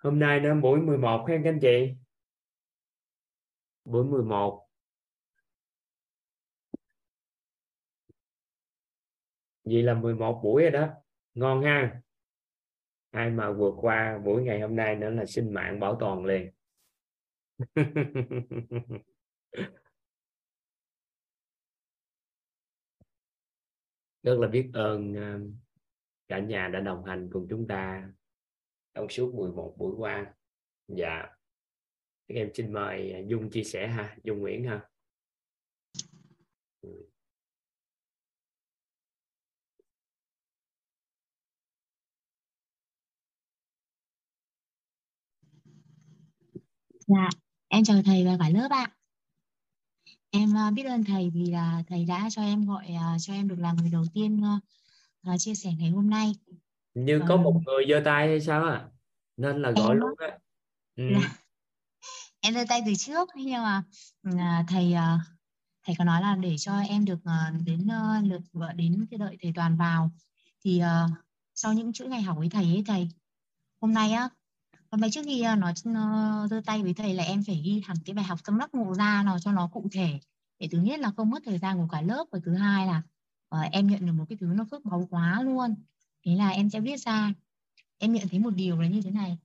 hôm nay nó buổi 11 ha các anh chị. Buổi 11 vậy là 11 buổi rồi đó. Ngon ha? Ai mà vượt qua buổi ngày hôm nay nữa là sinh mạng bảo toàn liền. Rất là biết ơn à, cả nhà đã đồng hành cùng chúng ta trong suốt 11 buổi qua dạ em xin mời à, dung chia sẻ ha dung nguyễn ha ừ. Dạ, em chào thầy và cả lớp ạ. Em à, biết ơn thầy vì là thầy đã cho em gọi à, cho em được là người đầu tiên chia sẻ ngày hôm nay. Như có một người giơ tay hay sao à? Nên là gọi em, luôn á. Ừ. Dạ. Em giơ tay từ trước nhưng mà uh, thầy uh, thầy có nói là để cho em được uh, đến uh, lượt vợ đến cái đợi thầy toàn vào thì uh, sau những chuỗi ngày học với thầy ấy thầy hôm nay á còn mấy trước khi ờ, nó giơ tay với thầy là em phải ghi hẳn cái bài học tâm đắc ngộ ra nó cho nó cụ thể để thứ nhất là không mất thời gian của cả lớp và thứ hai là uh, em nhận được một cái thứ nó phước báu quá luôn thế là em sẽ viết ra em nhận thấy một điều là như thế này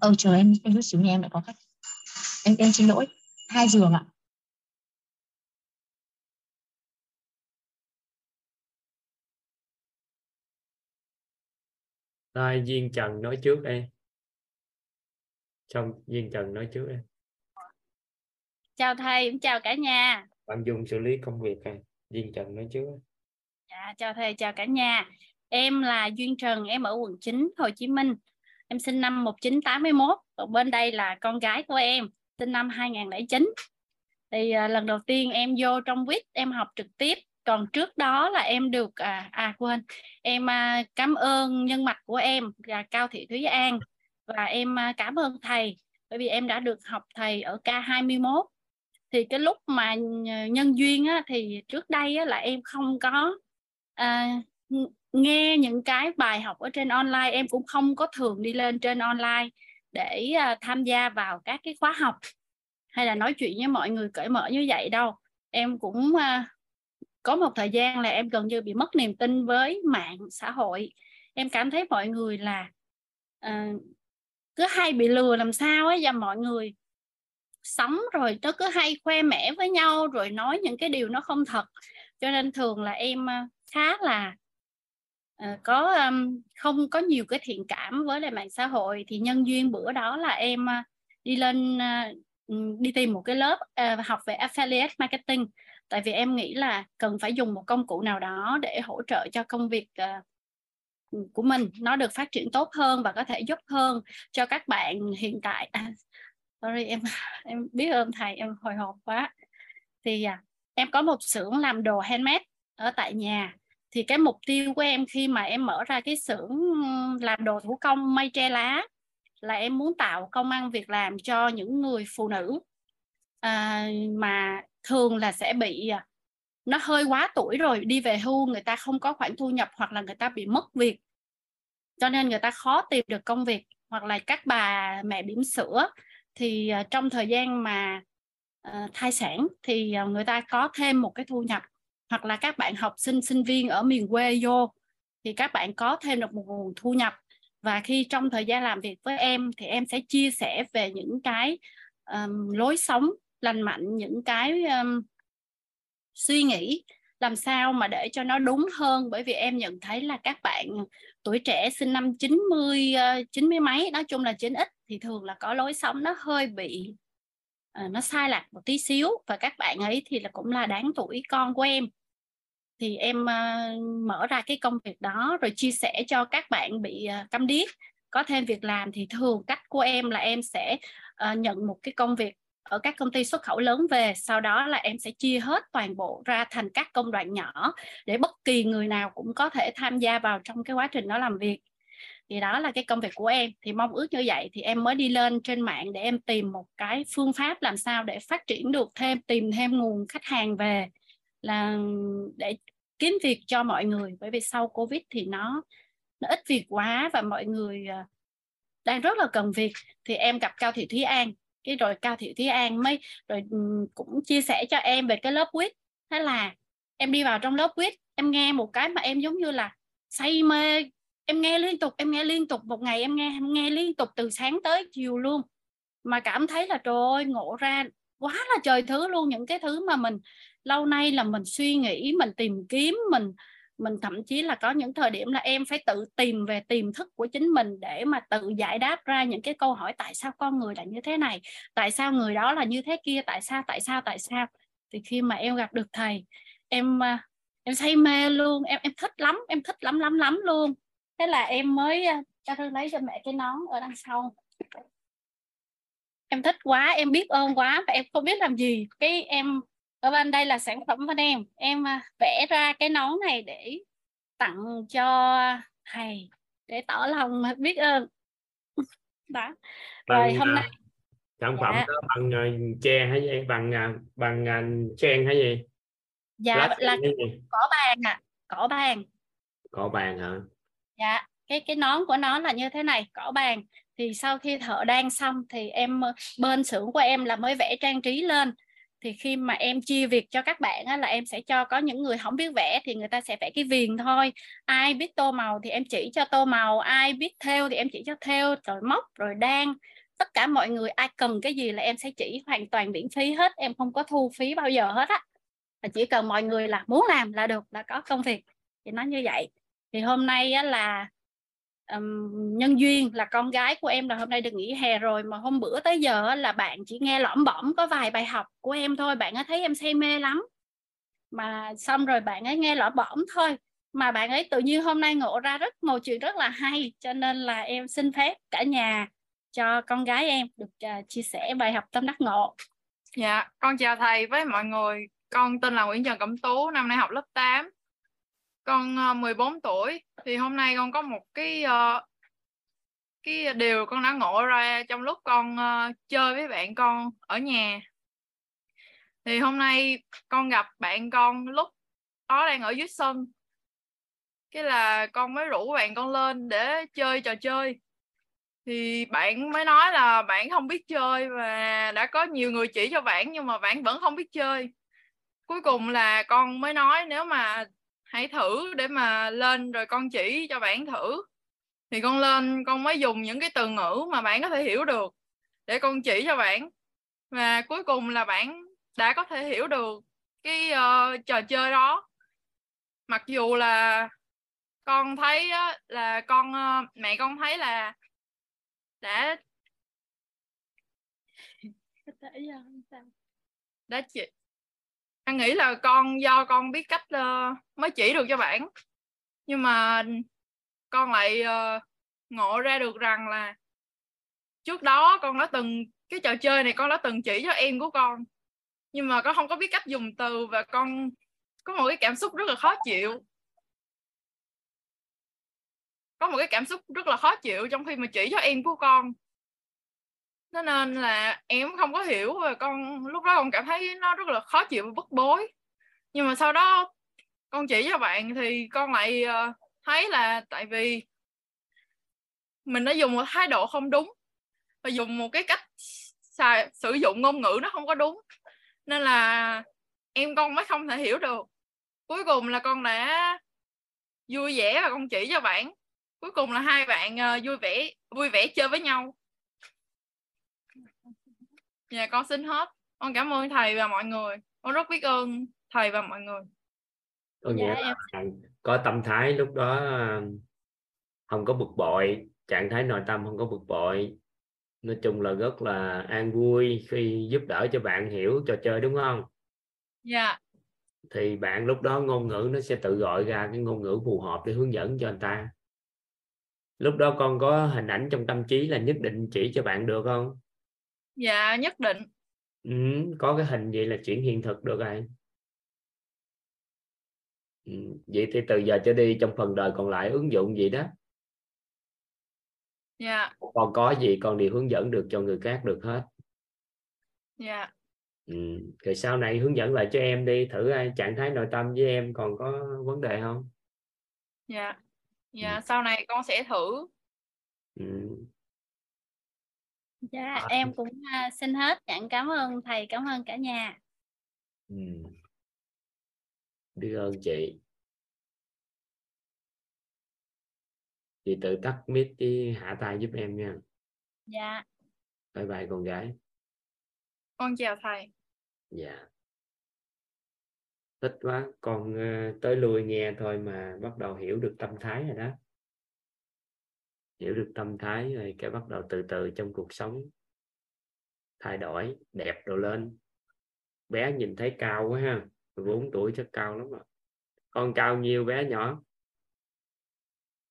ờ chờ em em chút xíu nha em lại có khách em em xin lỗi hai giường ạ Rồi Duyên Trần nói trước đây. Xong Duyên Trần nói trước đây. Chào thầy, chào cả nhà. Bạn dùng xử lý công việc này. Duyên Trần nói trước. Dạ, chào thầy, chào cả nhà. Em là Duyên Trần, em ở quận 9, Hồ Chí Minh. Em sinh năm 1981. Còn bên đây là con gái của em, sinh năm 2009. Thì à, lần đầu tiên em vô trong quýt em học trực tiếp còn trước đó là em được à, à quên em à, cảm ơn nhân mạch của em là Cao Thị Thúy An và em à, cảm ơn thầy bởi vì em đã được học thầy ở K21 thì cái lúc mà ờ, nhân duyên á, thì trước đây á, là em không có à, nghe những cái bài học ở trên online em cũng không có thường đi lên trên online để à, tham gia vào các cái khóa học hay là nói chuyện với mọi người cởi mở như vậy đâu. Em cũng à, có một thời gian là em gần như bị mất niềm tin với mạng xã hội. Em cảm thấy mọi người là à, cứ hay bị lừa làm sao ấy và mọi người sống rồi nó cứ hay khoe mẽ với nhau rồi nói những cái điều nó không thật. Cho nên thường là em khá là uh, có um, không có nhiều cái thiện cảm với lại mạng xã hội. Thì nhân duyên bữa đó là em uh, đi lên uh, đi tìm một cái lớp uh, học về affiliate marketing. Tại vì em nghĩ là cần phải dùng một công cụ nào đó để hỗ trợ cho công việc uh, của mình. Nó được phát triển tốt hơn và có thể giúp hơn cho các bạn hiện tại. À, sorry em em biết ơn thầy em hồi hộp quá. Thì à, em có một xưởng làm đồ handmade ở tại nhà. Thì cái mục tiêu của em khi mà em mở ra cái xưởng làm đồ thủ công mây tre lá là em muốn tạo công ăn việc làm cho những người phụ nữ. À, mà thường là sẽ bị à, nó hơi quá tuổi rồi đi về hưu người ta không có khoản thu nhập hoặc là người ta bị mất việc. Cho nên người ta khó tìm được công việc hoặc là các bà mẹ bỉm sữa thì uh, trong thời gian mà uh, thai sản thì uh, người ta có thêm một cái thu nhập hoặc là các bạn học sinh sinh viên ở miền quê vô thì các bạn có thêm được một nguồn thu nhập. Và khi trong thời gian làm việc với em thì em sẽ chia sẻ về những cái um, lối sống lành mạnh những cái um, suy nghĩ làm sao mà để cho nó đúng hơn? Bởi vì em nhận thấy là các bạn tuổi trẻ sinh năm 90 90 ờ, mấy nói chung là 9x thì thường là có lối sống nó hơi bị uh, nó sai lạc một tí xíu. Và các bạn ấy thì là cũng là đáng tuổi con của em. Thì em uh, mở ra cái công việc đó rồi chia sẻ cho các bạn bị uh, câm điếc. Có thêm việc làm thì thường cách của em là em sẽ uh, nhận một cái công việc ở các công ty xuất khẩu lớn về, sau đó là em sẽ chia hết toàn bộ ra thành các công đoạn nhỏ để bất kỳ người nào cũng có thể tham gia vào trong cái quá trình đó làm việc. Thì đó là cái công việc của em. Thì mong ước như vậy thì em mới đi lên trên mạng để em tìm một cái phương pháp làm sao để phát triển được thêm, tìm thêm nguồn khách hàng về, là để kiếm việc cho mọi người. Bởi vì sau covid thì nó nó ít việc quá và mọi người à, đang rất là cần việc. Thì em gặp cao thị thúy an cái rồi cao thị thúy an mới, rồi cũng chia sẻ cho em về cái lớp quýt. Thế là em đi vào trong lớp quýt, em nghe một cái mà em giống như là say mê. Em nghe liên tục, em nghe liên tục, một ngày em nghe em nghe liên tục từ sáng tới chiều luôn. Mà cảm thấy là, trời ơi, ngộ ra quá là trời thứ luôn. Những cái thứ mà mình lâu nay là mình suy nghĩ, mình tìm kiếm, mình mình thậm chí là có những thời điểm là em phải tự tìm về tiềm thức của chính mình để mà tự giải đáp ra những cái câu hỏi tại sao con người là như thế này, tại sao người đó là như thế kia, tại sao tại sao tại sao. Thì khi mà em gặp được thầy, em à, em say mê luôn, em em thích lắm, em thích lắm lắm lắm luôn. Thế là em mới à, cho thư lấy cho mẹ cái nón ở đằng sau. Em thích quá, em biết ơn quá và em không biết làm gì. Cái em ở bên đây là sản phẩm bên em. Em à, vẽ ra cái nón này để tặng cho thầy để tỏ lòng biết ơn. Đó. Rồi bằng, hôm nay sản phẩm dạ. đó bằng uh, tre hay gì? Bằng uh, bằng uh, sen hay gì? Dạ Lá là gì? cỏ bàn à cỏ bàn. Cỏ bàn hả? Dạ cái cái nón của nó là như thế này cỏ bàn. Thì sau khi thợ đan xong thì em bên xưởng của em là mới vẽ trang trí lên thì khi mà em chia việc cho các bạn á, là em sẽ cho có những người không biết vẽ thì người ta sẽ vẽ cái viền thôi. Ai biết tô màu thì em chỉ cho tô màu ai biết theo thì em chỉ cho theo rồi móc rồi đan. Tất cả mọi người ai cần cái gì là em sẽ chỉ hoàn toàn miễn phí hết em không có thu phí bao giờ hết á. Chỉ cần mọi người là muốn làm là được là có công việc. Thì nó như vậy. Thì hôm nay á, là um, nhân duyên là con gái của em là hôm nay được nghỉ hè rồi mà hôm bữa tới giờ là bạn chỉ nghe lõm bõm có vài bài học của em thôi bạn ấy thấy em say mê lắm. Mà xong rồi bạn ấy nghe lõm bõm thôi mà bạn ấy tự nhiên hôm nay ngộ ra rất một chuyện rất là hay cho nên là em xin phép cả nhà cho con gái em được uh, chia sẻ bài học tâm đắc ngộ. Dạ con chào thầy với mọi người. Con tên là Nguyễn Trần Cẩm Tú năm nay học lớp 8 con ờ, uh, 14 tuổi thì hôm nay con có một cái uh, cái điều con đã ngộ ra trong lúc con uh, chơi với bạn con ở nhà. Thì hôm nay con gặp bạn con lúc đó đang ở dưới sân. Cái là con mới rủ bạn con lên để chơi trò chơi. Thì bạn mới nói là bạn không biết chơi và đã có nhiều người chỉ cho bạn nhưng mà bạn vẫn không biết chơi. Cuối cùng là con mới nói nếu mà hãy thử để mà lên rồi con chỉ cho bạn thử. Thì con lên con mới dùng những cái từ ngữ mà bạn có thể hiểu được để con chỉ cho bạn. Và cuối cùng là bạn đã có thể hiểu được cái uh, trò chơi đó. Mặc dù là con thấy uh, là con uh, mẹ con thấy là đã đã chị anh nghĩ là con do con biết cách uh, mới chỉ được cho bạn. Nhưng mà con lại uh, ngộ ra được rằng là trước đó con đã từng cái trò chơi này con đã từng chỉ cho em của con. Nhưng mà con không có biết cách dùng từ và con có một cái cảm xúc rất là khó chịu. Có một cái cảm xúc rất là khó chịu trong khi mà chỉ cho em của con thế nên là em không có hiểu và con lúc đó con cảm thấy nó rất là khó chịu và bức bối. Nhưng mà sau đó con chỉ cho bạn thì con lại ờ, thấy là tại vì mình đã dùng một thái độ không đúng và dùng một cái cách xài, sử dụng ngôn ngữ nó không có đúng. Nên là em con mới không thể hiểu được. Cuối cùng là con đã vui vẻ và con chỉ cho bạn. Cuối cùng là hai bạn uh, vui vẻ vui vẻ chơi với nhau dạ con xin hết. Con cảm ơn thầy và mọi người. Con rất biết ơn thầy và mọi người. Có nghĩa dạ, là có tâm thái lúc đó ờ, không có bực bội trạng thái nội tâm không có bực bội. Nói chung là rất là an vui khi giúp đỡ cho bạn hiểu trò chơi đúng không? Dạ. Thì bạn lúc đó ngôn ngữ nó sẽ tự gọi ra cái ngôn ngữ phù hợp để hướng dẫn cho anh ta. Lúc đó con có hình ảnh trong tâm trí là nhất định chỉ cho bạn được không dạ nhất định. Ừ, có cái hình vậy là chuyển hiện thực được rồi. Ừ, vậy thì từ giờ trở đi trong phần đời còn lại ứng dụng gì đó? Dạ. Con có gì con đều hướng dẫn được cho người khác được hết. Dạ. Ừ. rồi sau này hướng dẫn lại cho em đi thử trạng thái nội tâm với em còn có vấn đề không? Dạ. Dạ ừ. sau này con sẽ thử. Ừ. dạ à. em cũng uh, xin hết nhận cảm ơn thầy cảm ơn cả nhà. Ừ. biết ơn chị. Chị tự tắt mic đi hạ tay giúp em nha. Dạ. Bye bye con gái. Con chào thầy. Dạ. Thích quá con uh, tới lui nghe thôi mà bắt đầu hiểu được tâm thái rồi đó hiểu được tâm thái rồi cái bắt đầu từ từ trong cuộc sống. Thay đổi đẹp đồ lên. Bé nhìn thấy cao quá ha 14 tuổi chắc cao lắm rồi con cao nhiêu bé nhỏ?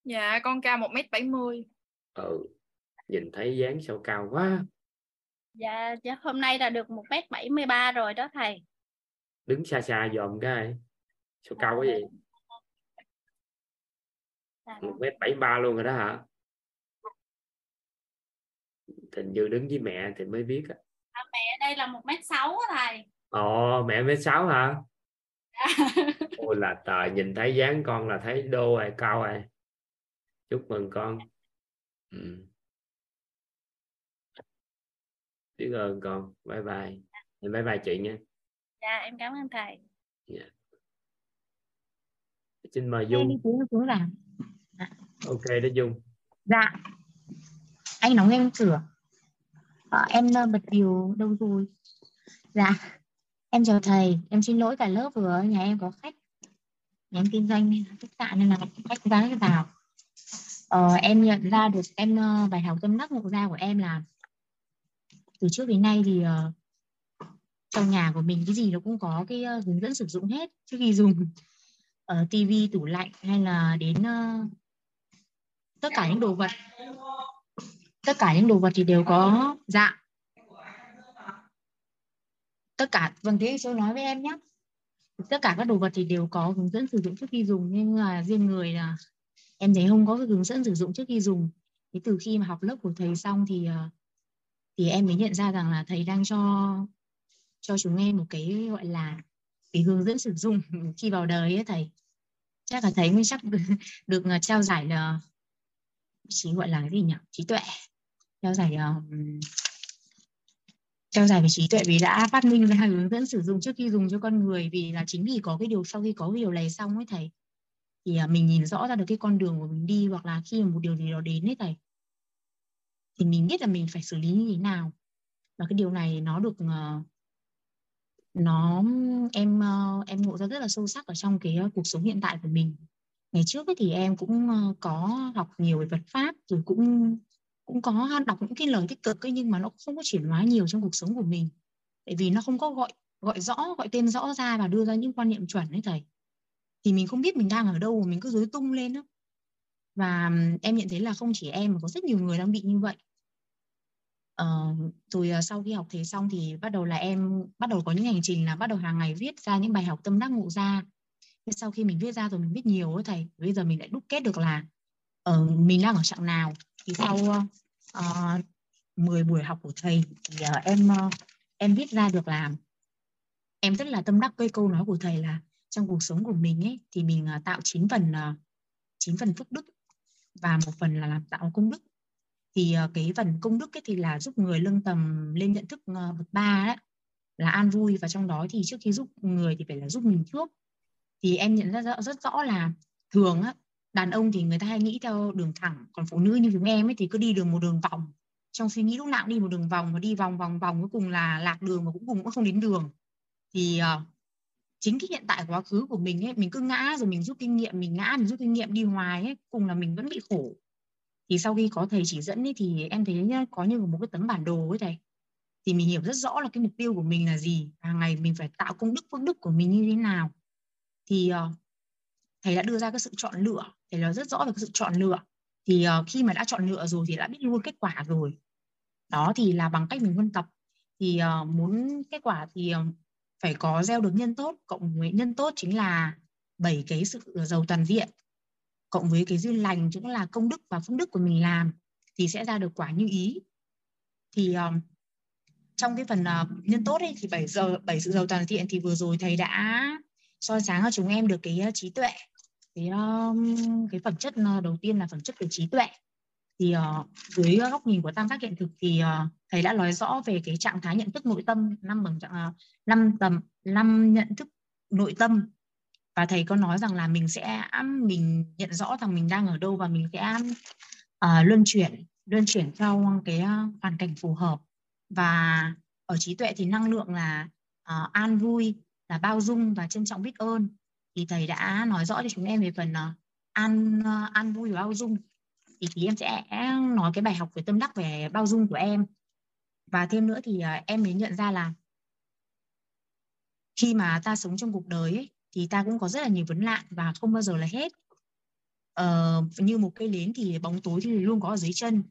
Dạ con cao một mét bảy mươi. Ừ nhìn thấy dáng sao cao quá. Dạ chắc hôm nay là được một mét bảy mươi ba rồi đó thầy. Đứng xa xa dòm cái sao cao quá vậy? Dạ. một mét bảy ba luôn rồi đó hả Thịnh Như đứng với mẹ thì mới biết à, mẹ đây là một mét sáu thầy. Ồ mẹ mét sáu hả? Ôi là trời nhìn thấy dáng con là thấy đô rồi cao rồi chúc mừng con. Ừ. biết ơn con. Bye bye. Em bye bye chị nha. Dạ em cảm ơn thầy. Yeah. Dạ. xin mời dung đi xuống xuống làm ok đó dung. Dạ. Anh đóng em cửa à, em ờ, bật điều đâu rồi? Dạ em chào thầy em xin lỗi cả lớp vừa nhà em có khách. Nhà em kinh doanh khách sạn nên là khách ra vào. Ờ, em nhận ra được em ờ, bài học tâm đắc ngộ ra của em là từ trước đến nay thì uh, trong nhà của mình cái gì nó cũng có cái uh, hướng dẫn sử dụng hết. Trước khi dùng ở uh, tivi tủ lạnh hay là đến uh, tất cả những đồ vật tất cả những đồ vật thì đều có dạng. Tất cả vâng thế tôi nói với em nhé. Tất cả các đồ vật thì đều có hướng dẫn sử dụng trước khi dùng nhưng là riêng người là em thấy không có cái hướng dẫn sử dụng trước khi dùng. Thì từ khi mà học lớp của thầy xong thì ờ, thì em mới nhận ra rằng là thầy đang cho cho chúng em một cái gọi là cái hướng dẫn sử dụng khi vào đời ấy thầy. Chắc là thầy mới chắc được, được trao giải là chỉ gọi là cái gì nhỉ? Trí tuệ trao giải trao giải về trí tuệ vì đã phát minh ra hướng dẫn sử dụng trước khi dùng cho con người vì là chính vì có cái điều sau khi có cái điều này xong ấy thầy. Thì uh, mình nhìn rõ ra được cái con đường của mình đi hoặc là khi mà một điều gì đó đến ấy thầy. Thì mình biết là mình phải xử lý như thế nào. Và cái điều này nó được uh, nó em uh, em ngộ ra rất là sâu sắc ở trong cái uh, cuộc sống hiện tại của mình. Ngày trước ấy thì em cũng có học nhiều về Phật pháp rồi cũng cũng có đọc những cái lời tích cực ấy, nhưng mà nó không có chuyển hóa nhiều trong cuộc sống của mình. Tại vì nó không có gọi gọi rõ gọi tên rõ ra và đưa ra những quan niệm chuẩn đấy thầy. Thì mình không biết mình đang ở đâu mà mình cứ dối tung lên đó và em nhận thấy là không chỉ em mà có rất nhiều người đang bị như vậy. Ờ, rồi à, sau khi học thầy xong thì bắt đầu là em bắt đầu có những hành trình là bắt đầu hàng ngày viết ra những bài học tâm đắc ngộ ra. Thế sau khi mình viết ra rồi mình biết nhiều ấy thầy. Bây giờ mình lại đúc kết được là ở uh, mình đang ở trạng nào thì sau ờ, uh, 10 buổi học của thầy thì uh, em uh, em viết ra được làm. Em rất là tâm đắc với câu nói của thầy là trong cuộc sống của mình ấy thì mình uh, tạo 9 phần uh, 9 phần phước đức và một phần là làm tạo công đức. Thì uh, cái phần công đức ấy thì là giúp người lưng tầm lên nhận thức uh, bậc ba đấy là an vui. Và trong đó thì trước khi giúp người thì phải là giúp mình trước. Thì em nhận ra rất, rất rõ là thường á đàn ông thì người ta hay nghĩ theo đường thẳng còn phụ nữ như chúng em ấy thì cứ đi đường một đường vòng. Trong suy nghĩ lúc nào cũng đi một đường vòng và đi vòng vòng vòng cuối cùng là lạc đường và cũng cùng cũng không đến đường. Thì uh, chính cái hiện tại quá khứ của mình ấy mình cứ ngã rồi mình rút kinh nghiệm mình ngã mình rút kinh nghiệm đi hoài ấy cùng là mình vẫn bị khổ. Thì sau khi có thầy chỉ dẫn ấy, thì em thấy nhá, có như một cái tấm bản đồ ấy thầy. Thì mình hiểu rất rõ là cái mục tiêu của mình là gì hàng ngày mình phải tạo công đức phước đức của mình như thế nào. Thì uh, thầy đã đưa ra cái sự chọn lựa thì nó rất rõ về cái sự chọn lựa. Thì uh, khi mà đã chọn lựa rồi thì đã biết luôn kết quả rồi. Đó thì là bằng cách mình huân tập. Thì uh, muốn kết quả thì uh, phải có gieo được nhân tốt cộng với nhân tốt chính là bảy cái sự giàu toàn diện cộng với cái duyên lành cũng là công đức và phước đức của mình làm thì sẽ ra được quả như ý. Thì um, trong cái phần uh, nhân tốt ấy thì bảy giờ bảy sự giàu toàn thiện thì vừa rồi thầy đã soi sáng cho chúng em được cái uh, trí tuệ cái um, cái phẩm chất uh, đầu tiên là phẩm chất về trí tuệ. Thì uh, dưới góc nhìn của tam giác hiện thực thì uh, thầy đã nói rõ về cái trạng thái nhận thức nội tâm năm bằng uh, năm tầm năm nhận thức nội tâm. Và thầy có nói rằng là mình sẽ mình nhận rõ rằng mình đang ở đâu và mình sẽ uh, luân chuyển luân chuyển theo cái uh, hoàn cảnh phù hợp. Và ở trí tuệ thì năng lượng là uh, an vui là bao dung và trân trọng biết ơn thì thầy đã nói rõ cho chúng em về phần uh, ăn uh, vui và bao dung. Thì thì em sẽ nói cái bài học về tâm đắc về bao dung của em. Và thêm nữa thì uh, em mới nhận ra là khi mà ta sống trong cuộc đời ấy, thì ta cũng có rất là nhiều vấn nạn và không bao giờ là hết. Ờ, như một cây nến thì bóng tối thì luôn có ở dưới chân.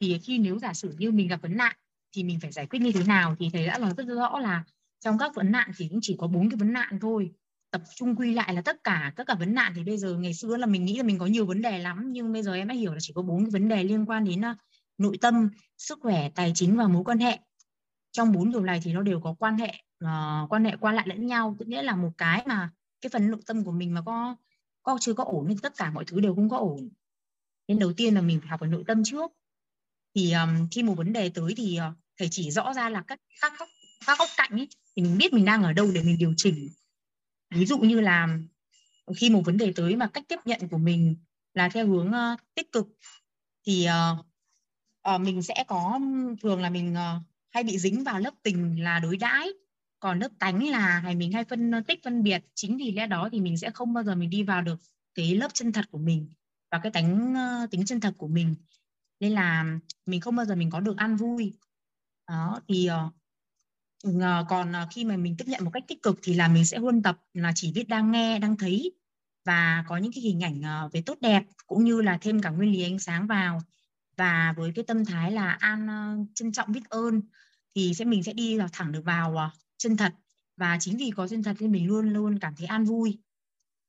Thì khi nếu giả sử như mình gặp vấn nạn thì mình phải giải quyết như thế nào? Thì thầy đã nói rất rõ là trong các vấn nạn thì cũng chỉ có bốn cái vấn nạn thôi tập trung quy lại là tất cả tất cả vấn nạn thì bây giờ ngày xưa là mình nghĩ là mình có nhiều vấn đề lắm nhưng bây giờ em đã hiểu là chỉ có bốn cái vấn đề liên quan đến ờ, nội tâm sức khỏe tài chính và mối quan hệ. Trong bốn điều này thì nó đều có quan hệ uh, quan hệ qua lại lẫn nhau. Tức nghĩa là một cái mà cái phần nội tâm của mình mà có có chưa có ổn thì tất cả mọi thứ đều không có ổn. Nên đầu tiên là mình phải học về nội tâm trước. Thì um, khi một vấn đề tới thì ờ, uh, thầy chỉ rõ ra là các các góc các góc cạnh ấy thì mình biết mình đang ở đâu để mình điều chỉnh ví dụ như là khi một vấn đề tới mà cách tiếp nhận của mình là theo hướng uh, tích cực thì uh, uh, mình sẽ có thường là mình uh, hay bị dính vào lớp tình là đối đãi còn lớp tánh là hay mình hay phân tích phân biệt. Chính vì lẽ đó thì mình sẽ không bao giờ mình đi vào được cái lớp chân thật của mình và cái tánh uh, tính chân thật của mình. Nên là mình không bao giờ mình có được an vui. Đó thì uh, Ờ, còn ờ, khi mà mình tiếp nhận một cách tích cực thì là mình sẽ huân tập là chỉ biết đang nghe, đang thấy và có những cái hình ảnh ờ, về tốt đẹp cũng như là thêm cả nguyên lý ánh sáng vào. Và với cái tâm thái là an trân trọng biết ơn thì sẽ, mình sẽ đi vào thẳng được vào chân thật. Và chính vì có chân thật nên mình luôn luôn cảm thấy an vui.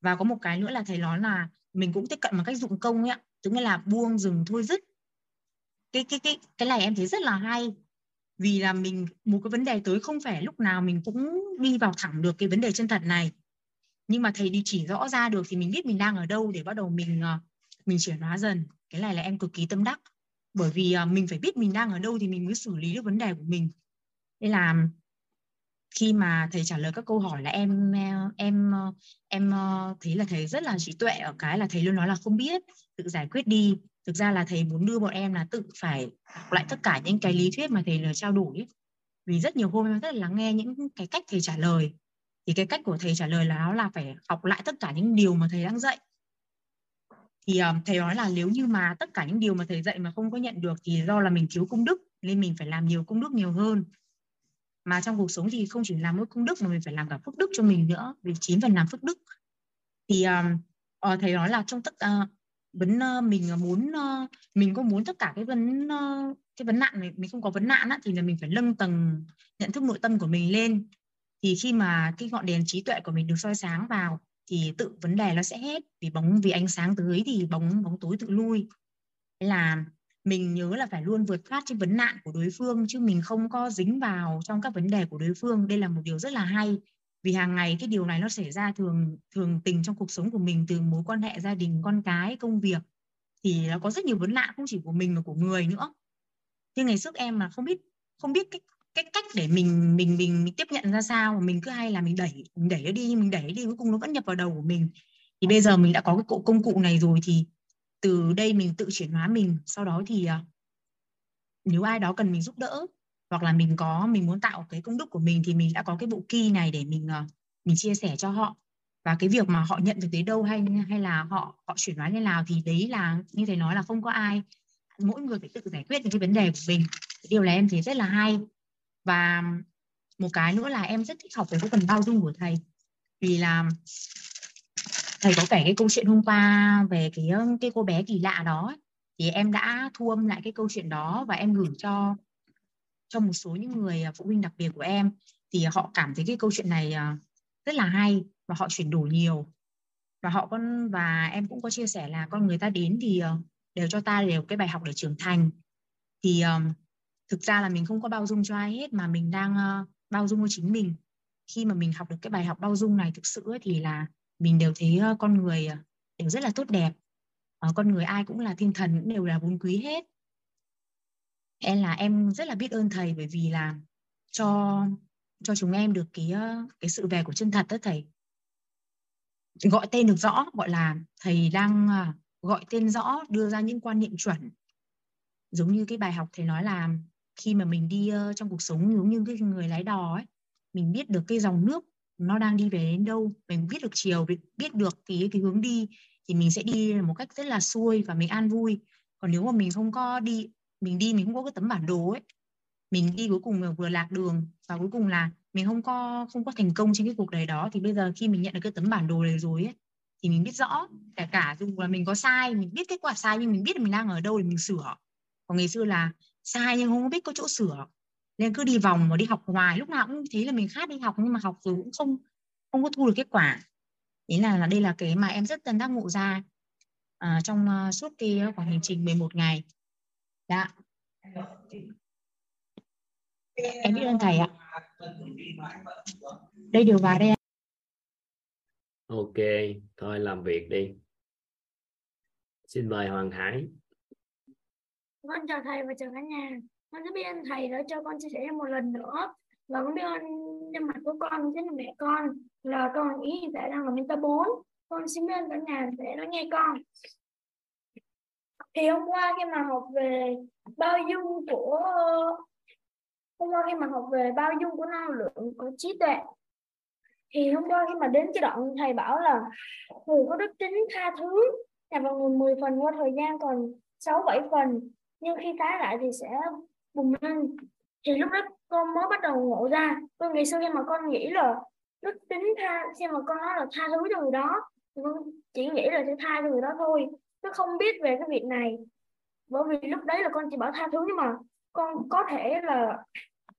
Và có một cái nữa là thầy nói là mình cũng tiếp cận bằng cách dụng công ấy ạ. Tức là buông, dừng, thôi dứt. Cái cái cái cái này em thấy rất là hay vì là mình, một cái vấn đề tới không phải lúc nào mình cũng đi vào thẳng được cái vấn đề chân thật này. Nhưng mà thầy đi chỉ rõ ra được thì mình biết mình đang ở đâu để bắt đầu mình ờ, mình chuyển hóa dần. Cái này là em cực kỳ tâm đắc. Bởi vì ờ, mình phải biết mình đang ở đâu thì mình mới xử lý được vấn đề của mình. Nên là khi mà thầy trả lời các câu hỏi là em ờ, em em thấy là thầy rất là trí tuệ ở cái là thầy luôn nói là không biết, tự giải quyết đi thực ra là thầy muốn đưa bọn em là tự phải học lại tất cả những cái lý thuyết mà thầy là trao đổi vì rất nhiều hôm em rất là lắng nghe những cái cách thầy trả lời. Thì cái cách của thầy trả lời là nó là phải học lại tất cả những điều mà thầy đang dạy. Thì um, thầy nói là nếu như mà tất cả những điều mà thầy dạy mà không có nhận được thì do là mình thiếu công đức nên mình phải làm nhiều công đức nhiều hơn. Mà trong cuộc sống thì không chỉ làm mỗi công đức mà mình phải làm cả phước đức cho mình nữa vì chín phần làm phước đức. Thì um, uh, thầy nói là trong tất uh, vấn uh, mình ờ, muốn uh, mình có muốn tất cả cái vấn uh, cái vấn nạn này mình không có vấn nạn á, thì là mình phải nâng tầng nhận thức nội tâm của mình lên. Thì khi mà cái ngọn đèn trí tuệ của mình được soi sáng vào thì tự vấn đề nó sẽ hết. Vì bóng vì ánh sáng tới thì bóng bóng tối tự lui. Là mình nhớ là phải luôn vượt thoát trên vấn nạn của đối phương chứ mình không có dính vào trong các vấn đề của đối phương. Đây là một điều rất là hay vì hàng ngày cái điều này nó xảy ra thường thường tình trong cuộc sống của mình từ mối quan hệ gia đình con cái công việc thì nó có rất nhiều vấn nạn không chỉ của mình mà của người nữa. Nhưng ngày trước em mà không biết không biết cách cách cách để mình mình mình, mình tiếp nhận ra sao mà mình cứ hay là mình đẩy mình đẩy nó đi mình đẩy đi cuối cùng nó vẫn nhập vào đầu của mình. Thì bây giờ mình đã có cái cụ công cụ này rồi thì từ đây mình tự chuyển hóa mình. Sau đó thì à, nếu ai đó cần mình giúp đỡ hoặc là mình có, mình muốn tạo cái công đức của mình thì mình đã có cái bộ key này để mình ờ, mình chia sẻ cho họ. Và cái việc mà họ nhận được tới đâu hay hay là họ họ chuyển hóa như nào thì đấy là, như thầy nói là không có ai, mỗi người phải tự giải quyết những cái vấn đề của mình. Điều này em thấy rất là hay. Và một cái nữa là em rất thích học về cái phần bao dung của thầy. Vì là thầy có kể cái câu chuyện hôm qua về cái cái cô bé kỳ lạ đó thì em đã thu âm lại cái câu chuyện đó và em gửi cho cho một số những người à, phụ huynh đặc biệt của em, thì họ cảm thấy cái câu chuyện này à, rất là hay và họ chuyển đổi nhiều. Và họ con, và em cũng có chia sẻ là con người ta đến thì ờ, đều cho ta đều cái bài học để trưởng thành. Thì ờ, thực ra là mình không có bao dung cho ai hết mà mình đang ờ, bao dung cho chính mình. Khi mà mình học được cái bài học bao dung này thực sự thì là mình đều thấy con người đều rất là tốt đẹp. Con người ai cũng là thiên thần, cũng đều là vốn quý hết em là em rất là biết ơn thầy bởi vì là cho cho chúng em được cái cái sự về của chân thật đó thầy. Gọi tên được rõ, gọi là thầy đang à, gọi tên rõ, đưa ra những quan niệm chuẩn. Giống như cái bài học thầy nói là khi mà mình đi trong cuộc sống giống như cái người lái đò ấy, mình biết được cái dòng nước nó đang đi về đến đâu, mình biết được chiều biết được cái cái hướng đi, thì mình sẽ đi một cách rất là xuôi và mình an vui. Còn nếu mà mình không có đi mình đi mình không có cái tấm bản đồ ấy. Mình đi cuối cùng vừa lạc đường và cuối cùng là mình không có không có thành công trên cái cuộc đời đó. Thì bây giờ khi mình nhận được cái tấm bản đồ này rồi ấy thì mình biết rõ kể cả dù là mình có sai mình biết kết quả sai nhưng mình biết là mình đang ở đâu để mình sửa. Còn ngày xưa là sai nhưng không biết có chỗ sửa. Nên cứ đi vòng và đi học hoài lúc nào cũng thấy là mình khác đi học nhưng mà học rồi cũng không không có thu được kết quả. Đấy là là đây là cái mà em rất tân đắc ngộ ra à, trong uh, suốt cái à, khoảng hành trình 11 ngày dạ. Em biết ơn thầy ạ. Đây điều vào đây ok thôi làm việc đi. Xin mời hoàng hải. Con chào thầy và chào cả nhà. Con rất biết ơn thầy đã cho con chia sẻ một lần nữa. Và con biết ơn nhân mặt của con chính là mẹ con. Là con ý hiện tại đang là mentor 4 con xin biết ơn cả nhà để lắng nghe con thì hôm qua khi mà học về bao dung của, hôm qua khi mà học về bao dung của năng lượng của trí tuệ, thì hôm qua khi mà đến cái đoạn thầy bảo là người có đức tính tha thứ là vào người 10 phần qua thời gian, còn 6 7 phần nhưng khi tái lại thì sẽ bùng lên. Thì lúc đó con mới bắt đầu ngộ ra. Con ngày xưa khi mà con nghĩ là đức tính tha, khi mà con nói là tha thứ cho người đó, thì con chỉ nghĩ là sẽ tha cho người đó thôi nó không biết về cái việc này. Bởi vì lúc đấy là con chỉ bảo tha thứ, nhưng mà con có thể là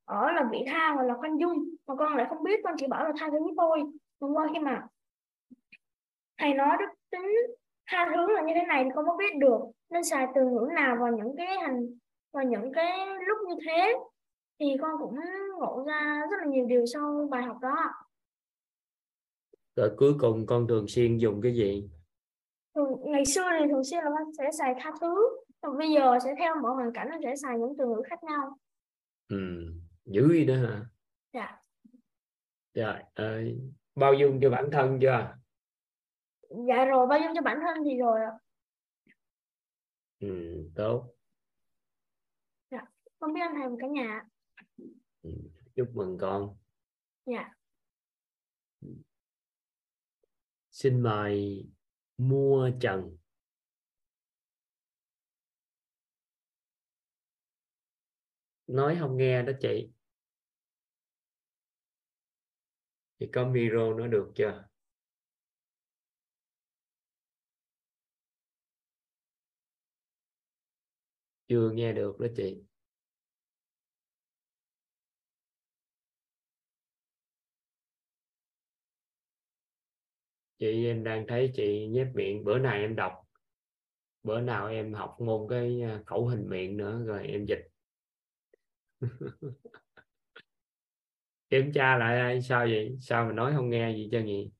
ở là vị tha hoặc là khoan dung, mà con lại không biết. Con chỉ bảo là tha thứ thôi. Hôm qua khi mà thầy nói đức tính tha thứ là như thế này thì con có biết được. Nên xài từ ngữ nào vào những cái hành và những cái lúc như thế thì con cũng ngộ ra rất là nhiều điều sau bài học đó. Rồi cuối cùng con thường xuyên dùng cái gì? Ngày xưa thì thường xuyên là con sẽ xài tha thứ còn bây giờ sẽ theo mọi hoàn cảnh nó sẽ xài những từ ngữ khác nhau. Ừ dữ gì đó hả? Dạ. Rồi à, bao dung cho bản thân chưa? Dạ rồi bao dung cho bản thân thì rồi ạ. Ừ tốt. Dạ con biết ơn thầy và cả nhà ừ, chúc mừng con. Dạ. Xin mời mua trần. Nói không nghe đó chị. Thì có micro nó được chưa? Chưa nghe được đó chị. Chị em đang thấy chị nhép miệng, bữa nay em đọc. Bữa nào em học ngôn cái à, khẩu hình miệng nữa, rồi em dịch. Kiểm tra lại sao vậy? Sao mà nói không nghe gì cho nhỉ?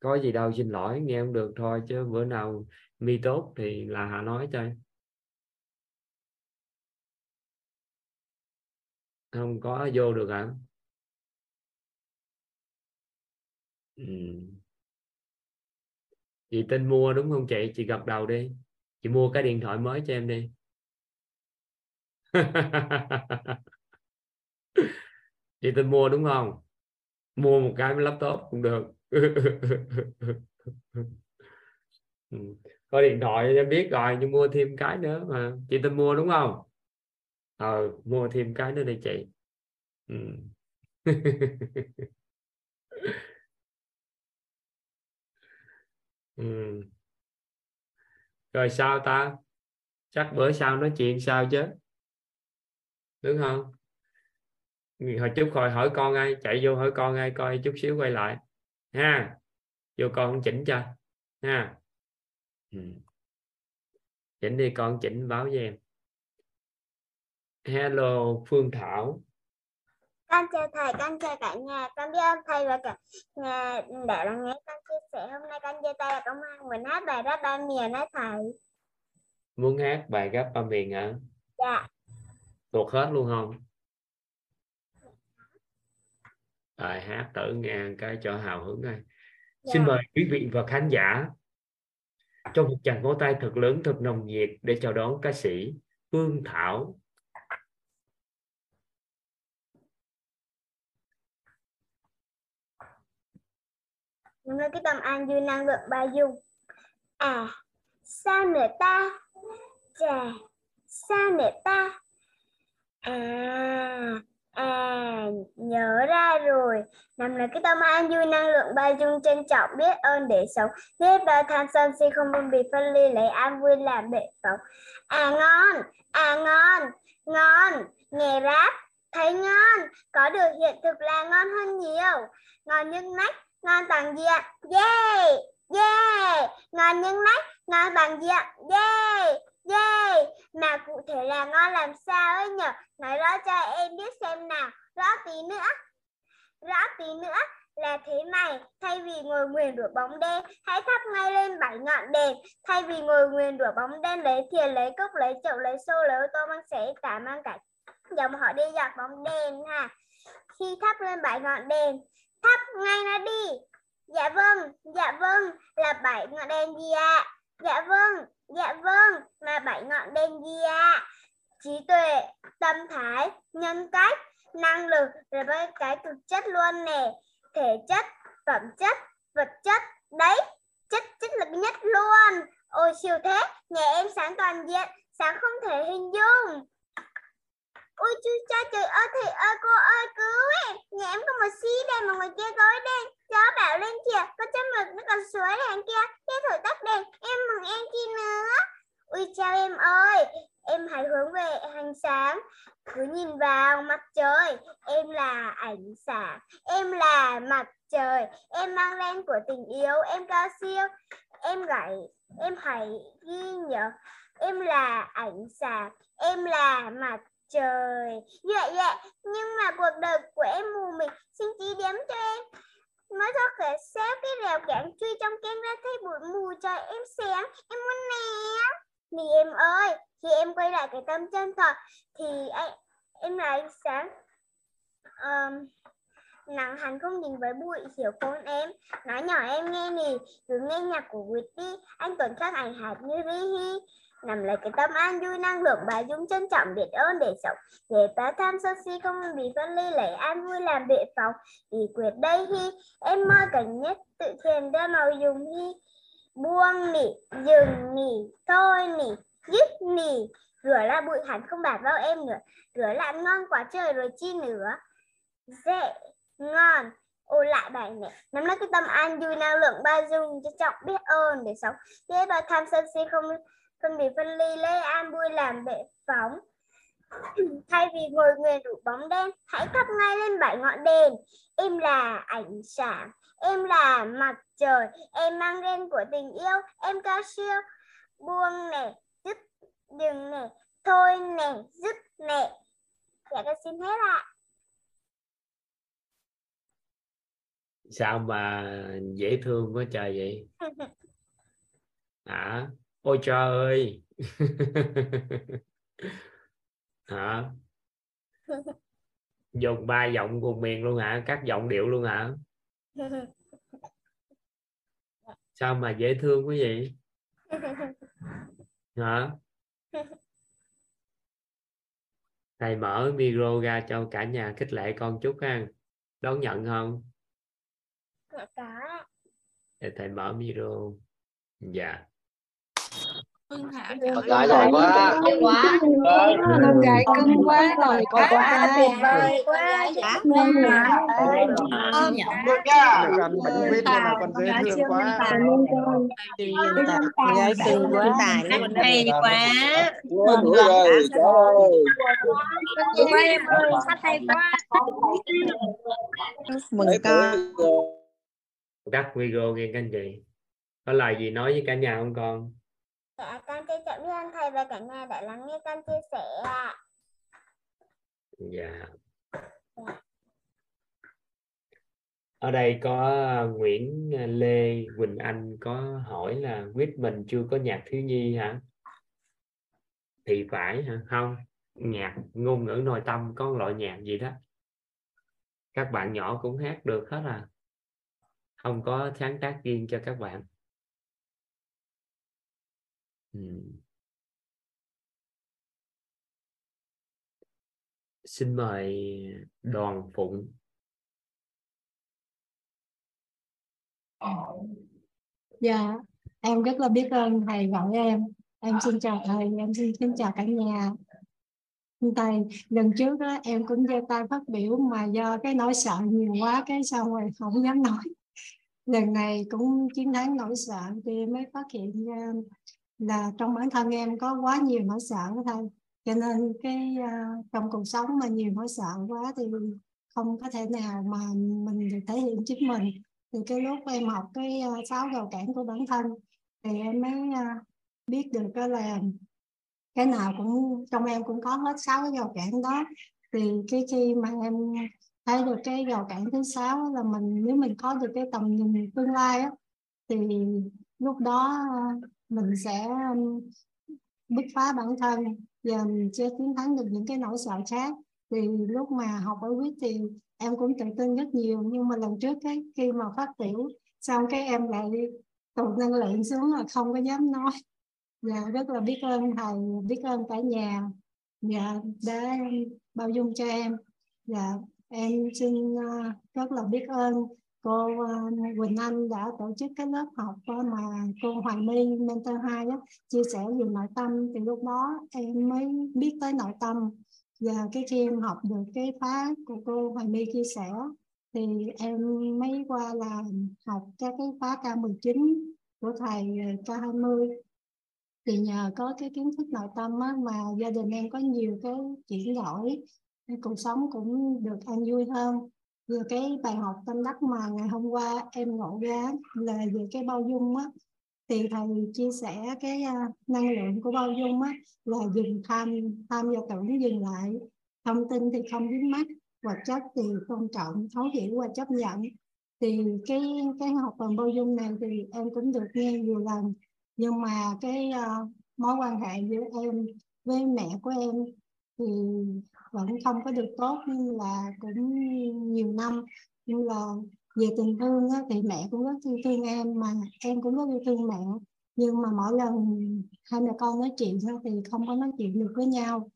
Có gì đâu, xin lỗi, nghe không được thôi, chứ bữa nào mi tốt thì là hà nói cho. Không có vô được hả? Ừ. chị tin mua, đúng không chị? Chị gật đầu đi. Chị mua cái điện thoại mới cho em đi. Chị tin mua, đúng không? Mua một cái laptop cũng được. Ừ. Có điện thoại em biết rồi, nhưng mua thêm cái nữa mà. Chị tin mua, đúng không? Ờ mua thêm cái nữa đi chị. Ừ. ừ. rồi sao ta? Chắc bữa sau nói chuyện sao chứ? Đúng không? Hồi chút hồi hỏi con ai chạy vô hỏi con ai coi chút xíu quay lại. Ha vô con chỉnh cho. Ha. Ừ. chỉnh đi con chỉnh báo với em. Hello phương thảo con chào thầy con chào cả nhà. Con biết ơn thầy và cả nhà đã lắng nghe con chia sẻ. Hôm nay con chia tay là công an. Muốn hát bài rap ba miền đó thầy. Muốn hát bài gấp ba miền hả? Dạ. Thuộc hết luôn không? Rồi hát tử nghe cái cho hào hứng này. Dạ. xin mời quý vị và khán giả cho một tràng vỗ tay thật lớn thật nồng nhiệt để chào đón ca sĩ Phương Thảo Hôm nay cái tâm an dư năng lượng ba dung. À sao nữa ta. Chà sao nữa ta. À à nhớ ra rồi. Nằm là cái tâm an vui năng lượng ba dung trân trọng, biết ơn để sống. Biết bao tham sân si không phân biệt phân ly, lấy an vui làm bệ phóng. À ngon à ngon ngon. Nghe rap, thấy ngon. Có được hiện thực là ngon hơn nhiều. Ngon nhưng nách ngon toàn diện yeah yeah ngon những nách ngon toàn diện yeah yeah mà cụ thể là ngon làm sao ấy nhở? Nói rõ cho em biết xem nào. Rõ tí nữa. Rõ tí nữa là thế này. Thay vì ngồi nguyền rửa bóng đen, hãy thắp ngay lên bảy ngọn đèn. Thay vì ngồi nguyền rửa bóng đen, lấy thìa, lấy cốc, lấy chậu, lấy xô, lấy ô tô mang xẻ cả mang cả dòng họ đi dọc bóng đèn ha. Khi thắp lên bảy ngọn đèn thắp ngay nó đi. Dạ vâng dạ vâng là bảy ngọn đèn gì ạ. Dạ vâng dạ vâng là bảy ngọn đèn gì ạ. Trí tuệ, tâm thái, nhân cách, năng lực, là mấy cái thực chất luôn nè. Thể chất, phẩm chất, vật chất, đấy, chất chất lực nhất luôn. Ôi, siêu thế, nhà em sáng toàn diện, sáng không thể hình dung ôi chú cha trời ơi, thầy ơi, cô ơi, cứu em nhà em có một xí đèn mà ngoài kia gói đen. Gió bão lên kìa, có chấm mực nó còn suối đèn kia. Thế thổi tắt đèn, em mừng em chi nữa. Ui, chào em ơi, em hãy hướng về ánh sáng cứ nhìn vào mặt trời, em là ánh sáng em là mặt trời. Em mang len của tình yêu, em cao siêu. Em gảy em hãy ghi nhớ, em là ánh sáng em là mặt trời. Dạ dạ. Nhưng mà cuộc đời của em mù mịt. Xin chỉ điểm cho em. Mới thoát khỏi xéo cái rào cản truy trong kem ra thấy bụi mù trời em sáng em muốn nè thì em ơi khi em quay lại cái tâm chân thật. Thì anh em là ánh sáng um, nắng hắn không nhìn với bụi hiểu con em? Nói nhỏ em nghe nè. Cứ nghe nhạc của Whitney anh Tuấn khác ảnh hạt như Rihi nằm lấy cái tâm an vui, năng lượng bà dung trân trọng, biết ơn để sống. Để ta tham sân si, không bị phân ly, lấy an vui làm bệ phòng vì quyết đây hi em mơ cảnh nhất, tự thiền ra màu dùng hi buông nỉ, dừng nỉ, thôi nỉ, dứt nỉ. Rửa là bụi hẳn, không bạt vào em nữa. Rửa lại ngon quá trời rồi chi nữa. Dễ, ngon. Ô lại bài này. Nắm lấy cái tâm an vui, năng lượng ba dung cho trọng, biết ơn để sống. Thế bà tham sân si không phân biệt phân ly lấy an vui làm bệ phóng. Thay vì ngồi người đủ bóng đen hãy thắp ngay lên bảy ngọn đèn. Em là ánh sáng em là mặt trời em mang gen của tình yêu. Em cao siêu buông nè dứt dừng nè thôi nè dứt nè dạ con xin hết ạ. Sao mà dễ thương quá trời vậy? Hả ôi trời ơi. Hả? Dùng ba giọng cùng miền luôn hả? Các giọng điệu luôn hả? Sao mà dễ thương quá vậy? Hả? Thầy mở micro ra cho cả nhà khích lệ con chút ha. Đón nhận không? Dạ có. Để thầy mở micro. Dạ Phương Thảo con gái giỏi quá quá con gái cưng quá rồi quá quá tuyệt vời quá được nha bệnh viết mà con dễ thương quá con gái cưng quá tài hay quá Quá đuổi rồi trời ơi quá em ơi sách hay quá mừng con tắt video nghe các anh chị có lời gì nói với cả nhà không con Dạ, con trọng biết ơn thầy và cả nhà đã lắng nghe con chia sẻ ạ. dạ. Ở đây có Nguyễn Lê Quỳnh Anh có hỏi là quyết mình chưa có nhạc thiếu nhi hả? Thì phải hả? Không nhạc ngôn ngữ nội tâm có loại nhạc gì đó. Các bạn nhỏ cũng hát được hết à. Không có sáng tác riêng cho các bạn ừ. xin mời đoàn phụng Dạ, em rất là biết ơn thầy gọi em. Em xin chào thầy, em xin, xin chào cả nhà. Thầy, lần trước đó, em cũng giơ tay phát biểu mà do cái nỗi sợ nhiều quá cái xong rồi không dám nói. Lần này cũng chiến thắng nỗi sợ thì mới phát hiện là trong bản thân em có quá nhiều nỗi sợ đó. Cho nên cái uh, trong cuộc sống mà nhiều nỗi sợ quá thì không có thể nào mà mình được thể hiện chính mình thì cái lúc em học cái uh, sáu rào cản của bản thân thì em mới uh, biết được cái là cái nào cũng trong em cũng có hết sáu cái rào cản đó thì cái khi mà em thấy được cái rào cản thứ sáu là mình nếu mình có được cái tầm nhìn tương lai á thì lúc đó uh, mình sẽ um, bứt phá bản thân và mình sẽ chiến thắng được những cái nỗi sợ khác. Thì lúc mà học ở quyết thì em cũng tự tin rất nhiều, nhưng mà lần trước cái, khi mà phát biểu xong cái em lại tụt năng lượng xuống là không có dám nói. Dạ rất là biết ơn thầy, biết ơn cả nhà dạ đã bao dung cho em. Dạ em xin uh, rất là biết ơn cô ờ, Quỳnh Anh đã tổ chức cái lớp học ờ, mà cô Hoàng My mentor 2 đó, chia sẻ về nội tâm. Thì lúc đó em mới biết tới nội tâm. Và cái khi em học được cái khóa của cô Hoài My chia sẻ thì em mới qua là học các cái khóa K19 của thầy ờ, K20 thì nhờ có cái kiến thức nội tâm á, mà gia đình em có nhiều cái chuyển đổi cuộc sống cũng được an vui hơn về cái bài học tâm đắc mà ngày hôm qua em ngộ ra là về cái bao dung á. Thì thầy chia sẻ cái uh, năng lượng của bao dung á là dừng tham tham và tưởng dừng lại. Thông tin thì không dính mắt vật chất thì tôn trọng thấu hiểu và chấp nhận. Thì cái cái học phần bao dung này thì em cũng được nghe nhiều lần. Nhưng mà cái uh, mối quan hệ giữa em với mẹ của em thì vẫn không có được tốt nhưng là cũng nhiều năm. Nhưng là về tình thương á, thì mẹ cũng rất yêu thương em mà em cũng rất yêu thương mẹ. Nhưng mà mỗi lần hai mẹ con nói chuyện á, thì không có nói chuyện được với nhau.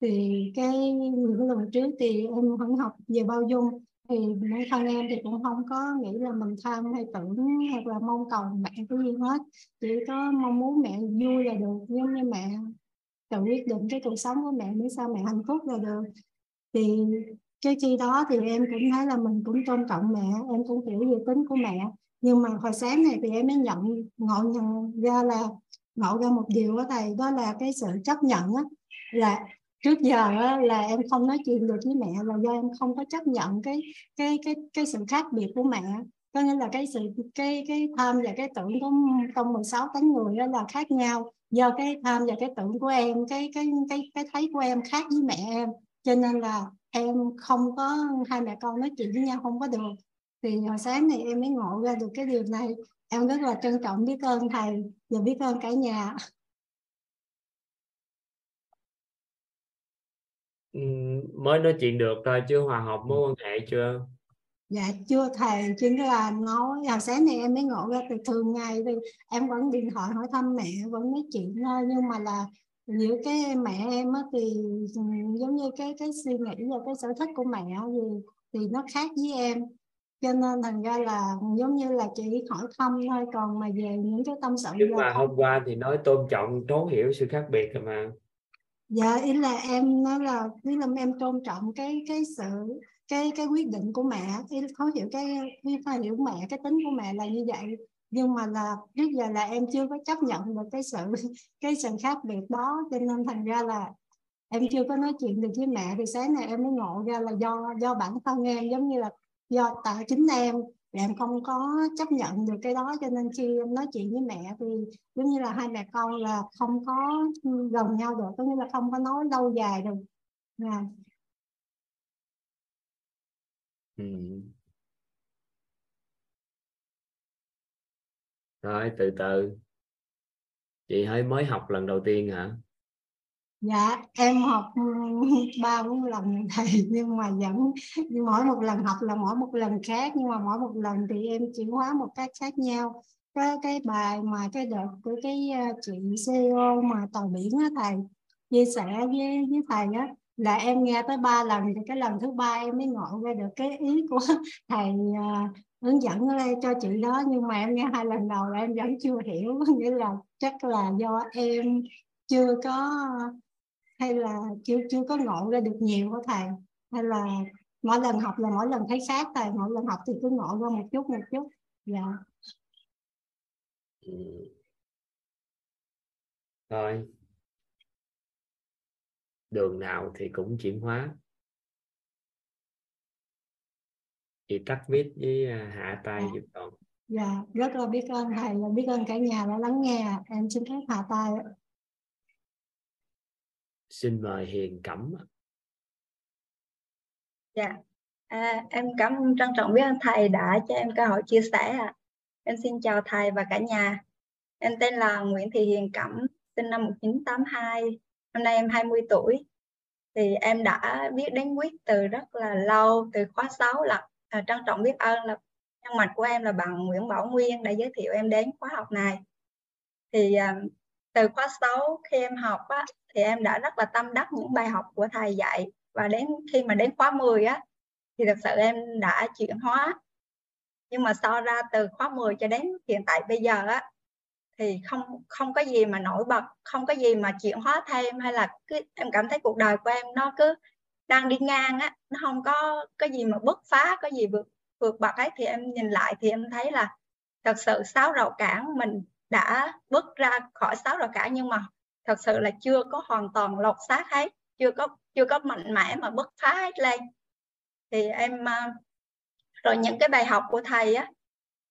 Thì cái những lần trước thì em vẫn học về bao dung. Thì bản thân em thì cũng không có nghĩ là mình tham hay tưởng hoặc là mong cầu mẹ cái gì hết. Chỉ có mong muốn mẹ vui là được giống như mẹ rồi quyết định cái cuộc sống của mẹ để sao mẹ hạnh phúc là được. Thì cái chi đó thì em cũng thấy là mình cũng tôn trọng mẹ em cũng hiểu về tính của mẹ. Nhưng mà hồi sáng này thì em mới nhận ngộ nhận ra là ngộ ra một điều đó thầy đó là cái sự chấp nhận á. Là trước giờ á, là em không nói chuyện được với mẹ là do em không có chấp nhận cái cái cái cái sự khác biệt của mẹ. Có nghĩa là cái sự cái cái tham và cái tưởng của trong 16 tấn người là khác nhau do cái tham và cái tưởng của em, cái cái cái cái thấy của em khác với mẹ em. Cho nên là em không có, hai mẹ con nói chuyện với nhau không có được. Thì hồi sáng này em mới ngộ ra được cái điều này. Em rất là trân trọng biết ơn thầy và biết ơn cả nhà. Ừ, mới nói chuyện được thôi chưa hòa hợp mối quan hệ chưa? Dạ chưa thầy chính là nói hồi sáng này em mới ngộ ra từ thường ngày thì em vẫn điện thoại hỏi thăm mẹ vẫn nói chuyện thôi. Nhưng mà là giữa cái mẹ em á thì giống như cái cái suy nghĩ và cái sở thích của mẹ thì thì nó khác với em. Cho nên thành ra là giống như là chỉ hỏi thăm thôi còn mà về những cái tâm sự nhưng mà hôm qua thì nói tôn trọng thấu hiểu sự khác biệt rồi mà. Dạ ý là em nói là ý là em tôn trọng cái cái sự cái cái quyết định của mẹ ý thấu hiểu, cái phải hiểu mẹ, cái tính của mẹ là như vậy. Nhưng mà là trước giờ là em chưa có chấp nhận được cái sự cái sự khác biệt đó. Cho nên thành ra là em chưa có nói chuyện được với mẹ. Thì sáng nay em mới ngộ ra là do do bản thân em, giống như là do tại chính em em không có chấp nhận được cái đó. Cho nên khi em nói chuyện với mẹ thì giống như là hai mẹ con là không có gần nhau được có nghĩa là không có nói lâu dài được. À ừ. rồi, từ từ. Chị hơi mới học lần đầu tiên hả? Dạ em học ba bốn lần thầy, nhưng mà vẫn nhưng mỗi một lần học là mỗi một lần khác, nhưng mà mỗi một lần thì em chuyển hóa một cách khác nhau. Cái cái bài mà cái đợt của cái ờ, chị CEO mà tàu biển á thầy, chia sẻ với với thầy á là em nghe tới ba lần thì cái lần thứ ba em mới ngộ ra được cái ý của thầy uh, hướng dẫn ờ, cho chị đó. Nhưng mà em nghe hai lần đầu là em vẫn chưa hiểu nghĩa là chắc là do em chưa có hay là chưa chưa có ngộ ra được nhiều của thầy? Hay là mỗi lần học là mỗi lần thấy khác thầy mỗi lần học thì cứ ngộ ra một chút một chút. Dạ. Yeah. rồi đường nào thì cũng chuyển hóa. Chị tắt mic với à, hạ tay dạ. giúp con dạ rất là biết ơn thầy và biết ơn cả nhà đã lắng nghe. Em xin phép hạ tay xin mời hiền cẩm dạ. À, em cảm trân trọng biết ơn thầy đã cho em cơ hội chia sẻ ạ. Em xin chào thầy và cả nhà. Em tên là Nguyễn Thị Hiền Cẩm sinh năm 1982 hôm nay em 20 tuổi. Thì em đã biết đến quyết từ rất là lâu từ khóa 6 là à, trân trọng biết ơn là nhân mạch của em là bạn Nguyễn Bảo Nguyên đã giới thiệu em đến khóa học này. Thì à, từ khóa 6 khi em học á, thì em đã rất là tâm đắc những bài học của thầy dạy. Và đến khi mà đến khóa 10 á thì thật sự em đã chuyển hóa. Nhưng mà so ra từ khóa 10 cho đến hiện tại bây giờ á thì không không có gì mà nổi bật, không có gì mà chuyển hóa thêm, hay là cứ em cảm thấy cuộc đời của em nó cứ đang đi ngang á, nó không có cái gì mà bứt phá, có gì vượt vượt bậc ấy, thì em nhìn lại thì em thấy là thật sự sáu rào cản mình đã bước ra khỏi sáu rào cản, nhưng mà thật sự là chưa có hoàn toàn lột xác hết, chưa có chưa có mạnh mẽ mà bứt phá hết lên. Thì em ờ, rồi những cái bài học của thầy á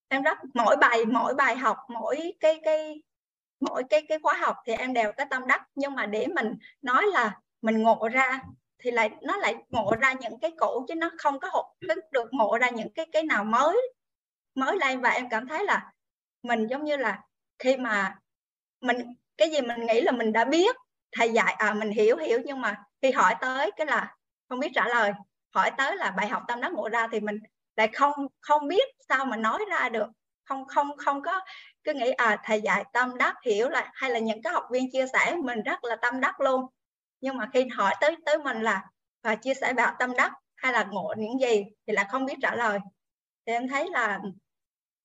em rất, mỗi bài mỗi bài học, mỗi cái cái, mỗi cái cái khóa học thì em đều có tâm đắc. Nhưng mà để mình nói là mình ngộ ra thì lại, nó lại ngộ ra những cái cũ chứ nó không có hộp được ngộ ra những cái cái nào mới mới lên và em cảm thấy là mình giống như là khi mà mình, cái gì mình nghĩ là mình đã biết, thầy dạy à mình hiểu hiểu. Nhưng mà khi hỏi tới cái là không biết trả lời, hỏi tới là bài học tâm đắc ngộ ra thì mình lại không không biết sao mà nói ra được. Không không không có cứ nghĩ à thầy dạy tâm đắc hiểu là hay là những cái học viên chia sẻ mình rất là tâm đắc luôn. Nhưng mà khi hỏi tới tới mình là và chia sẻ về tâm đắc hay là ngộ những gì? Thì là không biết trả lời. Thì em thấy là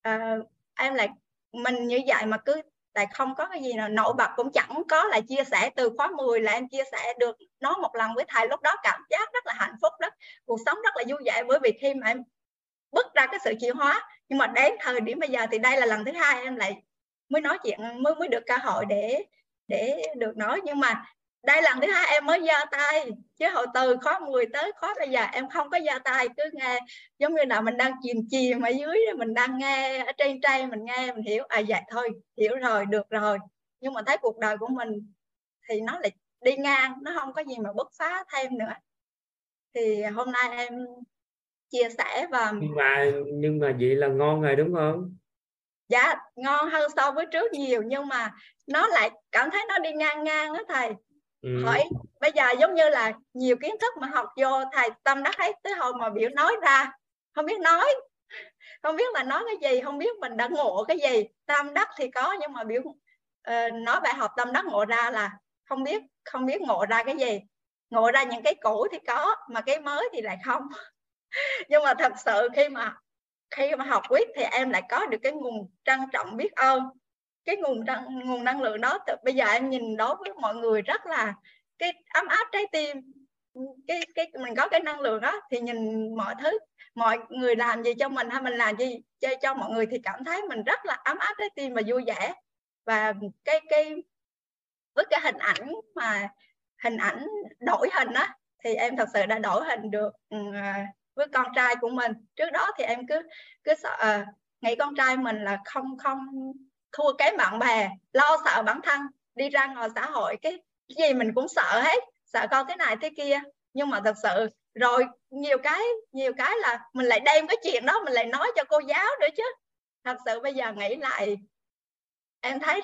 uh, em lại mình như vậy mà cứ lại không có cái gì nào nổi bật cũng chẳng có là chia sẻ. Từ khóa 10 là em chia sẻ được nó một lần với thầy lúc đó cảm giác rất là hạnh phúc rất cuộc sống rất là vui vẻ. Bởi vì khi mà em bứt ra cái sự chuyển hóa nhưng mà đến thời điểm bây giờ thì đây là lần thứ hai em lại mới nói chuyện, mới mới được cơ hội để để được nói. Nhưng mà đây lần thứ hai em mới giơ tay, chứ hồi từ khó 10 tới khó bây giờ em không có giơ tay, cứ nghe giống như là mình đang chìm chìm ở dưới, mình đang nghe ở trên trai mình nghe, mình hiểu. À vậy thôi, hiểu rồi, được rồi. Nhưng mà thấy cuộc đời của mình thì nó lại đi ngang, nó không có gì mà bứt phá thêm nữa. Thì hôm nay em chia sẻ và nhưng mà nhưng mà vậy là ngon rồi đúng không? Dạ ngon hơn so với trước nhiều nhưng mà nó lại cảm thấy nó đi ngang ngang đó thầy. Ừ. hỏi bây giờ giống như là nhiều kiến thức mà học vô thầy tâm đắc hết tới hồi mà biểu nói ra không biết nói không biết là nói cái gì không biết mình đã ngộ cái gì. Tâm đắc thì có nhưng mà biểu uh, nói bài học tâm đắc ngộ ra là không biết không biết ngộ ra cái gì. Ngộ ra những cái cũ thì có mà cái mới thì lại không nhưng mà thật sự khi mà khi mà học quyết thì em lại có được cái nguồn trân trọng biết ơn. Cái nguồn nguồn năng lượng đó từ, bây giờ em nhìn đối với mọi người rất là cái ấm áp trái tim. Cái cái mình có cái năng lượng đó thì nhìn mọi thứ mọi người làm gì cho mình hay mình làm gì chơi cho mọi người thì cảm thấy mình rất là ấm áp trái tim và vui vẻ. Và cái cái với cái hình ảnh mà hình ảnh đổi hình á thì em thật sự đã đổi hình được ừ, à, với con trai của mình. Trước đó thì em cứ cứ sợ à, nghĩ con trai mình là không không thua kém bạn bè lo sợ bản thân đi ra ngoài xã hội cái, cái gì mình cũng sợ hết sợ con thế này thế kia. Nhưng mà thật sự rồi nhiều cái nhiều cái là mình lại đem cái chuyện đó mình lại nói cho cô giáo nữa chứ. Thật sự bây giờ nghĩ lại em thấy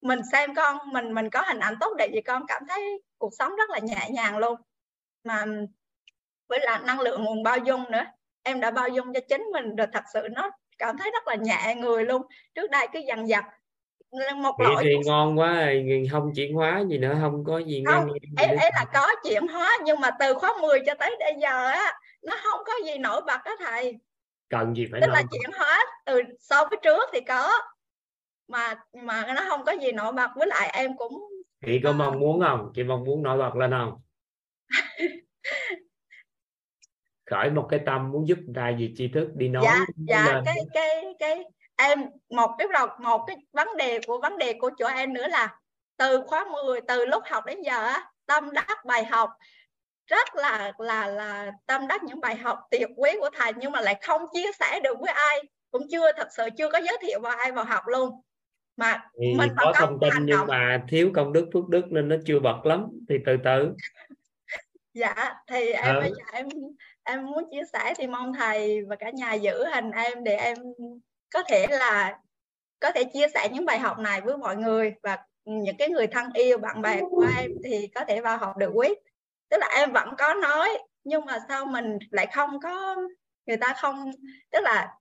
mình xem con mình mình có hình ảnh tốt đẹp gì con cảm thấy cuộc sống rất là nhẹ nhàng luôn. Mà với là năng lượng nguồn bao dung nữa. Em đã bao dung cho chính mình rồi thật sự nó cảm thấy rất là nhẹ người luôn. Trước đây cứ dằn vặt một lỗi thì ngon quá không chuyển hóa gì nữa không có gì không ấy, ấy là có chuyển hóa nhưng mà từ khóa 10 cho tới bây giờ á nó không có gì nổi bật đó thầy. Cần gì phải tức là chuyển hóa từ so với trước thì có mà mà nó không có gì nổi bật. Với lại em cũng chị có mong muốn không? Chị mong muốn nổi bật lên không khởi một cái tâm muốn giúp người gì tri thức đi nói dạ dạ lên. cái cái cái em một cái một cái vấn đề của vấn đề của chỗ em nữa là từ khóa 10 từ lúc học đến giờ á tâm đắc bài học rất là là là tâm đắc những bài học tuyệt quý của thầy nhưng mà lại không chia sẻ được với ai cũng chưa thật sự chưa có giới thiệu vào ai vào học luôn mà thì mình có thông tin nhưng động. mà thiếu công đức phước đức nên nó chưa bật lắm thì từ từ dạ thì em ừ. bây giờ em em muốn chia sẻ thì mong thầy và cả nhà giữ hình em để em có thể là có thể chia sẻ những bài học này với mọi người và những cái người thân yêu, bạn bè của em thì có thể vào học được quyết tức là em vẫn có nói, nhưng mà sao mình lại không có, người ta không, tức là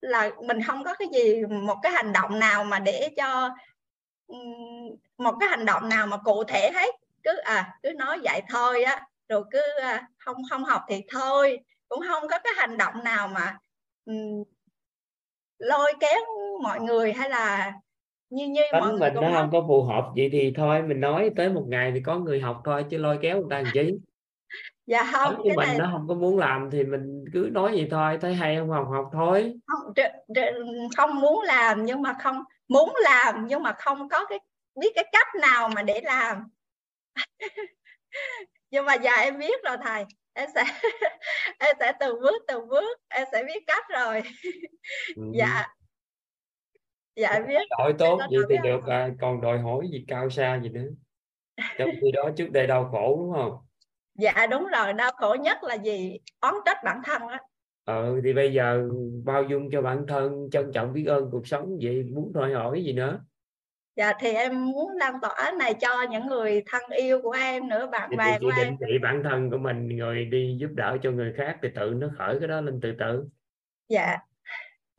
là mình không có cái gì, một cái hành động nào mà để cho một cái hành động nào mà cụ thể hết. Cứ à cứ nói vậy thôi á rồi cứ à, không không học thì thôi. Cũng không có cái hành động nào mà um, lôi kéo mọi người hay là như như Tính mọi mình nó không có phù hợp vậy thì thôi mình nói tới một ngày thì có người học thôi chứ lôi kéo người ta làm chi? Dạ không cái mình này... nó không có muốn làm thì mình cứ nói vậy thôi thấy hay không học học thôi. Không, không muốn làm nhưng mà không muốn làm nhưng mà không có cái biết cái cách nào mà để làm nhưng mà giờ em biết rồi thầy. Em sẽ em sẽ từng bước từng bước. Em sẽ biết cách rồi. Ừ. dạ. Dạ em biết. Đổi tốt vậy thì được à, còn đòi hỏi gì cao xa gì nữa. Trong khi đó trước đây đau khổ đúng không? Dạ đúng rồi. Đau khổ nhất là gì? Oán trách bản thân á. Ừ thì bây giờ bao dung cho bản thân trân trọng biết ơn cuộc sống vậy muốn đòi hỏi gì nữa dạ thì em muốn lan tỏa này cho những người thân yêu của em nữa bạn thì bè của em. trị bản thân của mình rồi đi giúp đỡ cho người khác thì tự nó khởi cái đó lên từ từ. Dạ.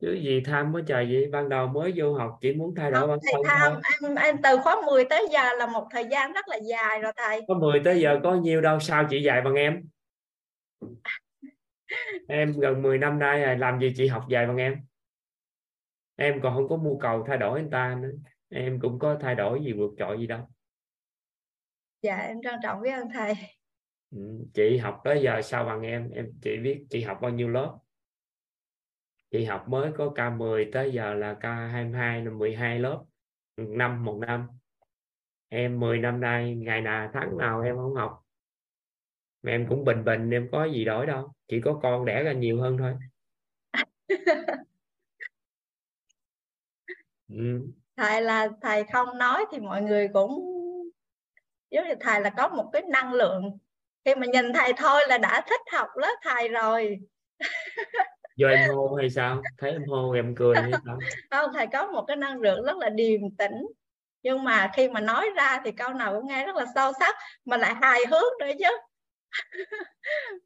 Chứ gì tham quá trời vậy? Ban đầu mới vô học chỉ muốn thay đổi bản thân tham thôi. em em từ khóa 10 tới giờ là một thời gian rất là dài rồi thầy. Có 10 tới giờ có nhiều đâu sao chị dạy bằng em? Em gần 10 năm nay làm gì chị học dài bằng em? Em còn không có mưu cầu thay đổi anh ta nữa em cũng có thay đổi gì vượt trội gì đâu. Dạ em trân trọng biết ơn thầy. Ừ, chị học tới giờ sao bằng em? Em chị biết chị học bao nhiêu lớp? Chị học mới có K10 tới giờ là K22 là 12 lớp. Năm một năm. Em 10 năm nay ngày nào tháng nào em không học. Mà em cũng bình bình em có gì đổi đâu. Chỉ có con đẻ ra nhiều hơn thôi. Ừ thầy là thầy không nói thì mọi người cũng giống như thầy là có một cái năng lượng. Khi mà nhìn thầy thôi là đã thích học lớp thầy rồi. Do em hô hay sao? Thấy em hô em cười hay sao? Không thầy có một cái năng lượng rất là điềm tĩnh. Nhưng mà khi mà nói ra thì câu nào cũng nghe rất là sâu sắc mà lại hài hước nữa chứ.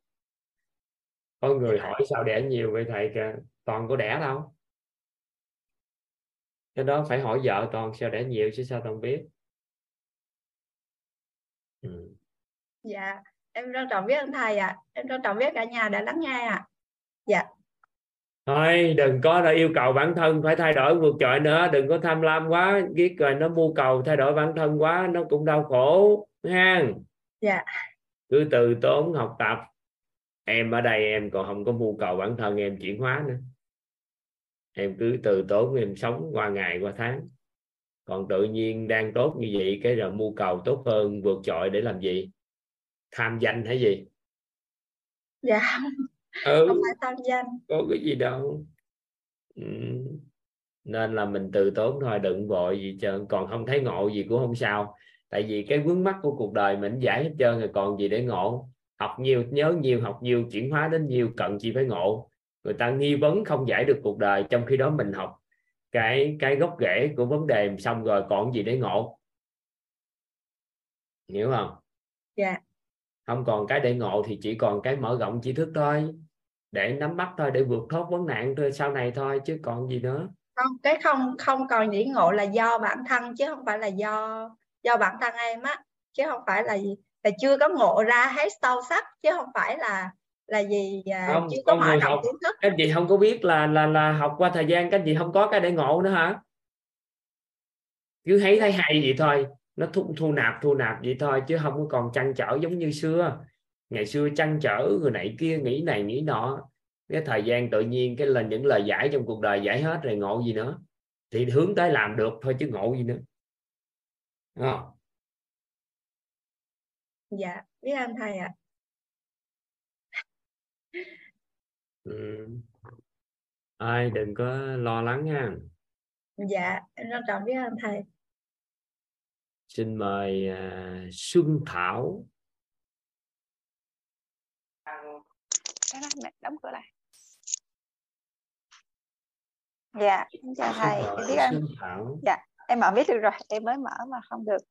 Có người hỏi sao đẻ nhiều vậy thầy kìa? Toàn có đẻ đâu cái đó phải hỏi vợ toàn sao đẻ nhiều chứ sao toàn biết. Ừ. dạ em trân trọng biết ơn thầy ạ. À. em trân trọng biết cả nhà đã lắng nghe ạ. À. dạ. Thôi đừng có là yêu cầu bản thân phải thay đổi vượt trội nữa. Đừng có tham lam quá biết rồi nó mưu cầu thay đổi bản thân quá nó cũng đau khổ ha dạ. Cứ từ tốn học tập. Em ở đây em còn không có mưu cầu bản thân em chuyển hóa nữa em cứ từ tốn em sống qua ngày qua tháng. Còn tự nhiên đang tốt như vậy cái rồi mưu cầu tốt hơn vượt trội để làm gì? Tham danh hay gì? Dạ. Ừ, không phải tham danh. Có cái gì đâu. Ừ. nên là mình từ tốn thôi đừng vội gì trơn. Còn không thấy ngộ gì cũng không sao. Tại vì cái vướng mắt của cuộc đời mình giải hết trơn rồi còn gì để ngộ? Học nhiều nhớ nhiều học nhiều chuyển hóa đến nhiều cần chi phải ngộ người ta nghi vấn không giải được cuộc đời trong khi đó mình học cái cái gốc rễ của vấn đề xong rồi còn gì để ngộ. Hiểu không? Dạ. Không còn cái để ngộ thì chỉ còn cái mở rộng trí thức thôi. Để nắm bắt thôi để vượt thoát vấn nạn thôi sau này thôi chứ còn gì nữa. Không cái không không còn dĩ ngộ là do bản thân chứ không phải là do do bản thân em á. Chứ không phải là gì là chưa có ngộ ra hết sâu sắc chứ không phải là là gì? À, không chưa có con người học kiến thức. các chị không có biết là là là học qua thời gian các chị không có cái để ngộ nữa hả? Cứ thấy thấy hay vậy thôi nó thu, thu nạp thu nạp vậy thôi chứ không có còn trăn trở giống như xưa. Ngày xưa trăn trở người này kia nghĩ này nghĩ nọ. Cái thời gian tự nhiên cái là những lời giải trong cuộc đời giải hết rồi ngộ gì nữa. Thì hướng tới làm được thôi chứ ngộ gì nữa. Đúng không? dạ biết anh thầy ạ ừ. ai đừng có lo lắng nha dạ em trân trọng biết anh thầy. Xin mời à, Xuân Thảo. Mẹ đóng cửa lại dạ em chào thầy. em biết anh dạ em mở biết được rồi em mới mở mà không được.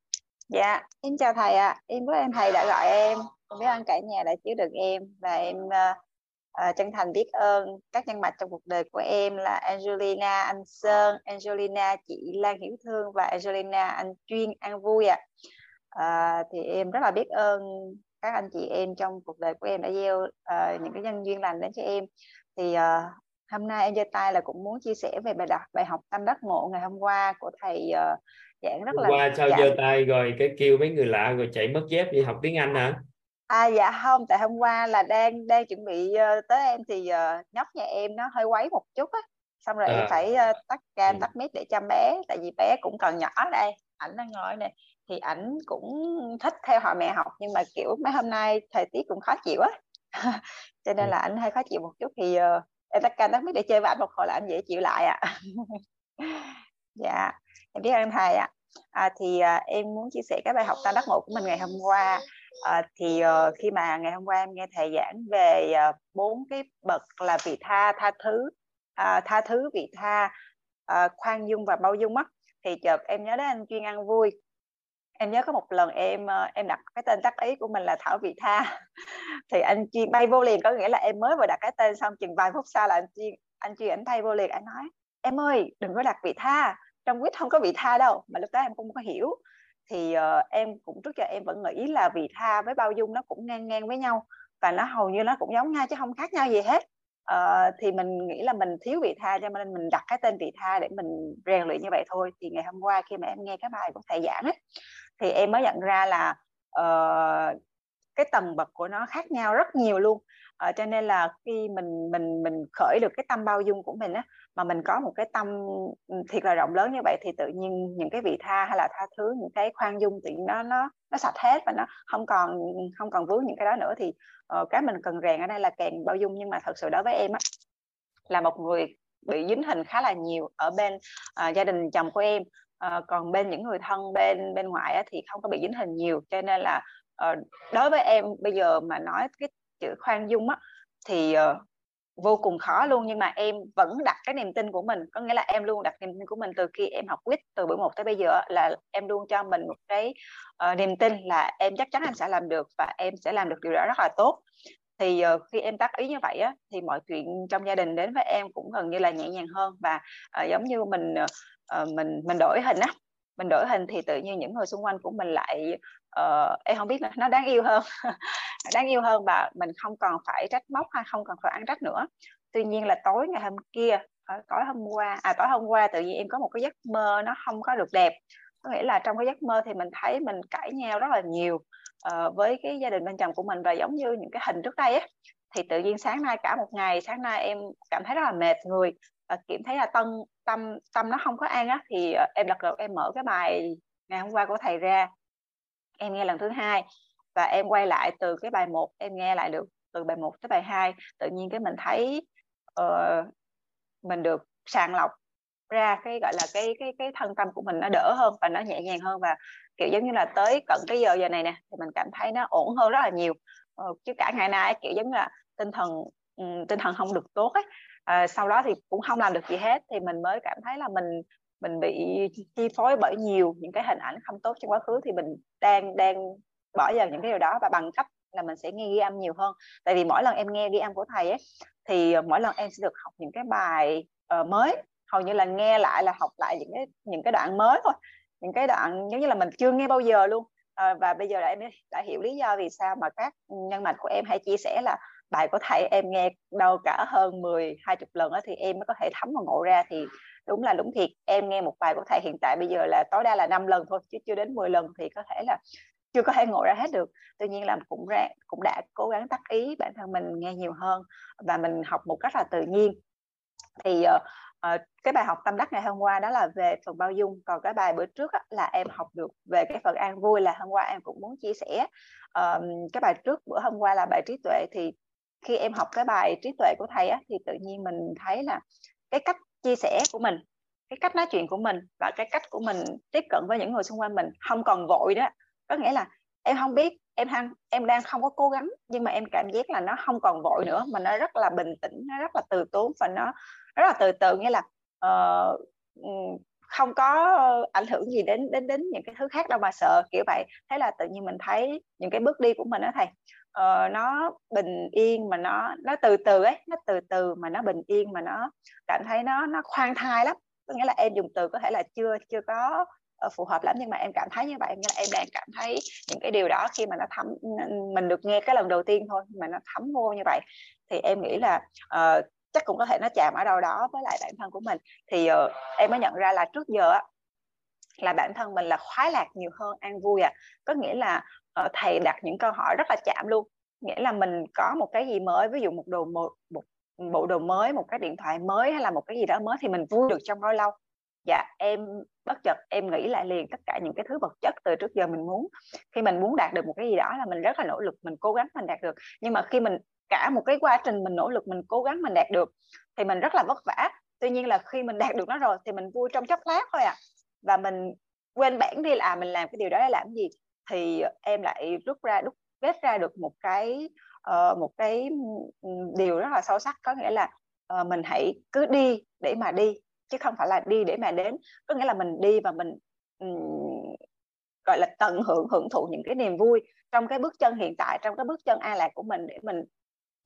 Dạ em chào thầy ạ. Em biết ơn thầy đã gọi em. Em biết ơn cả nhà đã chiếu được em và em ờ, ờ, chân thành biết ơn các nhân vật trong cuộc đời của em là Angelina anh Sơn Angelina chị Lan Hiểu Thương và Angelina anh Chuyên An Vui ạ. À, thì em rất là biết ơn các anh chị em trong cuộc đời của em đã gieo ờ, những cái nhân duyên lành đến cho em. Thì ờ, hôm nay em giơ tay là cũng muốn chia sẻ về bài đọc bài học tâm đắc ngộ ngày hôm qua của thầy ờ, giảng rất Hôm là qua sao dạ. giơ tay rồi cái kêu mấy người lạ rồi chạy mất dép đi học tiếng Anh hả? À dạ không, tại hôm qua là đang đang chuẩn bị ờ, tới em thì ờ, nhóc nhà em nó hơi quấy một chút á. Xong rồi em À. phải ờ, tắt cam, Ừ. tắt mic để chăm bé tại vì bé cũng còn nhỏ đây. Ảnh đang ngồi này thì ảnh cũng thích theo họ mẹ học nhưng mà kiểu mấy hôm nay thời tiết cũng khó chịu á. Cho nên Ừ. là ảnh hơi khó chịu một chút thì ờ, em tắt cam, tắt mic để chơi với ảnh một hồi là anh dễ chịu lại ạ. Dạ, em biết ơn thầy ạ. À, thì à, em muốn chia sẻ cái bài học tâm đắc ngộ của mình ngày hôm qua À, thì uh, khi mà ngày hôm qua em nghe thầy giảng về bốn bốn cái bậc là vị tha, tha thứ, uh, tha thứ, vị tha, uh, khoan dung và bao dung mất. Thì chợt em nhớ đến anh chuyên ăn vui. Em nhớ có một lần em uh, em đặt cái tên tác ý của mình là Thảo Vị Tha, thì anh chuyên bay vô liền có nghĩa là em mới vừa đặt cái tên xong chừng vài phút sau là anh chuyên anh chuyên ảnh thay vô liền anh nói em ơi đừng có đặt vị tha trong quýt không có vị tha đâu. Mà lúc đó em cũng không có hiểu thì uh, em cũng trước giờ em vẫn nghĩ là vị tha với bao dung nó cũng ngang ngang với nhau và nó hầu như nó cũng giống nhau chứ không khác nhau gì hết. Uh, thì mình nghĩ là mình thiếu vị tha cho nên mình đặt cái tên vị tha để mình rèn luyện như vậy thôi. Thì ngày hôm qua khi mà em nghe cái bài của thầy giảng ấy, thì em mới nhận ra là uh, cái tầng bậc của nó khác nhau rất nhiều luôn. Uh, cho nên là khi mình mình mình khởi được cái tâm bao dung của mình á mà mình có một cái tâm ừ, thiệt là rộng lớn như vậy thì tự nhiên những cái vị tha hay là tha thứ những cái khoan dung thì nó nó nó sạch hết và nó không còn không còn vướng những cái đó nữa thì uh, cái mình cần rèn ở đây là càng bao dung. Nhưng mà thật sự đối với em á là một người bị dính hình khá là nhiều ở bên uh, gia đình chồng của em. Uh, còn bên những người thân bên bên ngoại á, thì không có bị dính hình nhiều. Cho nên là uh, đối với em bây giờ mà nói cái chữ khoan dung á thì uh, vô cùng khó luôn nhưng mà em vẫn đặt cái niềm tin của mình. Có nghĩa là em luôn đặt niềm tin của mình từ khi em học quýt từ bữa một tới bây giờ là em luôn cho mình một cái uh, niềm tin là em chắc chắn em sẽ làm được và em sẽ làm được điều đó rất là tốt. Thì uh, khi em tác ý như vậy á thì mọi chuyện trong gia đình đến với em cũng gần như là nhẹ nhàng hơn và uh, giống như mình uh, mình mình đổi hình á. Mình đổi hình thì tự nhiên những người xung quanh của mình lại Ờ, uh, em không biết là nó đáng yêu hơn. Đáng yêu hơn và mình không còn phải trách móc hay không còn phải ăn trách nữa. Tuy nhiên là tối ngày hôm kia ờ, tối hôm qua à tối hôm qua tự nhiên em có một cái giấc mơ nó không có được đẹp. Có nghĩa là trong cái giấc mơ thì mình thấy mình cãi nhau rất là nhiều uh, với cái gia đình bên chồng của mình và giống như những cái hình trước đây ấy. thì tự nhiên sáng nay cả một ngày sáng nay em cảm thấy rất là mệt người và kiểm thấy là tâm tâm tâm nó không có an á. Thì em đặt em mở cái bài ngày hôm qua của thầy ra em nghe lần thứ hai và em quay lại từ cái bài một em nghe lại được từ bài 1 tới bài 2 tự nhiên cái mình thấy uh, mình được sàng lọc ra cái gọi là cái cái cái thân tâm của mình nó đỡ hơn và nó nhẹ nhàng hơn và kiểu giống như là tới cận cái giờ giờ này nè thì mình cảm thấy nó ổn hơn rất là nhiều. Ờ, chứ cả ngày nay kiểu giống như là tinh thần um, tinh thần không được tốt ấy à, sau đó thì cũng không làm được gì hết thì mình mới cảm thấy là mình mình bị chi phối bởi nhiều những cái hình ảnh không tốt trong quá khứ thì mình đang đang bỏ vào những cái điều đó và bằng cách là mình sẽ nghe ghi âm nhiều hơn. Tại vì mỗi lần em nghe ghi âm của thầy ấy thì mỗi lần em sẽ được học những cái bài uh, mới. Hầu như là nghe lại là học lại những cái những cái đoạn mới thôi. Những cái đoạn giống như là mình chưa nghe bao giờ luôn. À, và bây giờ là em đã hiểu lý do vì sao mà các nhân mạch của em hay chia sẻ là bài của thầy em nghe đâu cả hơn 10 20 lần đó, thì em mới có thể thấm và ngộ ra thì đúng là đúng thiệt. Em nghe một bài của thầy hiện tại bây giờ là tối đa là 5 lần thôi chứ chưa đến 10 lần thì có thể là chưa có thể ngộ ra hết được. Tuy nhiên là cũng ra cũng đã cố gắng tắt ý bản thân mình nghe nhiều hơn và mình học một cách là tự nhiên. Thì uh, uh, cái bài học tâm đắc ngày hôm qua đó là về phần bao dung. Còn cái bài bữa trước á, là em học được về cái phần an vui là hôm qua em cũng muốn chia sẻ. Uh, cái bài trước bữa hôm qua là bài trí tuệ. Thì khi em học cái bài trí tuệ của thầy á, thì tự nhiên mình thấy là cái cách chia sẻ của mình cái cách nói chuyện của mình và cái cách của mình tiếp cận với những người xung quanh mình. Không còn vội đó. Có nghĩa là em không biết em đang em đang không có cố gắng nhưng mà em cảm giác là nó không còn vội nữa mà nó rất là bình tĩnh nó rất là từ tốn và nó rất là từ từ. Nghĩa là uh, không có ảnh hưởng gì đến đến đến những cái thứ khác đâu mà sợ kiểu vậy. Thế là tự nhiên mình thấy những cái bước đi của mình đó thầy uh, nó bình yên mà nó nó từ từ ấy nó từ từ mà nó bình yên mà nó cảm thấy nó nó khoan thai lắm. Có nghĩa là em dùng từ có thể là chưa chưa có ờ, phù hợp lắm nhưng mà em cảm thấy như vậy. Nghĩa là em đang cảm thấy những cái điều đó khi mà nó thấm mình được nghe cái lần đầu tiên thôi mà nó thấm vô như vậy. Thì em nghĩ là uh, chắc cũng có thể nó chạm ở đâu đó với lại bản thân của mình. Thì uh, em mới nhận ra là trước giờ là bản thân mình là khoái lạc nhiều hơn an vui à. Có nghĩa là uh, thầy đặt những câu hỏi rất là chạm luôn. Nghĩa là mình có một cái gì mới ví dụ một đồ một, một bộ đồ mới một cái điện thoại mới hay là một cái gì đó mới thì mình vui được trong bao lâu? Dạ em bất chợt em nghĩ lại liền tất cả những cái thứ vật chất từ trước giờ mình muốn. Khi mình muốn đạt được một cái gì đó là mình rất là nỗ lực mình cố gắng mình đạt được. Nhưng mà khi mình cả một cái quá trình mình nỗ lực mình cố gắng mình đạt được thì mình rất là vất vả. Tuy nhiên là khi mình đạt được nó rồi thì mình vui trong chốc lát thôi à và mình quên bản đi là à, mình làm cái điều đó để làm gì? Thì em lại rút ra đúc kết ra được một cái uh, một cái ừ, điều rất là sâu sắc. Có nghĩa là uh, mình hãy cứ đi để mà đi chứ không phải là đi để mà đến. Có nghĩa là mình đi và mình um, gọi là tận hưởng hưởng thụ những cái niềm vui trong cái bước chân hiện tại trong cái bước chân a lạc của mình để mình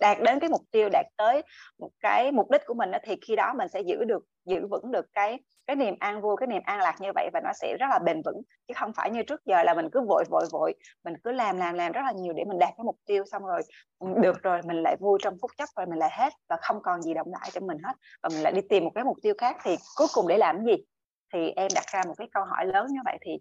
đạt đến cái mục tiêu đạt tới một cái mục đích của mình thì khi đó mình sẽ giữ được giữ vững được cái cái niềm an vui cái niềm an lạc như vậy và nó sẽ rất là bền vững. Chứ không phải như trước giờ là mình cứ vội vội vội mình cứ làm làm làm rất là nhiều để mình đạt cái mục tiêu xong rồi được rồi mình lại vui trong phút chốc rồi mình lại hết và không còn gì động lại cho mình hết và mình lại đi tìm một cái mục tiêu khác thì cuối cùng để làm cái gì? Thì em đặt ra một cái câu hỏi lớn như vậy thì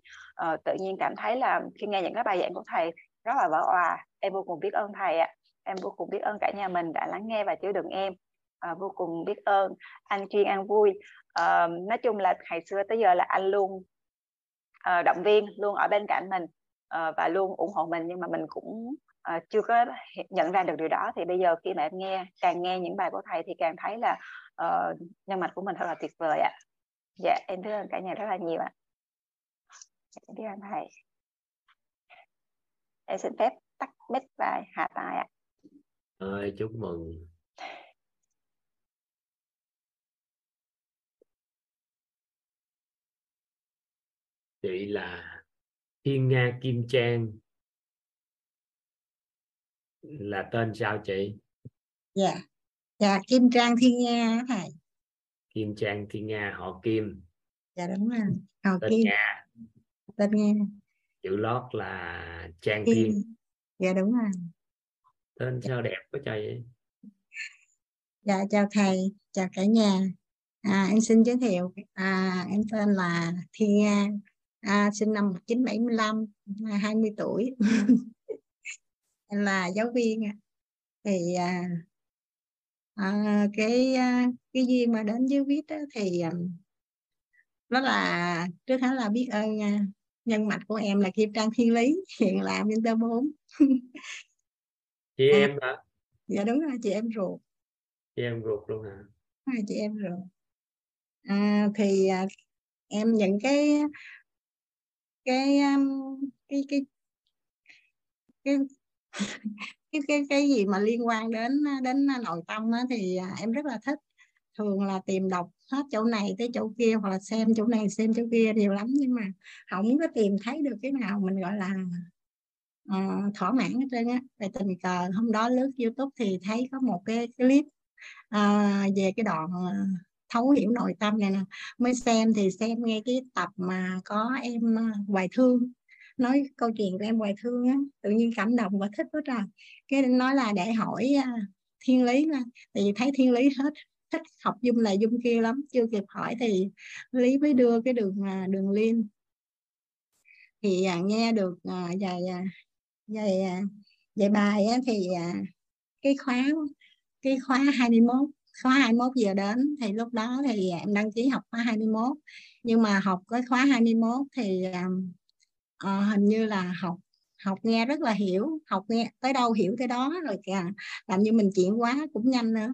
uh, tự nhiên cảm thấy là khi nghe những cái bài giảng của thầy rất là vỡ òa em vô cùng biết ơn thầy ạ em vô cùng biết ơn cả nhà mình đã lắng nghe và chứa đựng em. À, vô cùng biết ơn. Anh chuyên an vui. À, nói chung là ngày xưa tới giờ là anh luôn à, động viên luôn ở bên cạnh mình à, và luôn ủng hộ mình. Nhưng mà mình cũng à, chưa có nhận ra được điều đó. Thì bây giờ khi mà em nghe càng nghe những bài của thầy thì càng thấy là uh, nhân mạch của mình thật là tuyệt vời ạ. Dạ em biết ơn cả nhà rất là nhiều ạ. Dạ, em biết ơn thầy. Em xin phép tắt mic và hạ tài ạ ơi chúc mừng. Chị là thiên nga kim trang là tên sao chị? Dạ. Dạ kim trang thiên nga thầy? Kim trang thiên nga họ kim. Dạ đúng rồi. Họ tên kim. Nga. Tên nga. Chữ lót là trang kim. Kim dạ đúng rồi tên sao đẹp quá trời vậy? Dạ chào thầy chào cả nhà. À, em xin giới thiệu à, em tên là Thiên Nga. À, sinh năm 1975 20 à, tuổi. Em là giáo viên thì à, à, cái à, cái duyên mà đến với viết đó thì à, nó là trước hết là biết ơn à, nhân mạch của em là Kim Trang Thiên Lý hiện làm nhân tơ bốn. chị à, em hả? Dạ đúng rồi chị em ruột. Chị em ruột luôn hả? Hai chị em ruột. À, thì à, em những cái cái um, cái cái cái cái cái cái gì mà liên quan đến đến nội tâm á, thì à, em rất là thích. Thường là tìm đọc hết chỗ này tới chỗ kia hoặc là xem chỗ này xem chỗ kia nhiều lắm nhưng mà không có tìm thấy được cái nào mình gọi là uh, thỏa mãn hết trơn á. Về tình cờ hôm đó lướt youtube thì thấy có một cái clip uh, về cái đoạn uh, thấu hiểu nội tâm này nè. Mới xem thì xem nghe cái tập mà có em hoài thương nói câu chuyện của em hoài thương á. Tự nhiên cảm động và thích quá trời. Cái nói là để hỏi uh, thiên lý là thì thấy thiên lý hết thích học dung này dung kia lắm. Chưa kịp hỏi thì lý mới đưa cái đường đường liên thì à, nghe được à, vài về à, về bài thì à, cái khóa cái khóa 21 khóa 21 giờ đến thì lúc đó thì em đăng ký học khóa 21 nhưng mà học cái khóa 21 thì uh, hình như là học học nghe rất là hiểu học nghe tới đâu hiểu tới đó rồi kìa. Làm như mình chuyển quá cũng nhanh nữa.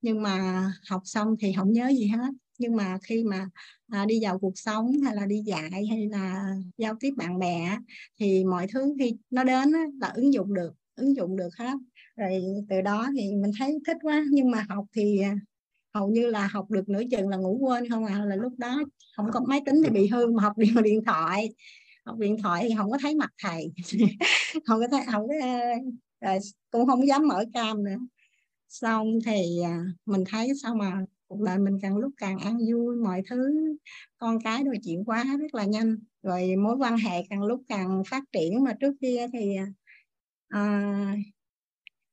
Nhưng mà học xong thì không nhớ gì hết nhưng mà khi mà à, đi vào cuộc sống hay là đi dạy hay là giao tiếp bạn bè thì mọi thứ khi nó đến á, là ứng dụng được ứng dụng được hết. Rồi từ đó thì mình thấy thích quá. Nhưng mà học thì à, hầu như là học được nửa chừng là ngủ quên không à. Là lúc đó không có máy tính thì bị hư mà học điện điện thoại. Học điện thoại thì không có thấy mặt thầy. Không có thấy không có rồi cũng không dám mở cam nữa. Xong thì mình thấy sao mà cuộc đời mình càng lúc càng ăn vui mọi thứ con cái đồ chuyện quá rất là nhanh. Rồi mối quan hệ càng lúc càng phát triển mà trước kia thì à,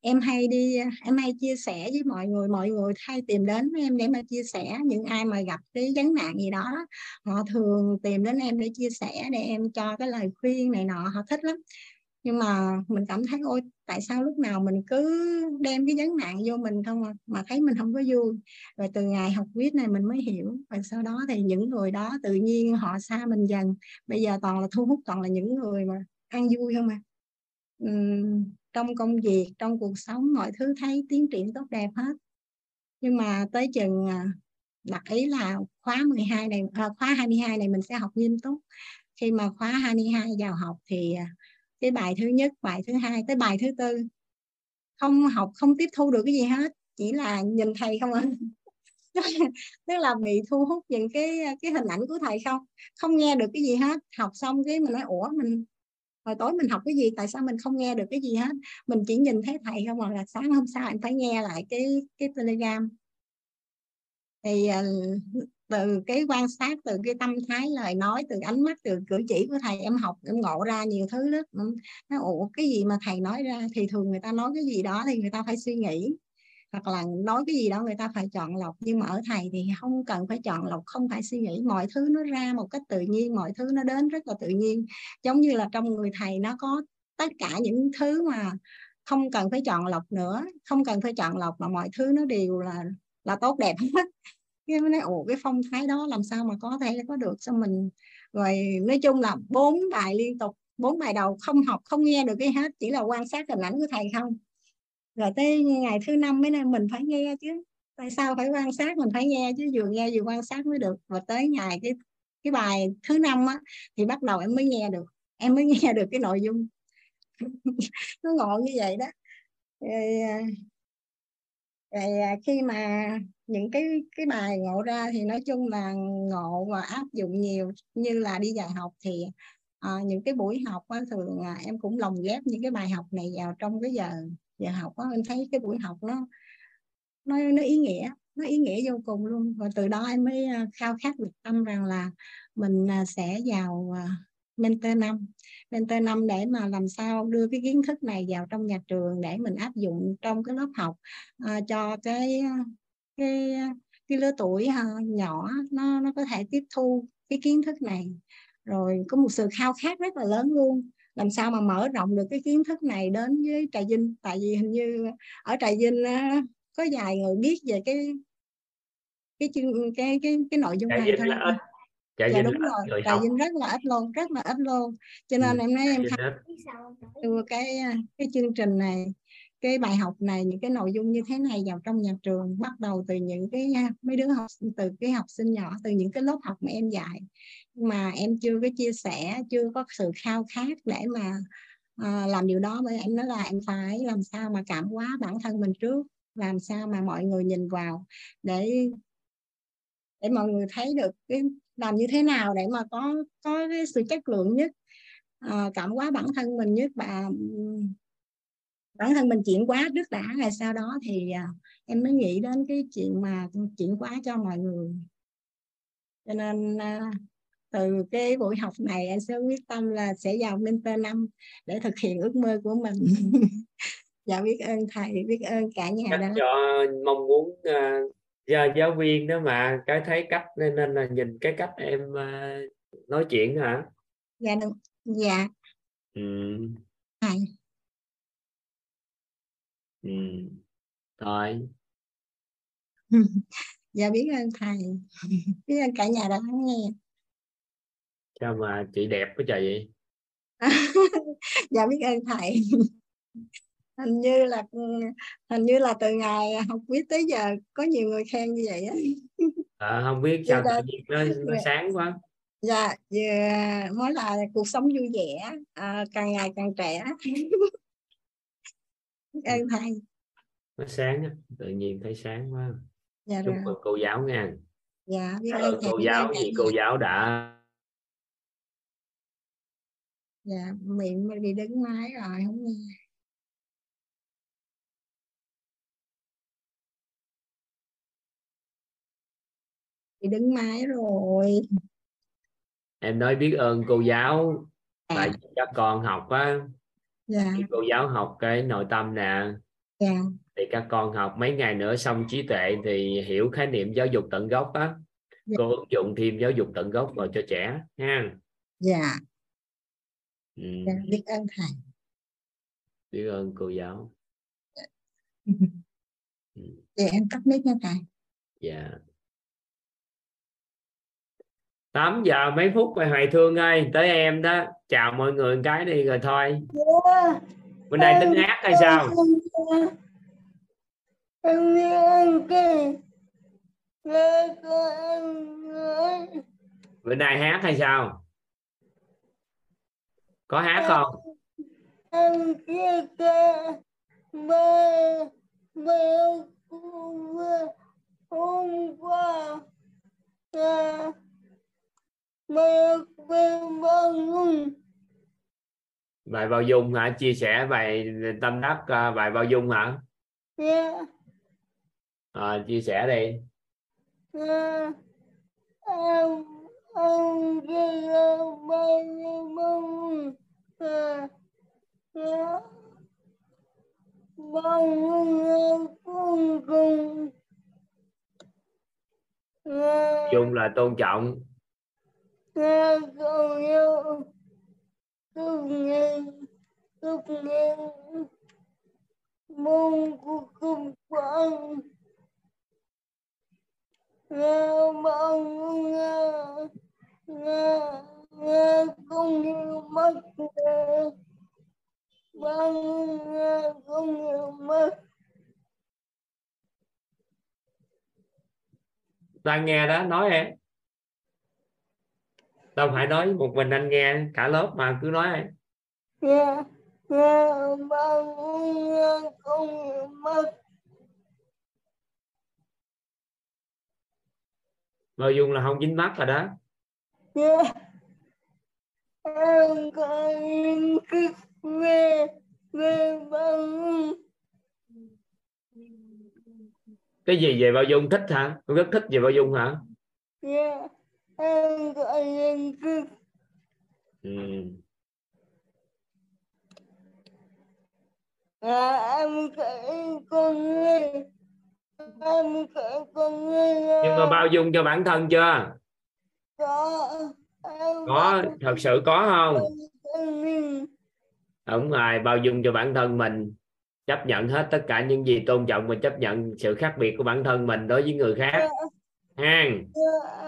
em hay đi em hay chia sẻ với mọi người mọi người hay tìm đến với em để mà chia sẻ. Những ai mà gặp cái vấn nạn gì đó họ thường tìm đến em để chia sẻ để em cho cái lời khuyên này nọ họ thích lắm nhưng mà mình cảm thấy ôi tại sao lúc nào mình cứ đem cái vấn nạn vô mình không à, mà thấy mình không có vui. Rồi từ ngày học viết này mình mới hiểu. Và sau đó thì những người đó tự nhiên họ xa mình dần. Bây giờ toàn là thu hút toàn là những người mà ăn vui không à? Uhm, trong công việc trong cuộc sống mọi thứ thấy tiến triển tốt đẹp hết. Nhưng mà tới chừng à, đặt ý là khóa 12 này à, khóa 22 này mình sẽ học nghiêm túc. Khi mà khóa 22 vào học thì à, cái bài thứ nhất, bài thứ hai tới bài thứ tư. Không học, không tiếp thu được cái gì hết, chỉ là nhìn thầy không ạ à. tức là bị thu hút những cái cái hình ảnh của thầy không? Không nghe được cái gì hết. Học xong cái mình nói, ủa, mình, hồi tối mình học cái gì? Tại sao mình không nghe được cái gì hết? Mình chỉ nhìn thấy thầy không mà là sáng hôm sau em phải nghe lại cái cái telegram. Thì ờ, từ cái quan sát, từ cái tâm thái lời nói, từ ánh mắt, từ cử chỉ của thầy, em học, em ngộ ra nhiều thứ lắm. Nó ủa, cái gì mà thầy nói ra thì thường người ta nói cái gì đó thì người ta phải suy nghĩ. Hoặc là nói cái gì đó người ta phải chọn lọc. Nhưng mà ở thầy thì không cần phải chọn lọc, không phải suy nghĩ. Mọi thứ nó ra một cách tự nhiên, mọi thứ nó đến rất là tự nhiên. Giống như là trong người thầy nó có tất cả những thứ mà không cần phải chọn lọc nữa. Không cần phải chọn lọc mà mọi thứ nó đều là là tốt đẹp hết cái nói ồ cái phong thái đó làm sao mà có thể có được? Sao mình, rồi nói chung là bốn bài liên tục, bốn bài đầu không học, không nghe được cái hết, chỉ là quan sát hình ảnh của thầy không. Rồi tới ngày thứ năm mới nên mình phải nghe chứ, tại sao phải quan sát? Mình phải nghe chứ, vừa nghe vừa quan sát mới được. Và tới ngày cái cái bài thứ năm á, thì bắt đầu em mới nghe được, em mới nghe được cái nội dung. Nó ngộ như vậy đó. À, rồi, à, khi mà những cái cái bài ngộ ra thì nói chung là ngộ và áp dụng nhiều như là đi dạy học thì à, những cái buổi học á, thường à, em cũng lồng ghép những cái bài học này vào trong cái giờ giờ học á, em thấy cái buổi học nó nó nó ý nghĩa nó ý nghĩa vô cùng luôn. Và từ đó em mới à, khao khát được tâm rằng là mình à, sẽ vào mentor năm. Mentor năm để mà làm sao đưa cái kiến thức này vào trong nhà trường để mình áp dụng trong cái lớp học uh, cho cái cái cái lứa tuổi uh, nhỏ nó nó có thể tiếp thu cái kiến thức này. Rồi có một sự khao khát rất là lớn luôn. Làm sao mà mở rộng được cái kiến thức này đến với trà vinh? Tại vì hình như ở trà vinh có vài người biết về cái cái chương cái cái cái nội dung này thôi trà dạ đúng rồi. trà vinh rất là ít luôn rất là ít luôn. Cho nên ừ. em nói em đưa cái cái chương trình này cái bài học này những cái nội dung như thế này vào trong nhà trường bắt đầu từ những cái mấy đứa học từ cái học sinh nhỏ từ những cái lớp học mà em dạy mà em chưa có chia sẻ chưa có sự khao khát để mà à, làm điều đó. Bởi em nói là em phải làm sao mà cảm hóa bản thân mình trước làm sao mà mọi người nhìn vào để để mọi người thấy được cái làm như thế nào để mà có có cái sự chất lượng nhất à, cảm hóa bản thân mình nhất và bản thân mình chuyển hóa trước đã. Rồi sau đó thì à, em mới nghĩ đến cái chuyện mà chuyển hóa cho mọi người. Cho nên à, từ cái buổi học này em sẽ quyết tâm là sẽ vào mentor năm để thực hiện ước mơ của mình. Dạ biết ơn thầy biết ơn cả nhà cách đã. cho mong muốn uh, giáo, giáo viên đó mà cái thấy cách nên, nên là nhìn cái cách em uh, nói chuyện hả? Dạ đúng dạ. Ừ. thầy ừ. thôi dạ biết ơn thầy. Biết ơn cả nhà đã lắng nghe. Sao mà chị đẹp quá trời vậy? Dạ biết ơn thầy hình như là hình như là từ ngày học viết tới giờ có nhiều người khen như vậy á. À, không biết sao Dạ, tự nhiên nó, nó sáng quá. Dạ dạ, mới là cuộc sống vui vẻ à, càng ngày càng trẻ. Biết ơn thầy nó sáng á, tự nhiên thấy sáng quá. Dạ chúc rồi mừng cô giáo nha. Dạ biết ơn thầy cô giáo nhà. cô giáo đã. Dạ miệng bị đứng máy rồi không nghe bị đứng máy rồi. Em nói biết ơn cô giáo tại vì các con học á. Dạ. Khi cô giáo học cái nội tâm nè. Dạ. Thì các con học mấy ngày nữa xong trí tuệ thì hiểu khái niệm giáo dục tận gốc á. Dạ. cô ứng dụng thêm giáo dục tận gốc vào cho trẻ ha. Dạ. Ừ. dạ biết ơn thầy. Biết ơn cô giáo. Dạ. Em tắt mic nha thầy. Dạ 8 giờ mấy phút rồi Hoài Thương ơi tới em đó. Chào mọi người một cái đi rồi thôi. Bên đây tính hát hay sao? bên đây hát hay sao? Có hát không? hôm qua là về về bao dung bài bao dung hả? Chia sẻ bài tâm đắc à, bài bao dung hả? Yeah à, chia sẻ đi. Yeah bao dung yeah yeah là cùng? Yeah dung là tôn trọng nghe cầu yêu cùng nghe cùng nghe mong của cùng quang nghe bao nghe nghe nghe không hiểu mất nghe bao nghe không hiểu mất đang nghe đó, nói em đâu phải nói một mình anh nghe cả lớp mà cứ nói nghe nghe bao nghe không hiểu mất bao dung là không dính mắt rồi đó. Nghe em có những cái về về bao cái gì về bao dung thích hả? Con rất thích về bao dung hả? Nghe em có những cái ừ. À, em thấy con người. Em thấy con người nhưng mà bao dung cho bản thân chưa? Có em có thật sự có không? đúng rồi bao dung cho bản thân mình. Chấp nhận hết tất cả những gì tôn trọng và chấp nhận sự khác biệt của bản thân mình đối với người khác ha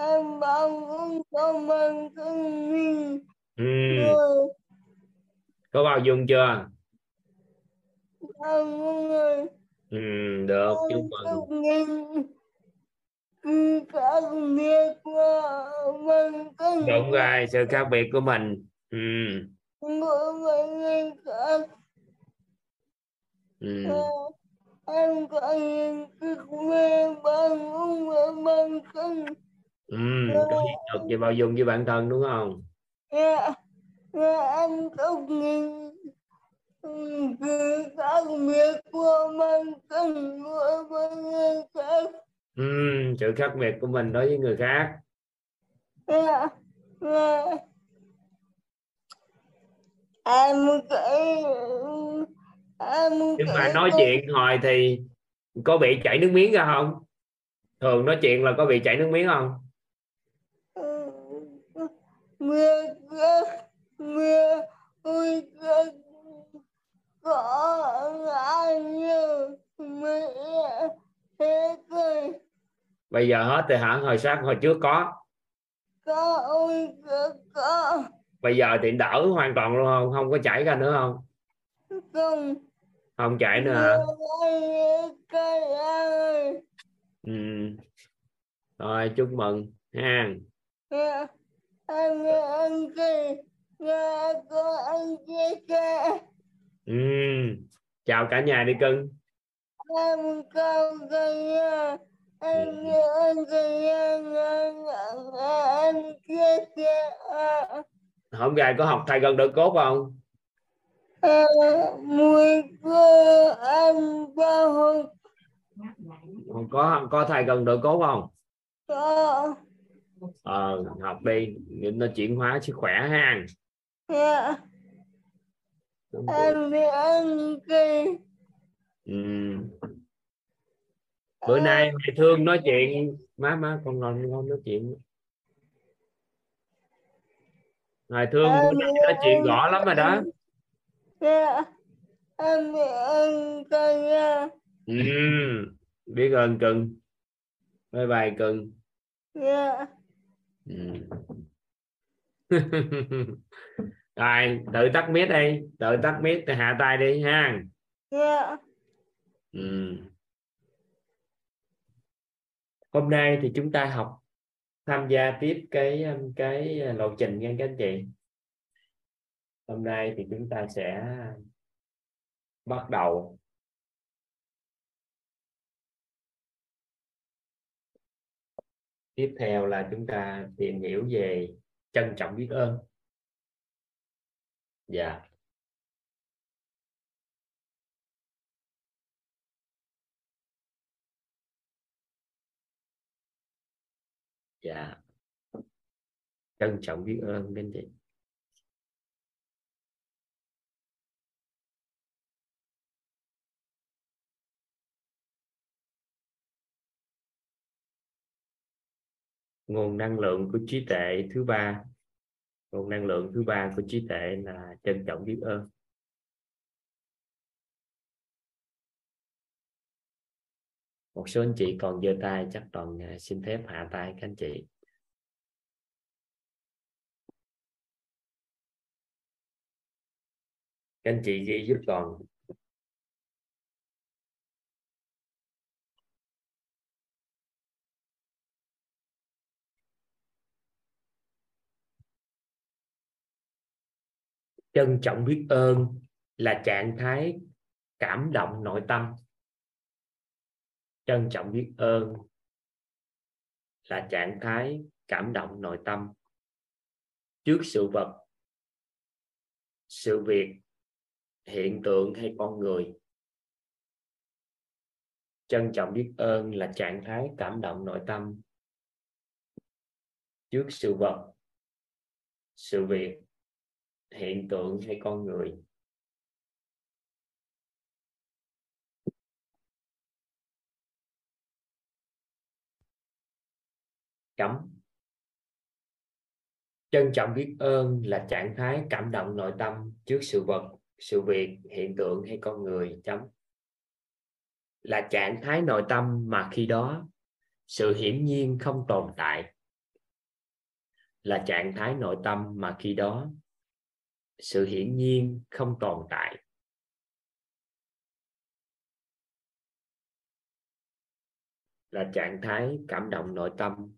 em bao dung cho mình thân mình ừ. có bao dung chưa? Người. Ừ, được chúc mừng. đúng rồi sự khác biệt của mình. Ừ. Ừ. em có những cái về bằng ông và bằng thân Ừ. có hiện thực về bao dung với bản thân đúng không dạ dạ em có những cái khác biệt của bản thân của người khác ừ. sự khác biệt của mình đối với người khác dạ dạ em cái nhưng mà nói chuyện hồi thì có bị chảy nước miếng ra không? Thường nói chuyện là có bị chảy nước miếng không? Mưa các mưa thế cười bây giờ hết rồi hả? Hồi sáng hồi trước có. Có ôi có bây giờ thì đỡ hoàn toàn luôn không? Không có chảy ra nữa không? Không không chảy nữa hả ừ. rồi chúc mừng. Ha ừ. chào cả nhà đi cưng. Em cao cái nhà em ăn cái nhà em chia sẻ hôm nay có học thầy gần được cốt không mùi cơ em bao hôm có có thầy gần được cốt không? Có. Ờ học đi nó chuyển hóa sức khỏe ha. Dạ. Em đi ăn cái ừ. bữa nay mày thương nói chuyện. Má má con ngon ngon nói chuyện. Ngài thương bữa nay nói chuyện rõ lắm rồi đó em đi ăn cái nhà ừ. biết ơn cưng bye bye cưng dạ ừ. rồi tự tắt mic đi tự tắt mic thì hạ tay đi ha dạ ừ. hôm nay thì chúng ta học tham gia tiếp cái cái lộ trình nha các anh chị hôm nay thì chúng ta sẽ bắt đầu. Tiếp theo là chúng ta tìm hiểu về trân trọng biết ơn. Dạ. Dạ. Trân trọng biết ơn các anh chị nguồn năng lượng của trí tuệ thứ ba. Nguồn năng lượng thứ ba của trí tuệ là trân trọng biết ơn. Một số anh chị còn giơ tay, chắc toàn à, xin phép hạ tay các anh chị. Các anh chị ghi giúp toàn. Trân trọng biết ơn là trạng thái cảm động nội tâm. Trân trọng biết ơn là trạng thái cảm động nội tâm. Trước sự vật, sự việc, hiện tượng hay con người, trân trọng biết ơn là trạng thái cảm động nội tâm. Trước sự vật, sự việc hiện tượng hay con người. Chấm trân trọng biết ơn là trạng thái cảm động nội tâm trước sự vật, sự việc, hiện tượng hay con người. Chấm. Là trạng thái nội tâm mà khi đó, sự hiển nhiên không tồn tại. Là trạng thái nội tâm mà khi đó sự hiển nhiên không tồn tại. Là trạng thái cảm động nội tâm.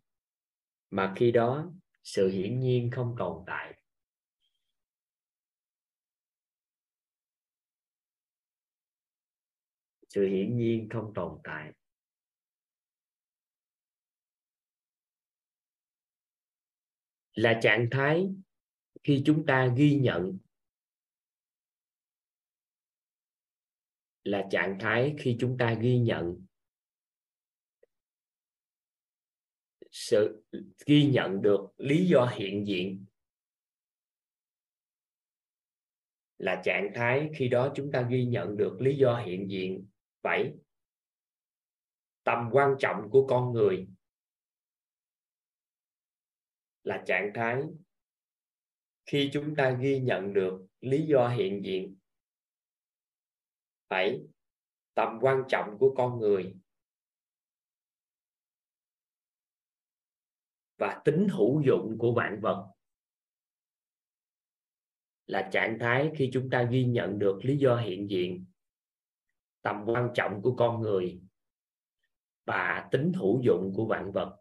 Mà khi đó, sự hiển nhiên không tồn tại. Sự hiển nhiên không tồn tại. Là trạng thái khi chúng ta ghi nhận là trạng thái khi chúng ta ghi nhận sự ghi nhận được lý do hiện diện là trạng thái khi đó chúng ta ghi nhận được lý do hiện diện. Vậy tầm quan trọng của con người là trạng thái khi chúng ta ghi nhận được lý do hiện diện. Bảy, tầm quan trọng của con người. Và tính hữu dụng của vạn vật. Là trạng thái khi chúng ta ghi nhận được lý do hiện diện. Tầm quan trọng của con người. Và tính hữu dụng của vạn vật.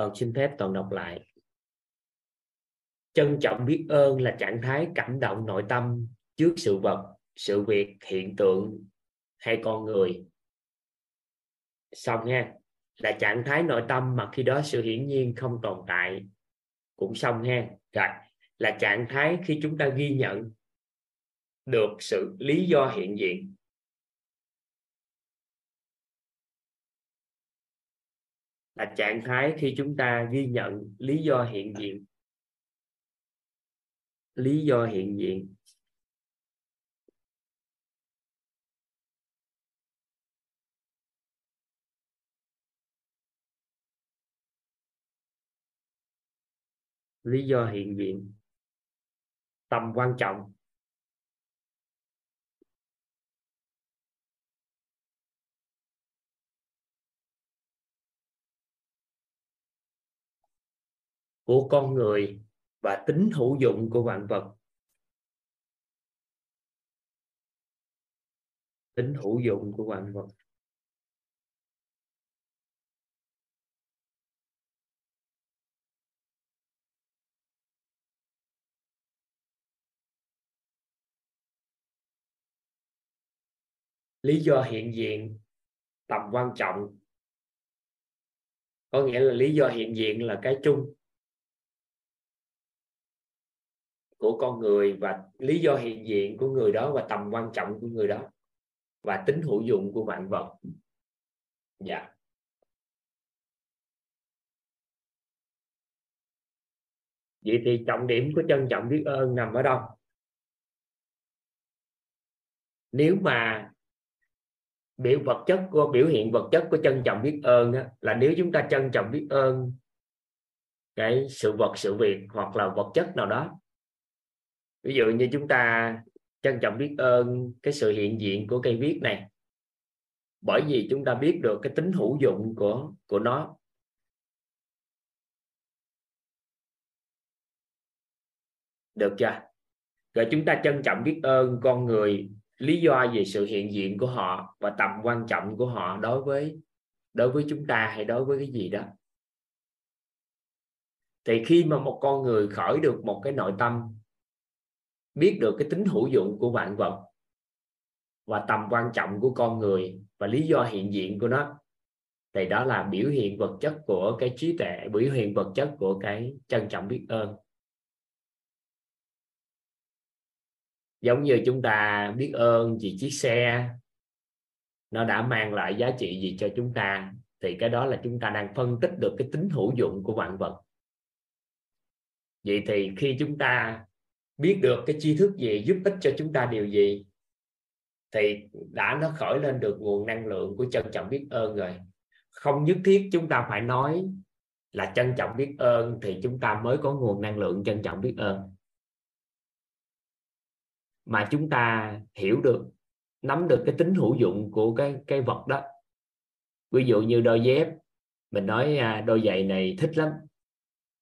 Toàn xin phép toàn đọc lại. Trân trọng biết ơn là trạng thái cảm động nội tâm trước sự vật, sự việc, hiện tượng hay con người. Xong ha, là trạng thái nội tâm mà khi đó sự hiển nhiên không tồn tại. Cũng xong ha, rồi, là trạng thái khi chúng ta ghi nhận được sự lý do hiện diện. Là trạng thái khi chúng ta ghi nhận lý do hiện diện. Lý do hiện diện. Lý do hiện diện. Tầm quan trọng. Của con người và tính hữu dụng của vạn vật. Tính hữu dụng của vạn vật. Lý do hiện diện, tầm quan trọng. Có nghĩa là lý do hiện diện là cái chung. Của con người và lý do hiện diện của người đó và tầm quan trọng của người đó và tính hữu dụng của vạn vật. Dạ. Vậy thì trọng điểm của trân trọng biết ơn nằm ở đâu? Nếu mà biểu vật chất của biểu hiện vật chất của trân trọng biết ơn đó, là nếu chúng ta trân trọng biết ơn cái sự vật sự việc hoặc là vật chất nào đó ví dụ như chúng ta trân trọng biết ơn cái sự hiện diện của cây viết này. Bởi vì chúng ta biết được cái tính hữu dụng của của nó. Được chưa? Rồi chúng ta trân trọng biết ơn con người, lý do về sự hiện diện của họ và tầm quan trọng của họ đối với đối với chúng ta hay đối với cái gì đó. Thì khi mà một con người khởi được một cái nội tâm biết được cái tính hữu dụng của vạn vật và tầm quan trọng của con người và lý do hiện diện của nó. Thì đó là biểu hiện vật chất của cái trí tuệ, biểu hiện vật chất của cái trân trọng biết ơn. Giống như chúng ta biết ơn vì chiếc xe, nó đã mang lại giá trị gì cho chúng ta, thì cái đó là chúng ta đang phân tích được cái tính hữu dụng của vạn vật. Vậy thì khi chúng ta biết được cái tri thức gì, giúp ích cho chúng ta điều gì, thì đã nó khởi lên được nguồn năng lượng của trân trọng biết ơn rồi. Không nhất thiết chúng ta phải nói là trân trọng biết ơn thì chúng ta mới có nguồn năng lượng trân trọng biết ơn. Mà chúng ta hiểu được, nắm được cái tính hữu dụng của cái cái vật đó. Ví dụ như đôi dép, mình nói à, đôi giày này thích lắm.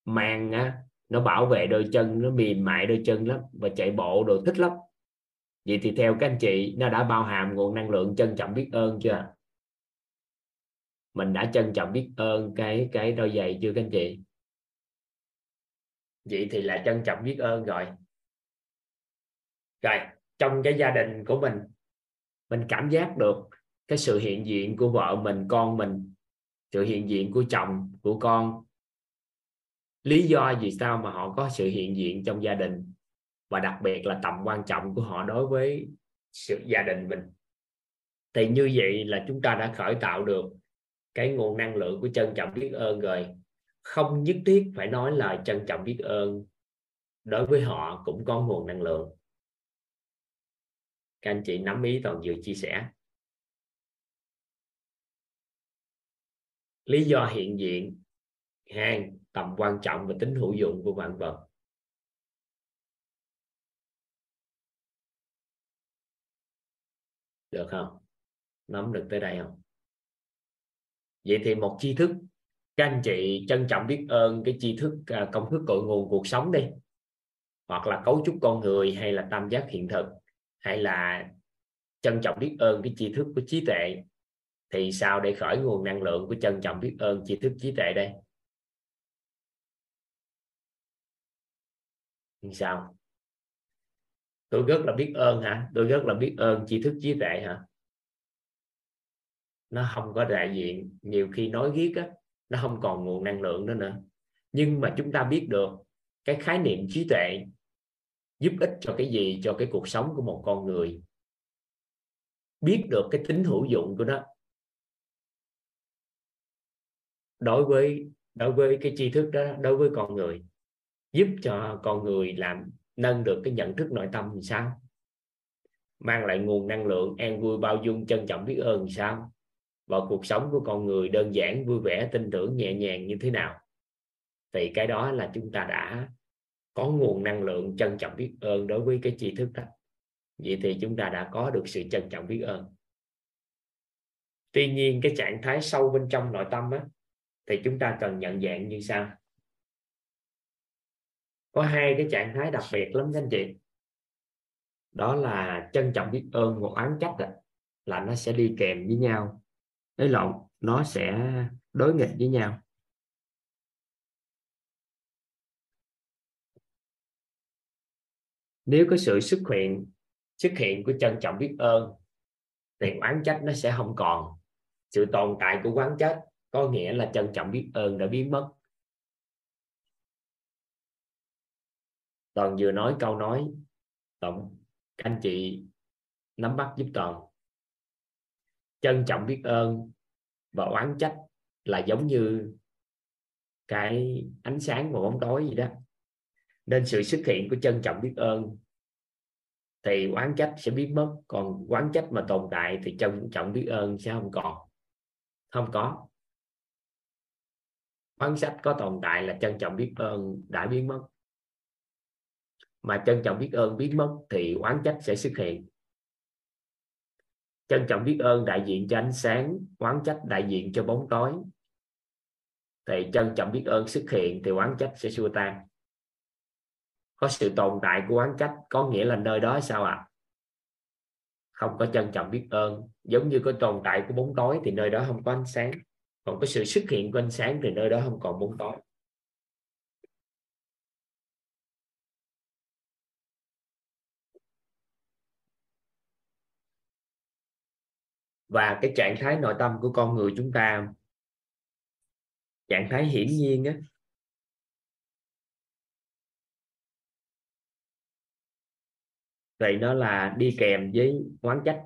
Mang à, nó bảo vệ đôi chân, nó mềm mại đôi chân lắm và chạy bộ đồ thích lắm. Vậy thì theo các anh chị, nó đã bao hàm nguồn năng lượng trân trọng biết ơn chưa? Mình đã trân trọng biết ơn cái cái đôi giày chưa các anh chị? Vậy thì là trân trọng biết ơn rồi. Rồi, trong cái gia đình của mình mình cảm giác được cái sự hiện diện của vợ mình, con mình, sự hiện diện của chồng, của con lý do vì sao mà họ có sự hiện diện trong gia đình và đặc biệt là tầm quan trọng của họ đối với sự gia đình mình? Thì như vậy là chúng ta đã khởi tạo được cái nguồn năng lượng của trân trọng biết ơn rồi. Không nhất thiết phải nói lời trân trọng biết ơn đối với họ cũng có nguồn năng lượng. Các anh chị nắm ý toàn vừa chia sẻ. Lý do hiện diện. Hàng tầm quan trọng và tính hữu dụng của vạn vật. Được không? Nắm được tới đây không? Vậy thì một tri thức, các anh chị trân trọng biết ơn cái tri thức à, công thức cội nguồn cuộc sống đi. Hoặc là cấu trúc con người, hay là tam giác hiện thực, hay là trân trọng biết ơn cái tri thức của trí tuệ. Thì sao để khởi nguồn năng lượng của trân trọng biết ơn tri thức trí tuệ đây? Thì sao? Tôi rất là biết ơn hả? Tôi rất là biết ơn tri thức trí tuệ hả? Nó không có đại diện, nhiều khi nói viết á, nó không còn nguồn năng lượng nữa nữa. Nhưng mà chúng ta biết được, cái khái niệm trí tuệ giúp ích cho cái gì? Cho cái cuộc sống của một con người. Biết được cái tính hữu dụng của nó. Đối với đối với cái tri thức đó, đối với con người giúp cho con người làm nâng được cái nhận thức nội tâm thì sao? Mang lại nguồn năng lượng an vui bao dung trân trọng biết ơn thì sao? Và cuộc sống của con người đơn giản vui vẻ tin tưởng nhẹ nhàng như thế nào? Thì cái đó là chúng ta đã có nguồn năng lượng trân trọng biết ơn đối với cái tri thức đó. Vậy thì chúng ta đã có được sự trân trọng biết ơn. Tuy nhiên cái trạng thái sâu bên trong nội tâm á, thì chúng ta cần nhận dạng như sau có hai cái trạng thái đặc biệt lắm các anh chị. Đó là trân trọng biết ơn và oán trách đó, là nó sẽ đi kèm với nhau. Ấy lộn nó sẽ đối nghịch với nhau. Nếu có sự xuất hiện xuất hiện của trân trọng biết ơn thì oán trách nó sẽ không còn. Sự tồn tại của oán trách có nghĩa là trân trọng biết ơn đã biến mất. Toàn vừa nói câu nói, tổng, các anh chị nắm bắt giúp toàn. Trân trọng biết ơn và oán trách là giống như cái ánh sáng và bóng tối gì đó. Nên sự xuất hiện của trân trọng biết ơn thì oán trách sẽ biến mất, còn oán trách mà tồn tại thì trân trọng biết ơn sẽ không còn. Không có. Oán trách có tồn tại là trân trọng biết ơn đã biến mất mà trân trọng biết ơn biến mất thì oán trách sẽ xuất hiện. Trân trọng biết ơn đại diện cho ánh sáng, oán trách đại diện cho bóng tối. Thì trân trọng biết ơn xuất hiện thì oán trách sẽ xua tan. Có sự tồn tại của oán trách có nghĩa là nơi đó sao ạ? À? không có trân trọng biết ơn. Giống như có tồn tại của bóng tối thì nơi đó không có ánh sáng. Còn có sự xuất hiện của ánh sáng thì nơi đó không còn bóng tối. Và cái trạng thái nội tâm của con người chúng ta, trạng thái hiển nhiên á vậy nó là đi kèm với oán trách.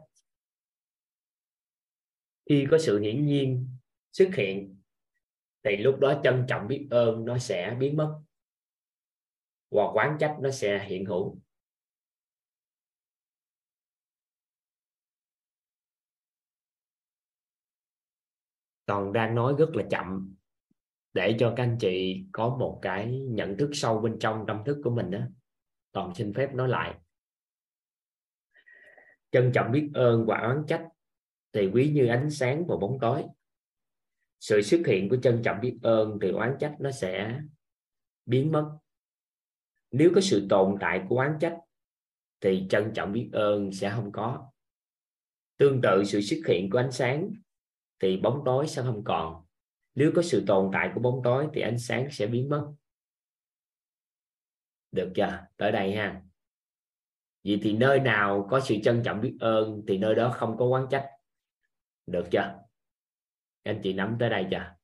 Khi có sự hiển nhiên xuất hiện, thì lúc đó trân trọng biết ơn nó sẽ biến mất, hoặc quán trách nó sẽ hiện hữu. Còn đang nói rất là chậm, để cho các anh chị có một cái nhận thức sâu bên trong tâm thức của mình đó toàn xin phép nói lại. Trân trọng biết ơn và oán trách thì quý như ánh sáng và bóng tối. Sự xuất hiện của trân trọng biết ơn thì oán trách nó sẽ biến mất. Nếu có sự tồn tại của oán trách thì trân trọng biết ơn sẽ không có. Tương tự sự xuất hiện của ánh sáng thì bóng tối sẽ không còn. Nếu có sự tồn tại của bóng tối thì ánh sáng sẽ biến mất. Được chưa? Tới đây ha. Vậy thì nơi nào có sự trân trọng biết ơn thì nơi đó không có quán trách. Được chưa? Anh chị nắm tới đây chưa?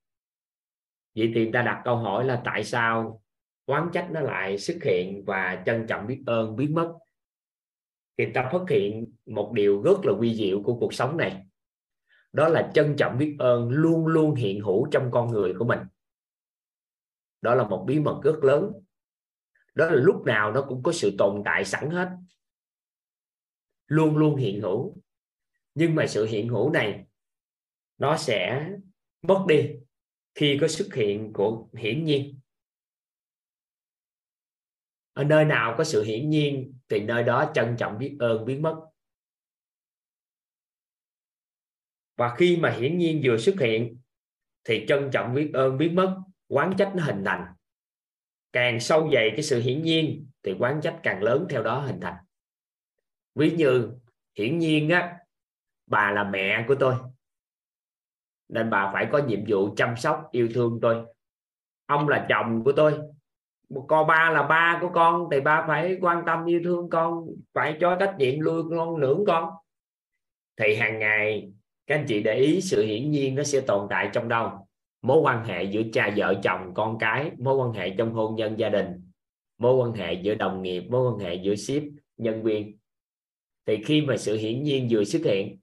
Vậy thì ta đặt câu hỏi là tại sao quán trách nó lại xuất hiện và trân trọng biết ơn biến mất? Thì ta phát hiện một điều rất là quy diệu của cuộc sống này đó là trân trọng biết ơn luôn luôn hiện hữu trong con người của mình. Đó là một bí mật rất lớn. Đó là lúc nào nó cũng có sự tồn tại sẵn hết. Luôn luôn hiện hữu. Nhưng mà sự hiện hữu này, nó sẽ mất đi khi có xuất hiện của hiển nhiên. Ở nơi nào có sự hiển nhiên, thì nơi đó trân trọng biết ơn, biến mất. Và khi mà hiển nhiên vừa xuất hiện, thì trân trọng biết ơn biến mất, quán trách nó hình thành. Càng sâu dày cái sự hiển nhiên, thì quán trách càng lớn theo đó hình thành. Ví như hiển nhiên á, bà là mẹ của tôi, nên bà phải có nhiệm vụ chăm sóc, yêu thương tôi. Ông là chồng của tôi con ba là ba của con, thì ba phải quan tâm yêu thương con, phải cho trách nhiệm nuôi con nưởng con. Thì hàng ngày các anh chị để ý sự hiển nhiên nó sẽ tồn tại trong đâu mối quan hệ giữa cha vợ chồng con cái mối quan hệ trong hôn nhân gia đình mối quan hệ giữa đồng nghiệp mối quan hệ giữa ship nhân viên. Thì khi mà sự hiển nhiên vừa xuất hiện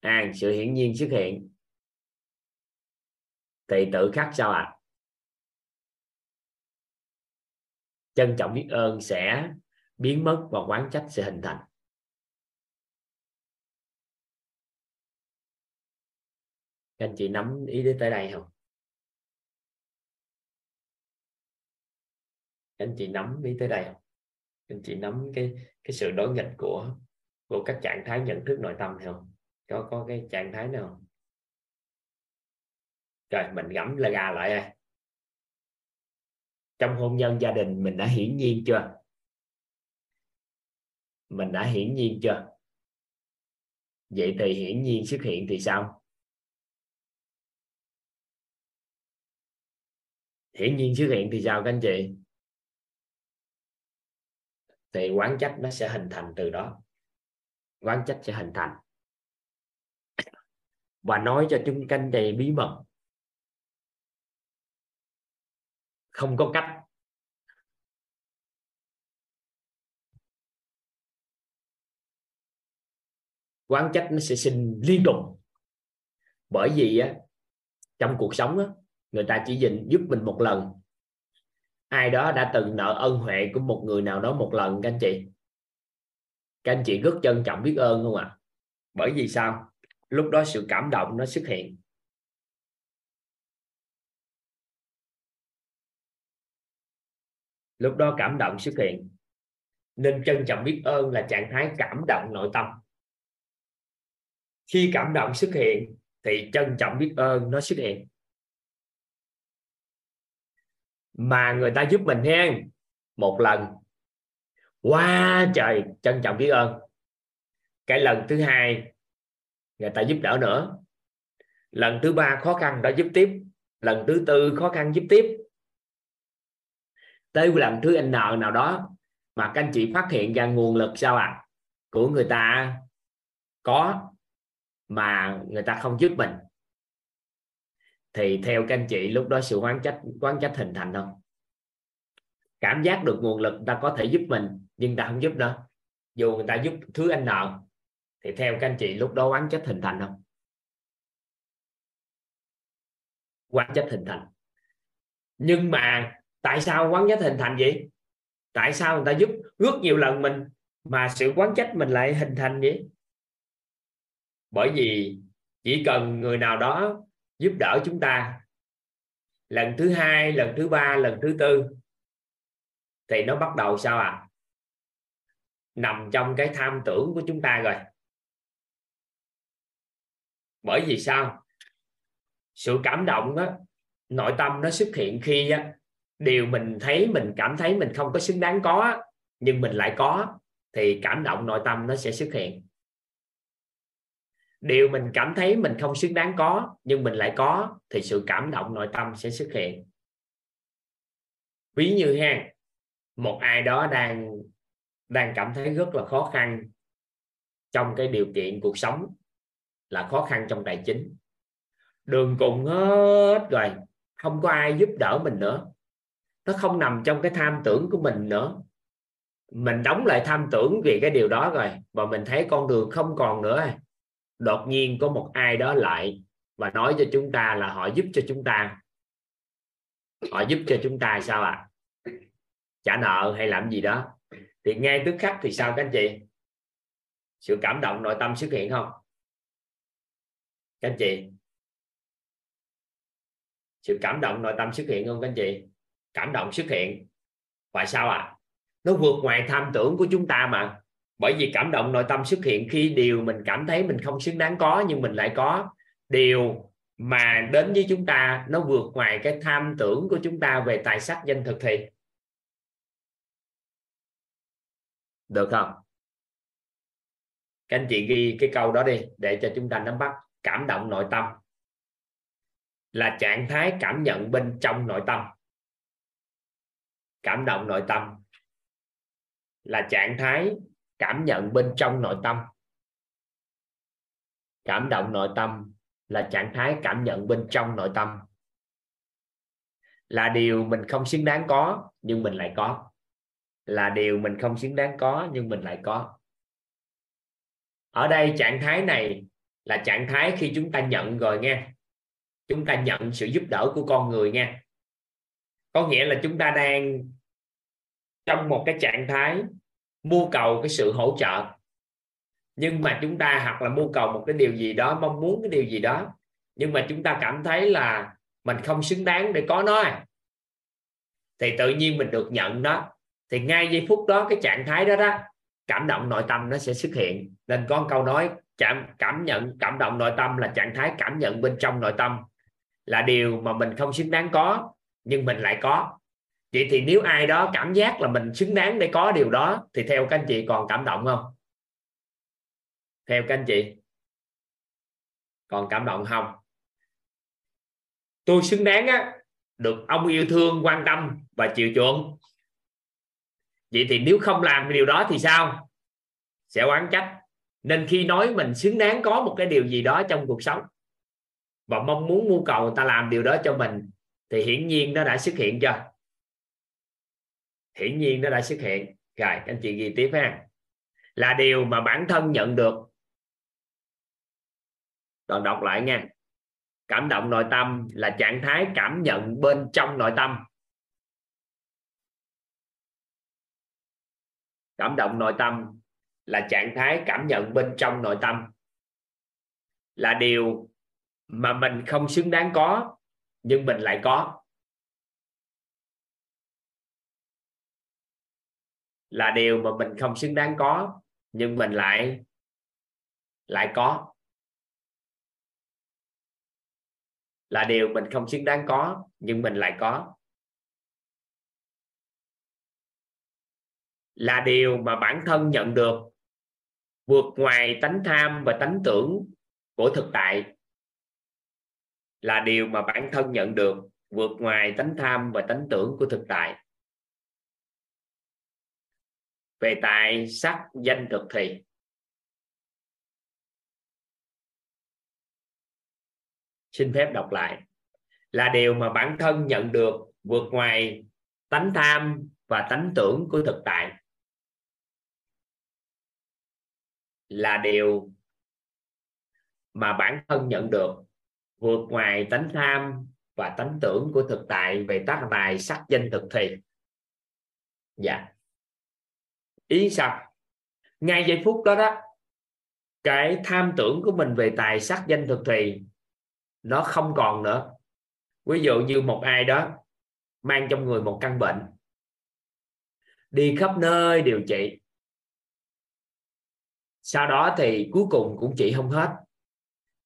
à, sự hiển nhiên xuất hiện thì tự khắc sao ạ? À? trân trọng biết ơn sẽ biến mất và quán trách sẽ hình thành. Các anh chị nắm ý đến tới đây không? Các anh chị nắm ý tới đây không? Các anh chị nắm cái cái sự đối nghịch của của các trạng thái nhận thức nội tâm không? Có có cái trạng thái nào không? Rồi, mình gắm là gà lại đây. Trong hôn nhân gia đình mình đã hiển nhiên chưa? Mình đã hiển nhiên chưa? Vậy thì hiển nhiên xuất hiện thì sao? Hiển nhiên xuất hiện thì sao các anh chị. Thì quán trách nó sẽ hình thành từ đó. Quán trách sẽ hình thành. Và nói cho chúng canh chị bí mật. Không có cách. Quán trách nó sẽ sinh liên tục. Bởi vì á, trong cuộc sống á, người ta chỉ dình giúp mình một lần. Ai đó đã từng nợ ân huệ của một người nào đó một lần, các anh chị. Các anh chị rất trân trọng biết ơn không ạ? À? bởi vì sao? Lúc đó sự cảm động nó xuất hiện. Lúc đó cảm động xuất hiện. Nên trân trọng biết ơn là trạng thái cảm động nội tâm. Khi cảm động xuất hiện, thì trân trọng biết ơn nó xuất hiện. Mà người ta giúp mình hen một lần. Quá wow, trời trân trọng biết ơn. Cái lần thứ hai người ta giúp đỡ nữa. Lần thứ ba khó khăn đã giúp tiếp. Lần thứ tư khó khăn giúp tiếp. Tới lần thứ n nào đó mà các anh chị phát hiện ra nguồn lực sao ạ? À? của người ta có mà người ta không giúp mình thì theo các anh chị, lúc đó sự quán trách quán trách hình thành không? Cảm giác được nguồn lực ta có thể giúp mình, nhưng ta không giúp nữa dù người ta giúp thứ anh nợ thì theo các anh chị, lúc đó quán trách hình thành không? Quán trách hình thành. Nhưng mà tại sao quán trách hình thành vậy? Tại sao người ta giúp rất nhiều lần mình, mà sự quán trách mình lại hình thành vậy? Bởi vì chỉ cần người nào đó giúp đỡ chúng ta. Lần thứ hai lần thứ ba lần thứ tư thì nó bắt đầu sao à nằm trong cái tham tưởng của chúng ta rồi. Bởi vì sao? Sự cảm động đó nội tâm nó xuất hiện khi đó, điều mình thấy mình cảm thấy mình không có xứng đáng có nhưng mình lại có thì cảm động nội tâm nó sẽ xuất hiện điều mình cảm thấy mình không xứng đáng có, nhưng mình lại có, thì sự cảm động nội tâm sẽ xuất hiện. Ví như ha, một ai đó đang đang cảm thấy rất là khó khăn trong cái điều kiện cuộc sống là khó khăn trong tài chính. Đường cùng hết rồi, không có ai giúp đỡ mình nữa. Nó không nằm trong cái tham tưởng của mình nữa. Mình đóng lại tham tưởng vì cái điều đó rồi, và mình thấy con đường không còn nữa đột nhiên có một ai đó lại và nói cho chúng ta là họ giúp cho chúng ta. Họ giúp cho chúng ta sao ạ? À? trả nợ hay làm gì đó? Thì ngay tức khắc thì sao các anh chị? Sự cảm động, nội tâm xuất hiện không? Các anh chị? Sự cảm động, nội tâm xuất hiện không các anh chị? Cảm động xuất hiện. Và sao ạ? À? nó vượt ngoài tham tưởng của chúng ta mà bởi vì cảm động nội tâm xuất hiện khi điều mình cảm thấy mình không xứng đáng có, nhưng mình lại có. Điều mà đến với chúng ta, nó vượt ngoài cái tham tưởng của chúng ta về tài sắc danh thực thì. Được không? Các anh chị ghi cái câu đó đi, để cho chúng ta nắm bắt. Cảm động nội tâm là trạng thái cảm nhận bên trong nội tâm. Cảm động nội tâm là trạng thái cảm nhận bên trong nội tâm. Cảm động nội tâm là trạng thái cảm nhận bên trong nội tâm. Là điều mình không xứng đáng có, nhưng mình lại có. Là điều mình không xứng đáng có, nhưng mình lại có. Ở đây trạng thái này là trạng thái khi chúng ta nhận rồi nghe. Chúng ta nhận sự giúp đỡ của con người nha có nghĩa là chúng ta đang trong một cái trạng thái mưu cầu cái sự hỗ trợ. Nhưng mà chúng ta hoặc là mưu cầu một cái điều gì đó, mong muốn cái điều gì đó, nhưng mà chúng ta cảm thấy là mình không xứng đáng để có nó. Thì tự nhiên mình được nhận đó. Thì ngay giây phút đó, cái trạng thái đó đó, cảm động nội tâm nó sẽ xuất hiện. Nên có một câu nói cảm cảm nhận, cảm động nội tâm là trạng thái cảm nhận bên trong nội tâm. Là điều mà mình không xứng đáng có, nhưng mình lại có vậy thì nếu ai đó cảm giác là mình xứng đáng để có điều đó, thì theo các anh chị còn cảm động không? Theo các anh chị, còn cảm động không? Tôi xứng đáng á, được ông yêu thương, quan tâm và chiều chuộng. Vậy thì nếu không làm điều đó thì sao? Sẽ oán trách. Nên khi nói mình xứng đáng có một cái điều gì đó trong cuộc sống và mong muốn, mưu cầu người ta làm điều đó cho mình, thì hiển nhiên nó đã xuất hiện chưa? Hiển nhiên nó đã xuất hiện. Rồi, anh chị ghi tiếp ha. Là điều mà bản thân nhận được. Còn đọc lại nha. Cảm động nội tâm là trạng thái cảm nhận bên trong nội tâm. Cảm động nội tâm là trạng thái cảm nhận bên trong nội tâm. Là điều mà mình không xứng đáng có, nhưng mình lại có. Là điều mà mình không xứng đáng có, nhưng mình lại lại có. Là điều mình không xứng đáng có, nhưng mình lại có. Là điều mà bản thân nhận được, vượt ngoài tánh tham và tánh tưởng của thực tại. Là điều mà bản thân nhận được, vượt ngoài tánh tham và tánh tưởng của thực tại về tài sắc danh thực thì. Xin phép đọc lại. Là điều mà bản thân nhận được, vượt ngoài tánh tham và tánh tưởng của thực tại. Là điều mà bản thân nhận được, vượt ngoài tánh tham và tánh tưởng của thực tại về tác tài sắc danh thực thì. Dạ ý sao? Ngay giây phút đó đó, cái tham tưởng của mình về tài sắc danh thực thì nó không còn nữa. Ví dụ như một ai đó mang trong người một căn bệnh, đi khắp nơi điều trị. Sau đó thì cuối cùng cũng trị không hết.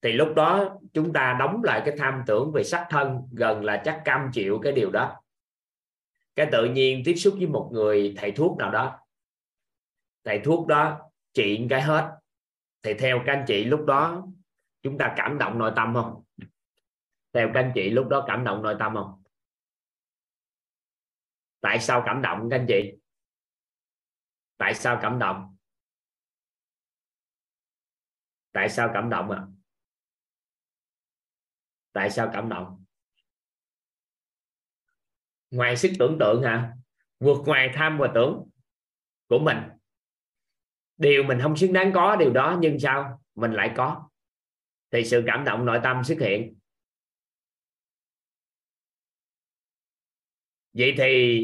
Thì lúc đó chúng ta đóng lại cái tham tưởng về sắc thân gần là chắc cam chịu cái điều đó. Cái tự nhiên tiếp xúc với một người thầy thuốc nào đó thầy thuốc đó trị cái hết. Thì theo các anh chị lúc đó, chúng ta cảm động nội tâm không? Theo các anh chị lúc đó cảm động nội tâm không? Tại sao cảm động các anh chị? Tại sao cảm động? Tại sao cảm động à tại sao cảm động? Ngoài sức tưởng tượng hả? Vượt ngoài tham và tưởng của mình điều mình không xứng đáng có, điều đó nhưng sao? Mình lại có. Thì sự cảm động nội tâm xuất hiện. Vậy thì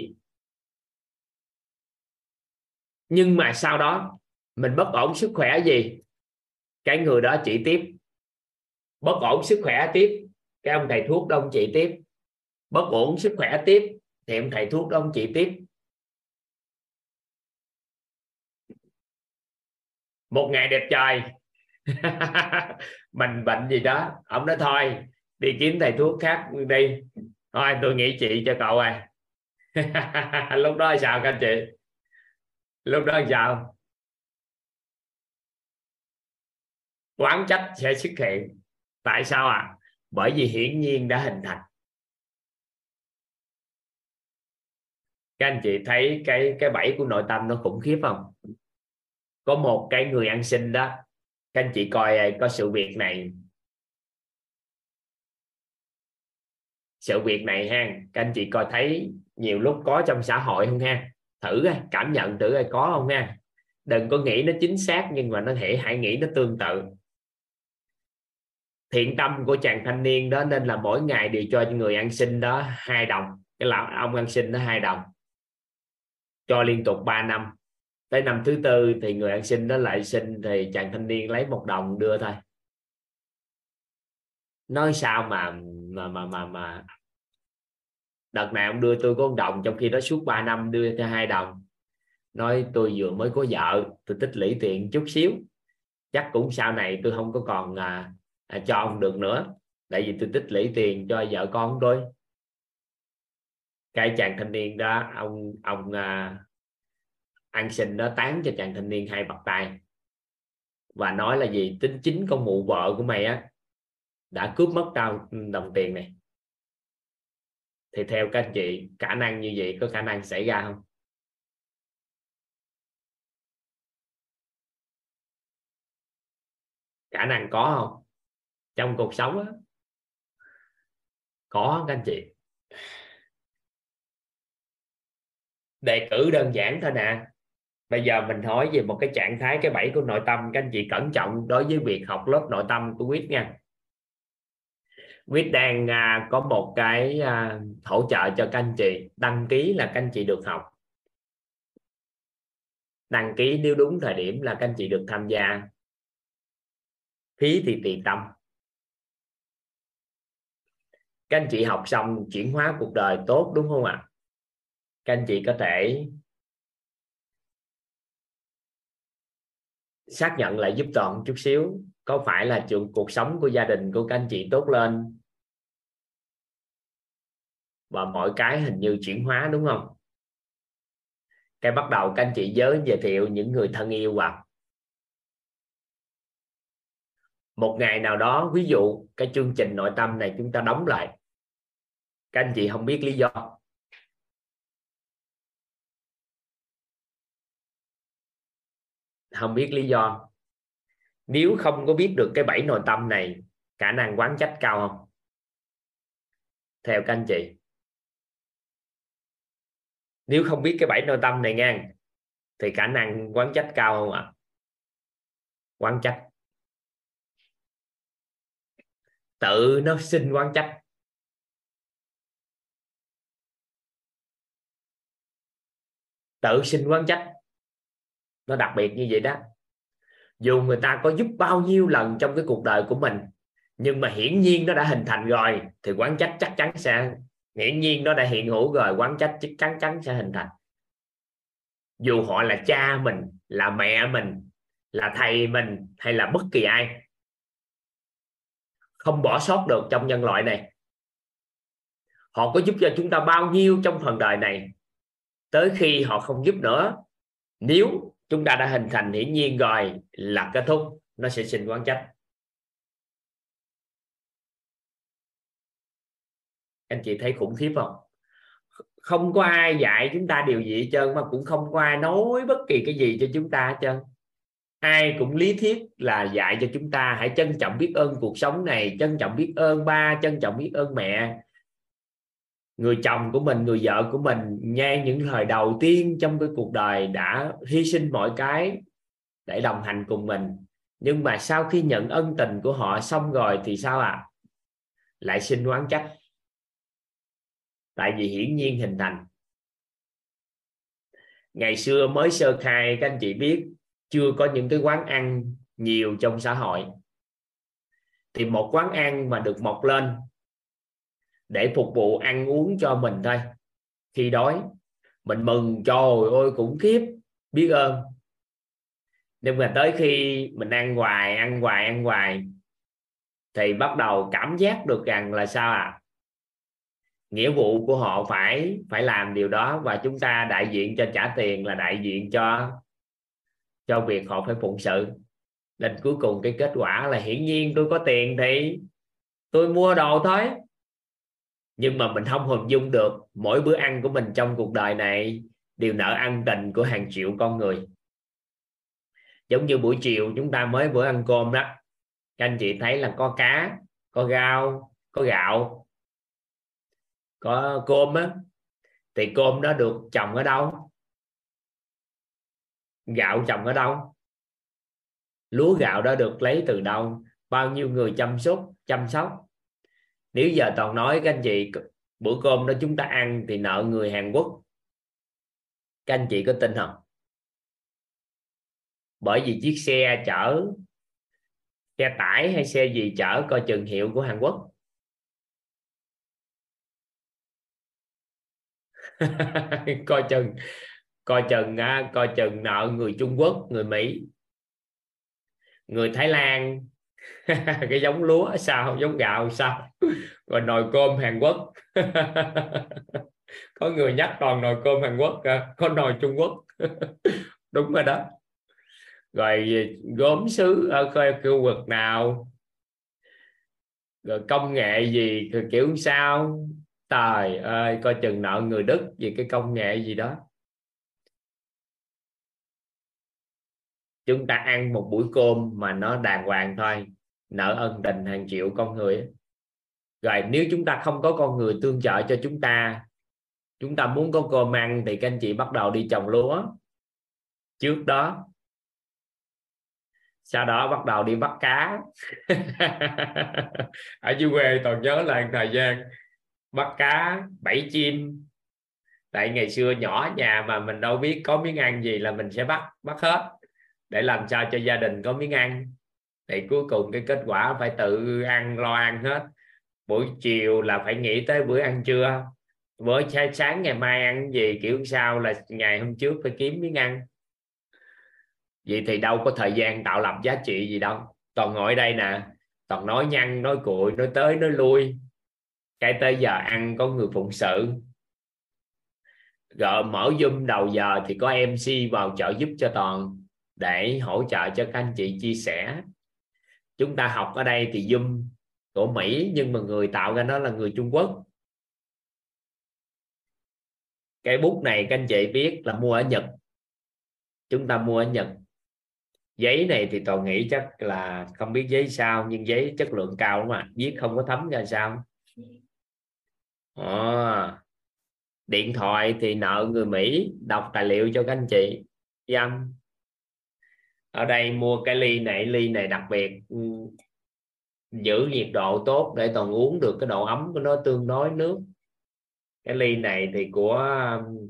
nhưng mà sau đó mình bất ổn sức khỏe gì? Cái người đó chỉ tiếp. Bất ổn sức khỏe tiếp. Cái ông thầy thuốc đông chỉ tiếp. Bất ổn sức khỏe tiếp thì ông thầy thuốc đông chỉ tiếp. Một ngày đẹp trời mình bệnh gì đó. Ông nói thôi, đi kiếm thầy thuốc khác đi. Thôi, tôi nghĩ chị cho cậu à. Lúc đó sao các anh chị? Lúc đó sao? Quán trách sẽ xuất hiện. Tại sao à? Bởi vì hiển nhiên đã hình thành. Các anh chị thấy cái cái bẫy của nội tâm nó khủng khiếp không? Có một cái người ăn xin đó. Các anh chị coi à, có sự việc này. Sự việc này ha, các anh chị coi thấy nhiều lúc có trong xã hội không ha? Thử à, cảm nhận thử coi có không ha? Đừng có nghĩ nó chính xác nhưng mà nó thể hãy nghĩ nó tương tự. Thiện tâm của chàng thanh niên đó nên là mỗi ngày đều cho người ăn xin đó hai đồng. Cái là ông ăn xin đó hai đồng. Cho liên tục 3 năm tới năm thứ tư thì người ăn xin đó lại xin thì chàng thanh niên lấy một đồng đưa thôi. Nói sao mà mà mà mà, mà đợt này ông đưa tôi có một đồng trong khi đó suốt 3 năm đưa cho hai đồng. Nói tôi vừa mới có vợ tôi tích lũy tiền chút xíu. Chắc cũng sau này tôi không có còn à, à, cho ông được nữa. Tại vì tôi tích lũy tiền cho vợ con tôi. Cái chàng thanh niên đó ông ông à, ăn xin đó tán cho chàng thanh niên hai bậc tay. Và nói là gì? Tính chính con mụ vợ của mày á, đã cướp mất tao đồng tiền này. Thì theo các anh chị, khả năng như vậy có khả năng xảy ra không? Khả năng có không? Trong cuộc sống á, có các anh chị? Đề cử đơn giản thôi nè bây giờ mình hỏi về một cái trạng thái cái bẫy của nội tâm các anh chị cẩn trọng đối với việc học lớp nội tâm của quýt nha. Quýt đang à, có một cái à, hỗ trợ cho các anh chị đăng ký là các anh chị được học. Đăng ký nếu đúng thời điểm là các anh chị được tham gia phí thì tùy tâm. Các anh chị học xong chuyển hóa cuộc đời tốt đúng không ạ? Các anh chị có thể xác nhận lại giúp toàn chút xíu. Có phải là chuyện cuộc sống của gia đình, của các anh chị tốt lên? Và mọi cái hình như chuyển hóa, đúng không? Cái bắt đầu các anh chị giới giới thiệu những người thân yêu vào một ngày nào đó, ví dụ cái chương trình nội tâm này chúng ta đóng lại. Các anh chị không biết lý do. Không biết lý do. Nếu không có biết được cái bảy nội tâm này, khả năng quán trách cao không? Theo các anh chị. Nếu không biết cái bảy nội tâm này ngang, thì khả năng quán trách cao không ạ? Quán trách. Tự nó sinh quán trách. Tự sinh quán trách nó đặc biệt như vậy đó. Dù người ta có giúp bao nhiêu lần trong cái cuộc đời của mình, nhưng mà hiển nhiên nó đã hình thành rồi, thì quán trách chắc chắn sẽ, hiển nhiên nó đã hiện hữu rồi, quán trách chắc chắn chắn sẽ hình thành. Dù họ là cha mình, là mẹ mình, là thầy mình, hay là bất kỳ ai, không bỏ sót được trong nhân loại này. Họ có giúp cho chúng ta bao nhiêu trong phần đời này, tới khi họ không giúp nữa. Nếu chúng ta đã hình thành hiển nhiên rồi, là kết thúc, nó sẽ sinh quán trách. Anh chị thấy khủng khiếp không? Không có ai dạy chúng ta điều gì hết trơn mà cũng không có ai nói bất kỳ cái gì cho chúng ta hết trơn. Ai cũng lý thuyết là dạy cho chúng ta hãy trân trọng biết ơn cuộc sống này, trân trọng biết ơn ba, trân trọng biết ơn mẹ người chồng của mình, người vợ của mình nghe những thời đầu tiên trong cái cuộc đời đã hy sinh mọi cái để đồng hành cùng mình. Nhưng mà sau khi nhận ân tình của họ xong rồi thì sao ạ? À? lại sinh oán trách. Tại vì hiển nhiên hình thành. Ngày xưa mới sơ khai, các anh chị biết, chưa có những cái quán ăn nhiều trong xã hội. Thì một quán ăn mà được mọc lên để phục vụ ăn uống cho mình thôi. Khi đói, mình mừng, trời ơi cũng khiếp, biết ơn. Nhưng mà tới khi mình ăn hoài ăn hoài ăn hoài, thì bắt đầu cảm giác được rằng là sao à nghĩa vụ của họ phải phải làm điều đó và chúng ta đại diện cho trả tiền là đại diện cho cho việc họ phải phụng sự. Nên cuối cùng cái kết quả là hiển nhiên tôi có tiền thì tôi mua đồ thôi nhưng mà mình không hình dung được mỗi bữa ăn của mình trong cuộc đời này đều nợ ăn tình của hàng triệu con người. Giống như buổi chiều chúng ta mới bữa ăn cơm đó. Các anh chị thấy là có cá, có rau, có gạo, có cơm á. Thì cơm đó được trồng ở đâu? Gạo trồng ở đâu? Lúa gạo đó được lấy từ đâu? Bao nhiêu người chăm sóc chăm sóc? Nếu giờ toàn nói các anh chị, bữa cơm đó chúng ta ăn thì nợ người Hàn Quốc. Các anh chị có tin không? Bởi vì chiếc xe chở, xe tải hay xe gì chở coi chừng hiệu của Hàn Quốc. Coi chừng coi chừng coi chừng nợ người Trung Quốc, người Mỹ, người Thái Lan cái giống lúa sao, giống gạo sao? Rồi nồi cơm Hàn Quốc. Có người nhắc toàn nồi cơm Hàn Quốc có nồi Trung Quốc. Đúng rồi đó. Rồi gốm sứ ở khu vực nào? Rồi công nghệ gì kiểu sao? Trời ơi, coi chừng nợ người Đức vì cái công nghệ gì đó. Chúng ta ăn một buổi cơm mà nó đàng hoàng thôi, nợ ân tình hàng triệu con người rồi nếu chúng ta không có con người tương trợ cho chúng ta chúng ta muốn có cơm ăn thì các anh chị bắt đầu đi trồng lúa. Trước đó, sau đó bắt đầu đi bắt cá. Ở dưới quê toàn nhớ là thời gian bắt cá, bẫy chim. Tại ngày xưa nhỏ nhà mà mình đâu biết có miếng ăn gì là mình sẽ bắt bắt hết để làm sao cho gia đình có miếng ăn. Thì cuối cùng cái kết quả phải tự ăn, lo ăn hết. Buổi chiều là phải nghĩ tới bữa ăn trưa. Bữa sáng ngày mai ăn gì, kiểu sao là ngày hôm trước phải kiếm miếng ăn. Vậy thì đâu có thời gian tạo lập giá trị gì đâu. Toàn ngồi đây nè, toàn nói nhăn, nói cuội nói tới, nói lui. Cái tới giờ ăn có người phụng sự. Gỡ mở zoom đầu giờ thì có mc vào trợ giúp cho toàn để hỗ trợ cho các anh chị chia sẻ. Chúng ta học ở đây thì zoom của Mỹ nhưng mà người tạo ra nó là người Trung Quốc. Cái bút này các anh chị biết là mua ở Nhật. Chúng ta mua ở Nhật. Giấy này thì tôi nghĩ chắc là không biết giấy sao nhưng giấy chất lượng cao lắm ạ. viết không có thấm ra sao. À, điện thoại thì nợ người Mỹ đọc tài liệu cho các anh chị. Dâm ở đây mua cái ly này ly này đặc biệt ừ, giữ nhiệt độ tốt để toàn uống được cái độ ấm của nó tương đối nước. Cái ly này thì của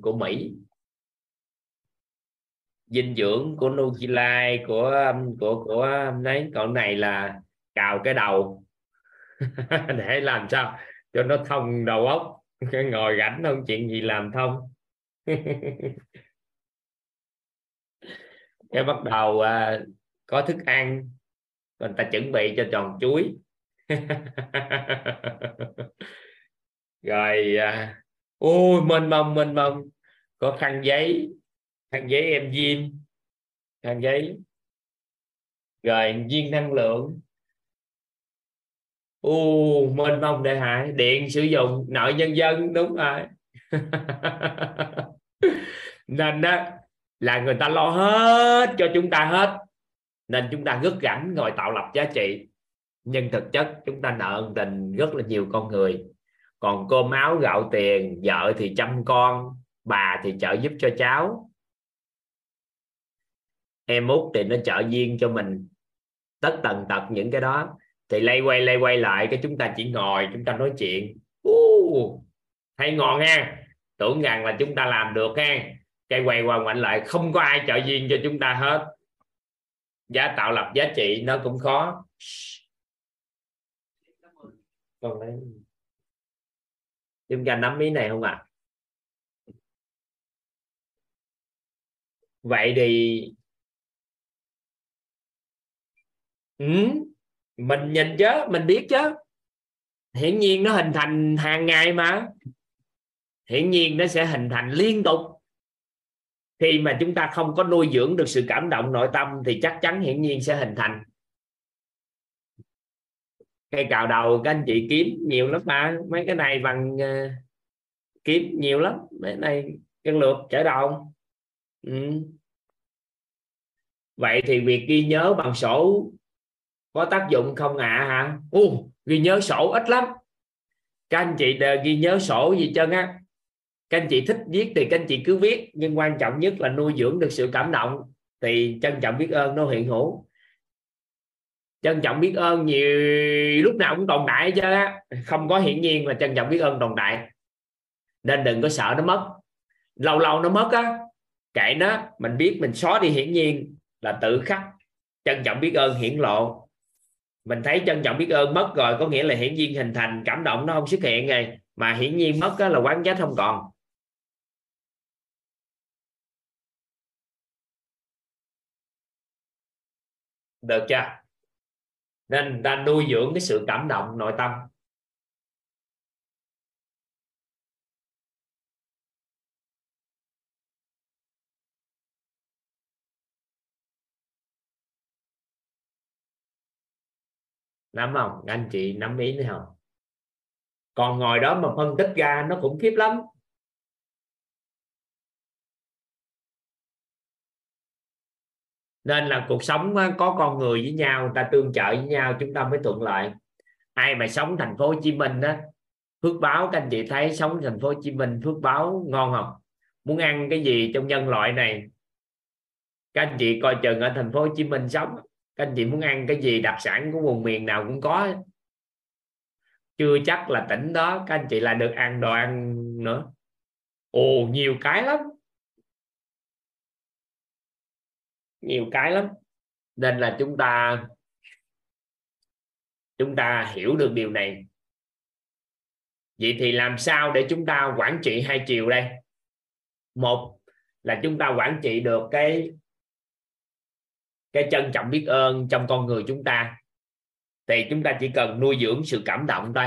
của Mỹ. Dinh dưỡng của Nutrilite của của của, đấy, còn này là cào cái đầu. Để làm sao cho nó thông đầu óc, ngồi rảnh không, chuyện gì làm thông cái bắt đầu à, có thức ăn người ta chuẩn bị cho tròn chuối. Rồi à, ôi mênh mông mênh mông. Có khăn giấy khăn giấy em diêm khăn giấy. Rồi viên năng lượng. U mênh mông đại hải điện sử dụng nội nhân dân đúng rồi. Nên đó là người ta lo hết cho chúng ta hết. Nên chúng ta rất rảnh ngồi tạo lập giá trị. Nhưng thực chất chúng ta nợ ân tình rất là nhiều con người. Còn cơm áo gạo tiền vợ thì chăm con bà thì trợ giúp cho cháu. Em út thì nó trợ duyên cho mình. Tất tần tật những cái đó. Thì lay quay lay quay lại cái chúng ta chỉ ngồi chúng ta nói chuyện. Uh, hay ngon ha? Tưởng rằng là chúng ta làm được ha? Cây quay qua ngoảnh lại không có ai trợ duyên cho chúng ta hết. Giá tạo lập giá trị nó cũng khó. Còn đấy chúng ta nắm ý này không ạ? À? vậy thì ừ, mình nhìn chứ mình biết chứ. Hiển nhiên nó hình thành hàng ngày mà. Hiển nhiên nó sẽ hình thành liên tục khi mà chúng ta không có nuôi dưỡng được sự cảm động nội tâm thì chắc chắn hiển nhiên sẽ hình thành. Cây cào đầu các anh chị kiếm nhiều lắm mà mấy cái này bằng uh, kiếm nhiều lắm. Mấy này cân lược chở đầu ừ. vậy thì việc ghi nhớ bằng sổ có tác dụng không ạ à, hả? U ghi nhớ sổ ít lắm. Các anh chị đều ghi nhớ sổ gì chân á các anh chị thích viết thì các anh chị cứ viết, nhưng quan trọng nhất là nuôi dưỡng được sự cảm động thì trân trọng biết ơn nó hiện hữu. Trân trọng biết ơn nhiều, lúc nào cũng tồn tại chứ không có hiển nhiên là trân trọng biết ơn tồn tại. Nên đừng có sợ nó mất. Lâu lâu nó mất á, kệ nó, mình biết, mình xóa đi hiển nhiên là tự khắc. Trân trọng biết ơn hiển lộ. Mình thấy trân trọng biết ơn mất rồi, có nghĩa là hiển nhiên hình thành, cảm động nó không xuất hiện rồi. Mà hiển nhiên mất là quán trách không còn. Được chưa? Nên ta nuôi dưỡng cái sự cảm động nội tâm. Nắm không? Anh chị nắm ý nữa không? Còn ngồi đó mà phân tích ra nó khủng khiếp lắm. Nên là cuộc sống có con người với nhau, người ta tương trợ với nhau, chúng ta mới thuận lợi. Ai mà sống thành phố Hồ Chí Minh đó phước báo các anh chị thấy sống thành phố Hồ Chí Minh phước báo ngon không? Muốn ăn cái gì trong nhân loại này? Các anh chị coi chừng ở thành phố Hồ Chí Minh sống, các anh chị muốn ăn cái gì, đặc sản của vùng miền nào cũng có. Chưa chắc là tỉnh đó các anh chị là được ăn đồ ăn nữa. Ồ, nhiều cái lắm. Nhiều cái lắm. Nên là chúng ta chúng ta hiểu được điều này. Vậy thì làm sao để chúng ta quản trị hai chiều đây? Một là chúng ta quản trị được cái cái trân trọng biết ơn trong con người chúng ta. Thì chúng ta chỉ cần nuôi dưỡng sự cảm động thôi.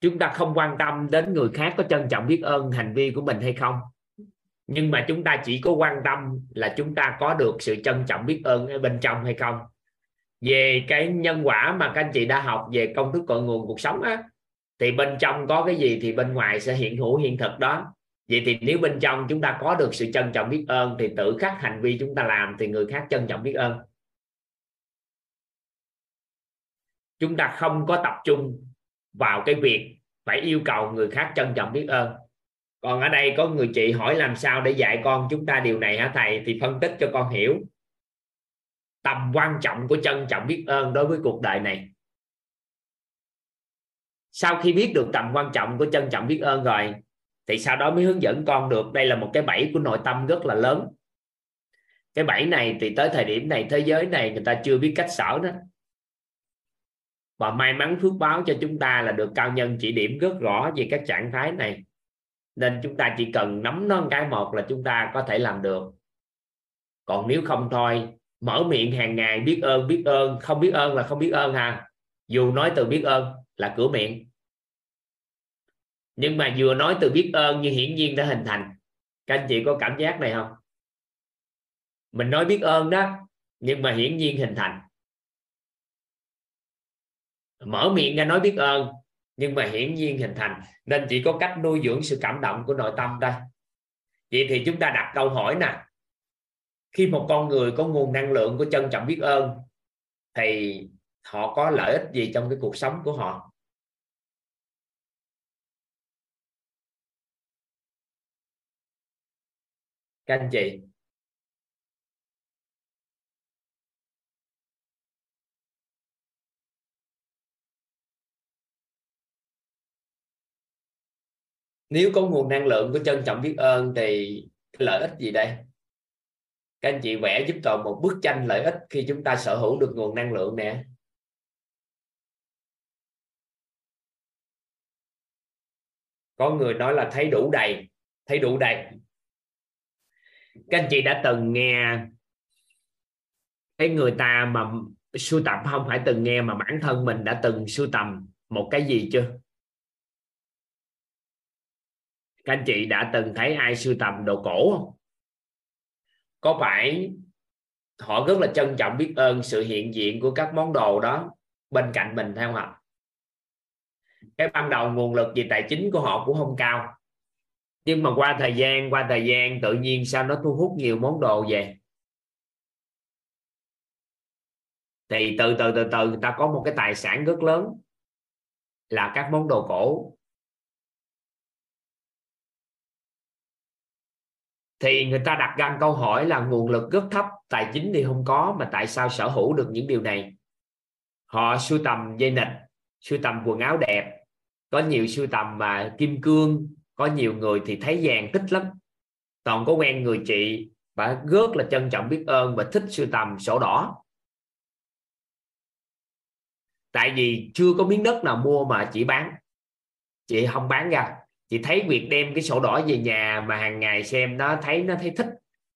Chúng ta không quan tâm đến người khác có trân trọng biết ơn hành vi của mình hay không nhưng mà chúng ta chỉ có quan tâm là chúng ta có được sự trân trọng biết ơn ở bên trong hay không. Về cái nhân quả mà các anh chị đã học về công thức cội nguồn cuộc sống á, thì bên trong có cái gì thì bên ngoài sẽ hiện hữu hiện thực đó. Vậy thì nếu bên trong chúng ta có được sự trân trọng biết ơn, thì tự khắc hành vi chúng ta làm thì người khác trân trọng biết ơn. Chúng ta không có tập trung vào cái việc phải yêu cầu người khác trân trọng biết ơn còn ở đây có người chị hỏi làm sao để dạy con chúng ta điều này hả thầy? Thì phân tích cho con hiểu. Tầm quan trọng của trân trọng biết ơn đối với cuộc đời này. Sau khi biết được tầm quan trọng của trân trọng biết ơn rồi, thì sau đó mới hướng dẫn con được. Đây là một cái bẫy của nội tâm rất là lớn. Cái bẫy này thì tới thời điểm này, thế giới này người ta chưa biết cách sở đó và may mắn phước báo cho chúng ta là được cao nhân chỉ điểm rất rõ về các trạng thái này nên chúng ta chỉ cần nắm nó cái một là chúng ta có thể làm được. Còn nếu không thôi, mở miệng hàng ngày, biết ơn biết ơn, không biết ơn là không biết ơn ha dù nói từ biết ơn là cửa miệng. Nhưng mà vừa nói từ biết ơn như hiển nhiên đã hình thành. Các anh chị có cảm giác này không? Mình nói biết ơn đó, nhưng mà hiển nhiên hình thành. Mở miệng ra nói biết ơn nhưng mà hiển nhiên hình thành, nên chỉ có cách nuôi dưỡng sự cảm động của nội tâm đây vậy thì chúng ta đặt câu hỏi nè. Khi một con người có nguồn năng lượng của trân trọng biết ơn, thì họ có lợi ích gì trong cái cuộc sống của họ? Các anh chị nếu có nguồn năng lượng của trân trọng biết ơn thì lợi ích gì đây? Các anh chị vẽ giúp toàn một bức tranh lợi ích khi chúng ta sở hữu được nguồn năng lượng nè. Có người nói là thấy đủ đầy, thấy đủ đầy. Các anh chị đã từng nghe cái người ta mà sưu tập không phải từng nghe mà bản thân mình đã từng sưu tầm một cái gì chưa? Các anh chị đã từng thấy ai sưu tầm đồ cổ không? Có phải họ rất là trân trọng biết ơn sự hiện diện của các món đồ đó bên cạnh mình theo không cái ban đầu nguồn lực về tài chính của họ cũng không cao. Nhưng mà qua thời gian, qua thời gian tự nhiên sao nó thu hút nhiều món đồ về? Thì từ từ từ từ, người ta có một cái tài sản rất lớn là các món đồ cổ. Thì người ta đặt ra câu hỏi là nguồn lực rất thấp, tài chính thì không có, mà tại sao sở hữu được những điều này? Họ sưu tầm dây nịch sưu tầm quần áo đẹp. Có nhiều sưu tầm mà kim cương, có nhiều người thì thấy vàng thích lắm. Toàn có quen người chị và rất là trân trọng biết ơn và thích sưu tầm sổ đỏ. Tại vì chưa có miếng đất nào mua mà chị bán. Chị không bán ra chị thấy việc đem cái sổ đỏ về nhà mà hàng ngày xem nó thấy nó thấy thích.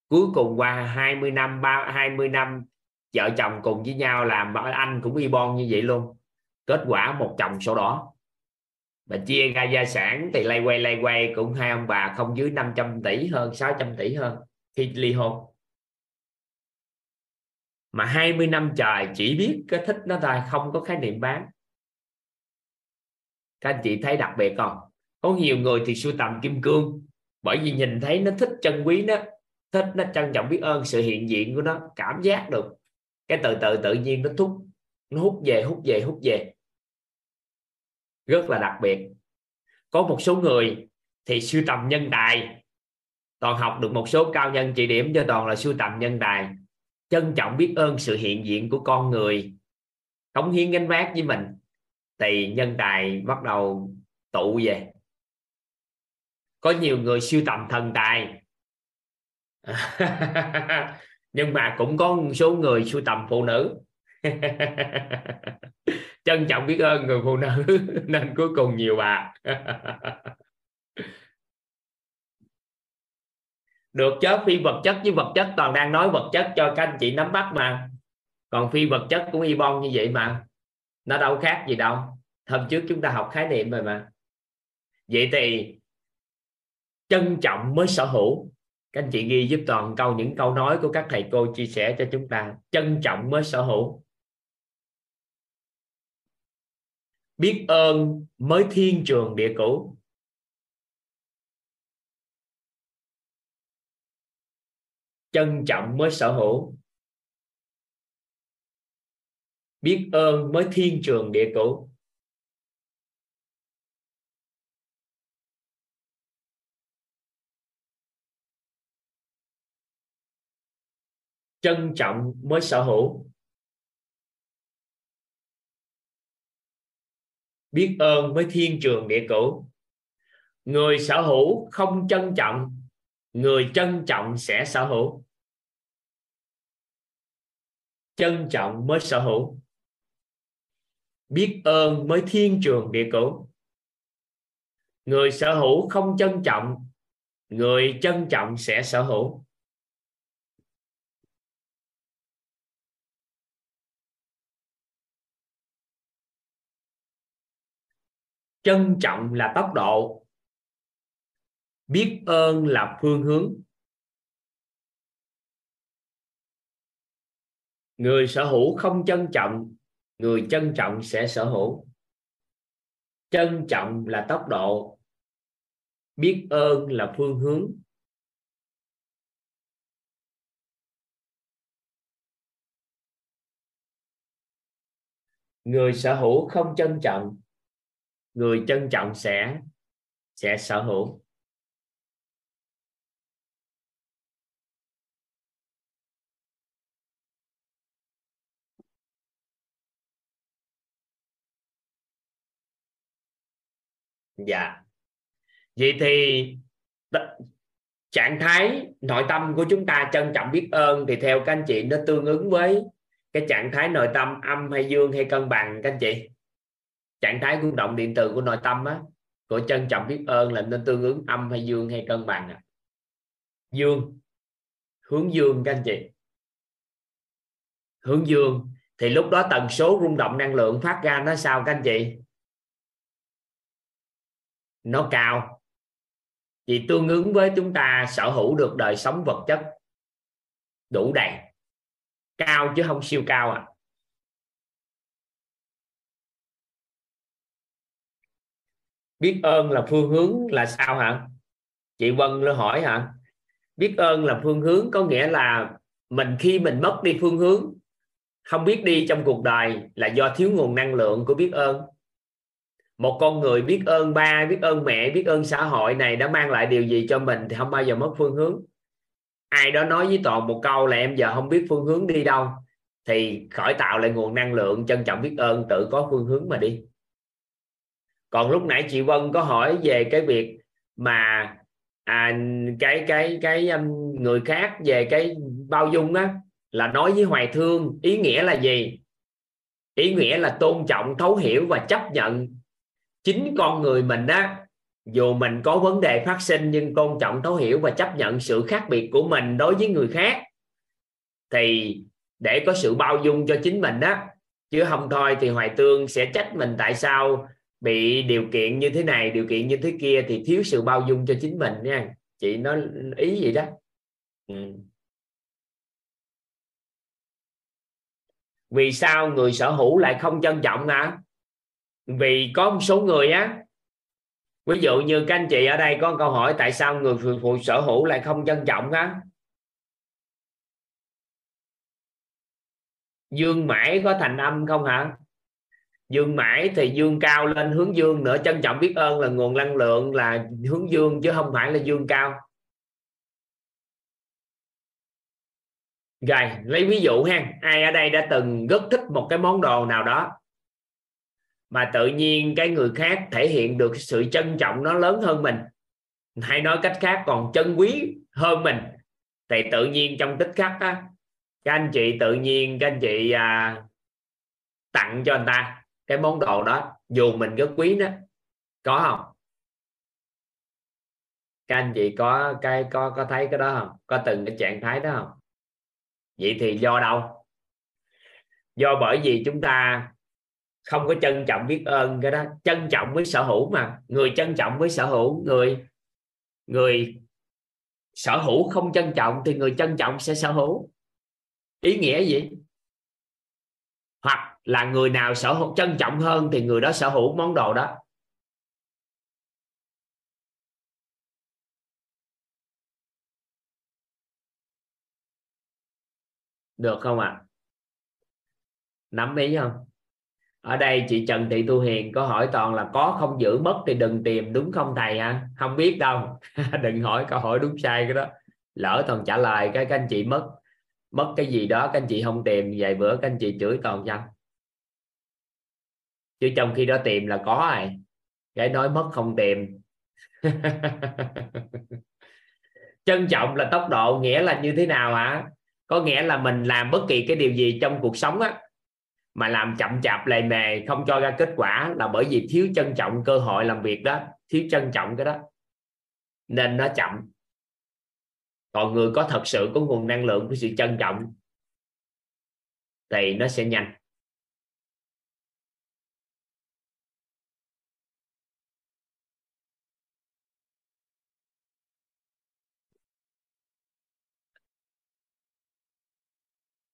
Cuối cùng qua 20 năm, ba 20 năm, vợ chồng cùng với nhau làm anh cũng y bon như vậy luôn. Kết quả một chồng sổ đỏ. Và chia ra gia sản, thì lay quay lay quay cũng hai ông bà không dưới 500 tỷ, hơn 600 tỷ hơn. Khi ly hôn. Mà 20 năm trời, chỉ biết cái thích nó thôi, không có khái niệm bán. Các anh chị thấy đặc biệt không? Có nhiều người thì sưu tầm kim cương, bởi vì nhìn thấy nó thích chân quý nó thích nó trân trọng biết ơn sự hiện diện của nó, cảm giác được. Cái từ từ tự nhiên nó thúc, nó hút về hút về hút về. Rất là đặc biệt. Có một số người thì sưu tầm nhân tài. Toàn học được một số cao nhân chỉ điểm cho toàn là sưu tầm nhân tài. Trân trọng biết ơn sự hiện diện của con người. Cống hiến gánh vác với mình. Thì nhân tài bắt đầu tụ về có nhiều người siêu tầm thần tài. Nhưng mà cũng có một số người sưu tầm phụ nữ. Trân trọng biết ơn người phụ nữ, nên cuối cùng nhiều bà. Được chứ phi vật chất với vật chất, toàn đang nói vật chất cho các anh chị nắm bắt mà. Còn phi vật chất cũng y bon như vậy mà. Nó đâu khác gì đâu. Hôm trước chúng ta học khái niệm rồi mà. Vậy thì trân trọng mới sở hữu. Các anh chị ghi giúp toàn câu những câu nói của các thầy cô chia sẻ cho chúng ta. Trân trọng mới sở hữu. Biết ơn mới thiên trường địa cửu trân trọng mới sở hữu. Biết ơn mới thiên trường địa cửu trân trọng mới sở hữu. Biết ơn mới thiên trường địa cửu người sở hữu không trân trọng, người trân trọng sẽ sở hữu. Trân trọng mới sở hữu. Biết ơn mới thiên trường địa cửu người sở hữu không trân trọng, người trân trọng sẽ sở hữu. Trân trọng là tốc độ. Biết ơn là phương hướng. Người sở hữu không trân trọng, người trân trọng sẽ sở hữu. Trân trọng là tốc độ. Biết ơn là phương hướng. Người sở hữu không trân trọng người trân trọng sẽ sẽ sở hữu. Dạ. Vậy thì trạng thái nội tâm của chúng ta trân trọng biết ơn thì theo các anh chị nó tương ứng với cái trạng thái nội tâm âm hay dương hay cân bằng, các anh chị trạng thái rung động điện từ của nội tâm á, của trân trọng biết ơn là nên tương ứng âm hay dương hay cân bằng à? dương. Hướng dương các anh chị. Hướng dương. Thì lúc đó tần số rung động năng lượng phát ra nó sao các anh chị? Nó cao. Thì tương ứng với chúng ta sở hữu được đời sống vật chất đủ đầy. Cao chứ không siêu cao à biết ơn là phương hướng là sao hả? Chị Vân nó hỏi hả? Biết ơn là phương hướng có nghĩa là mình khi mình mất đi phương hướng, không biết đi trong cuộc đời là do thiếu nguồn năng lượng của biết ơn. Một con người biết ơn ba, biết ơn mẹ, biết ơn xã hội này đã mang lại điều gì cho mình thì không bao giờ mất phương hướng. Ai đó nói với toàn một câu là em giờ không biết phương hướng đi đâu, thì khỏi tạo lại nguồn năng lượng, trân trọng biết ơn, tự có phương hướng mà đi còn lúc nãy chị Vân có hỏi về cái việc mà à, cái cái cái um, người khác về cái bao dung á là nói với hoài thương ý nghĩa là gì? Ý nghĩa là tôn trọng thấu hiểu và chấp nhận chính con người mình á. Dù mình có vấn đề phát sinh nhưng tôn trọng thấu hiểu và chấp nhận sự khác biệt của mình đối với người khác thì để có sự bao dung cho chính mình á. Chứ không thôi thì hoài tương sẽ trách mình tại sao bị điều kiện như thế này điều kiện như thế kia thì thiếu sự bao dung cho chính mình nha. Chị nói ý gì đó. Ừ. vì sao người sở hữu lại không trân trọng hả? Vì có một số người á ví dụ như các anh chị ở đây có câu hỏi tại sao người phụ, phụ sở hữu lại không trân trọng á? Dương mãi có thành âm không hả? Dương mãi thì dương cao lên hướng dương nữa trân trọng biết ơn là nguồn năng lượng là hướng dương chứ không phải là dương cao. Rồi lấy ví dụ ha ai ở đây đã từng rất thích một cái món đồ nào đó mà tự nhiên cái người khác thể hiện được sự trân trọng nó lớn hơn mình? Hay nói cách khác còn trân quý hơn mình? Thì tự nhiên trong tích khắc á các anh chị tự nhiên các anh chị à, tặng cho anh ta cái món đồ đó, dù mình rất quý đó có không? Các anh chị có, cái, có có thấy cái đó không? Có từng cái trạng thái đó không? Vậy thì do đâu? Do bởi vì chúng ta không có trân trọng biết ơn cái đó. Trân trọng với sở hữu mà. Người trân trọng với sở hữu, người người sở hữu không trân trọng thì người trân trọng sẽ sở hữu. Ý nghĩa gì? Là người nào sở hữu trân trọng hơn thì người đó sở hữu món đồ đó. Được không ạ? À? nắm ý không? Ở đây chị Trần Thị Tu Hiền có hỏi toàn là có không giữ mất thì đừng tìm, đúng không thầy ha không biết đâu. Đừng hỏi câu hỏi đúng sai cái đó. Lỡ toàn trả lời cái, các anh chị mất mất cái gì đó, các anh chị không tìm vài bữa các anh chị chửi toàn chăng chứ trong khi đó tìm là có rồi cái nói mất không tìm. Trân trọng là tốc độ, nghĩa là như thế nào hả? Có nghĩa là mình làm bất kỳ cái điều gì trong cuộc sống á, mà làm chậm chạp lề mề, không cho ra kết quả, là bởi vì thiếu trân trọng cơ hội làm việc đó, thiếu trân trọng cái đó. Nên nó chậm. Còn người có thật sự có nguồn năng lượng của sự trân trọng, thì nó sẽ nhanh.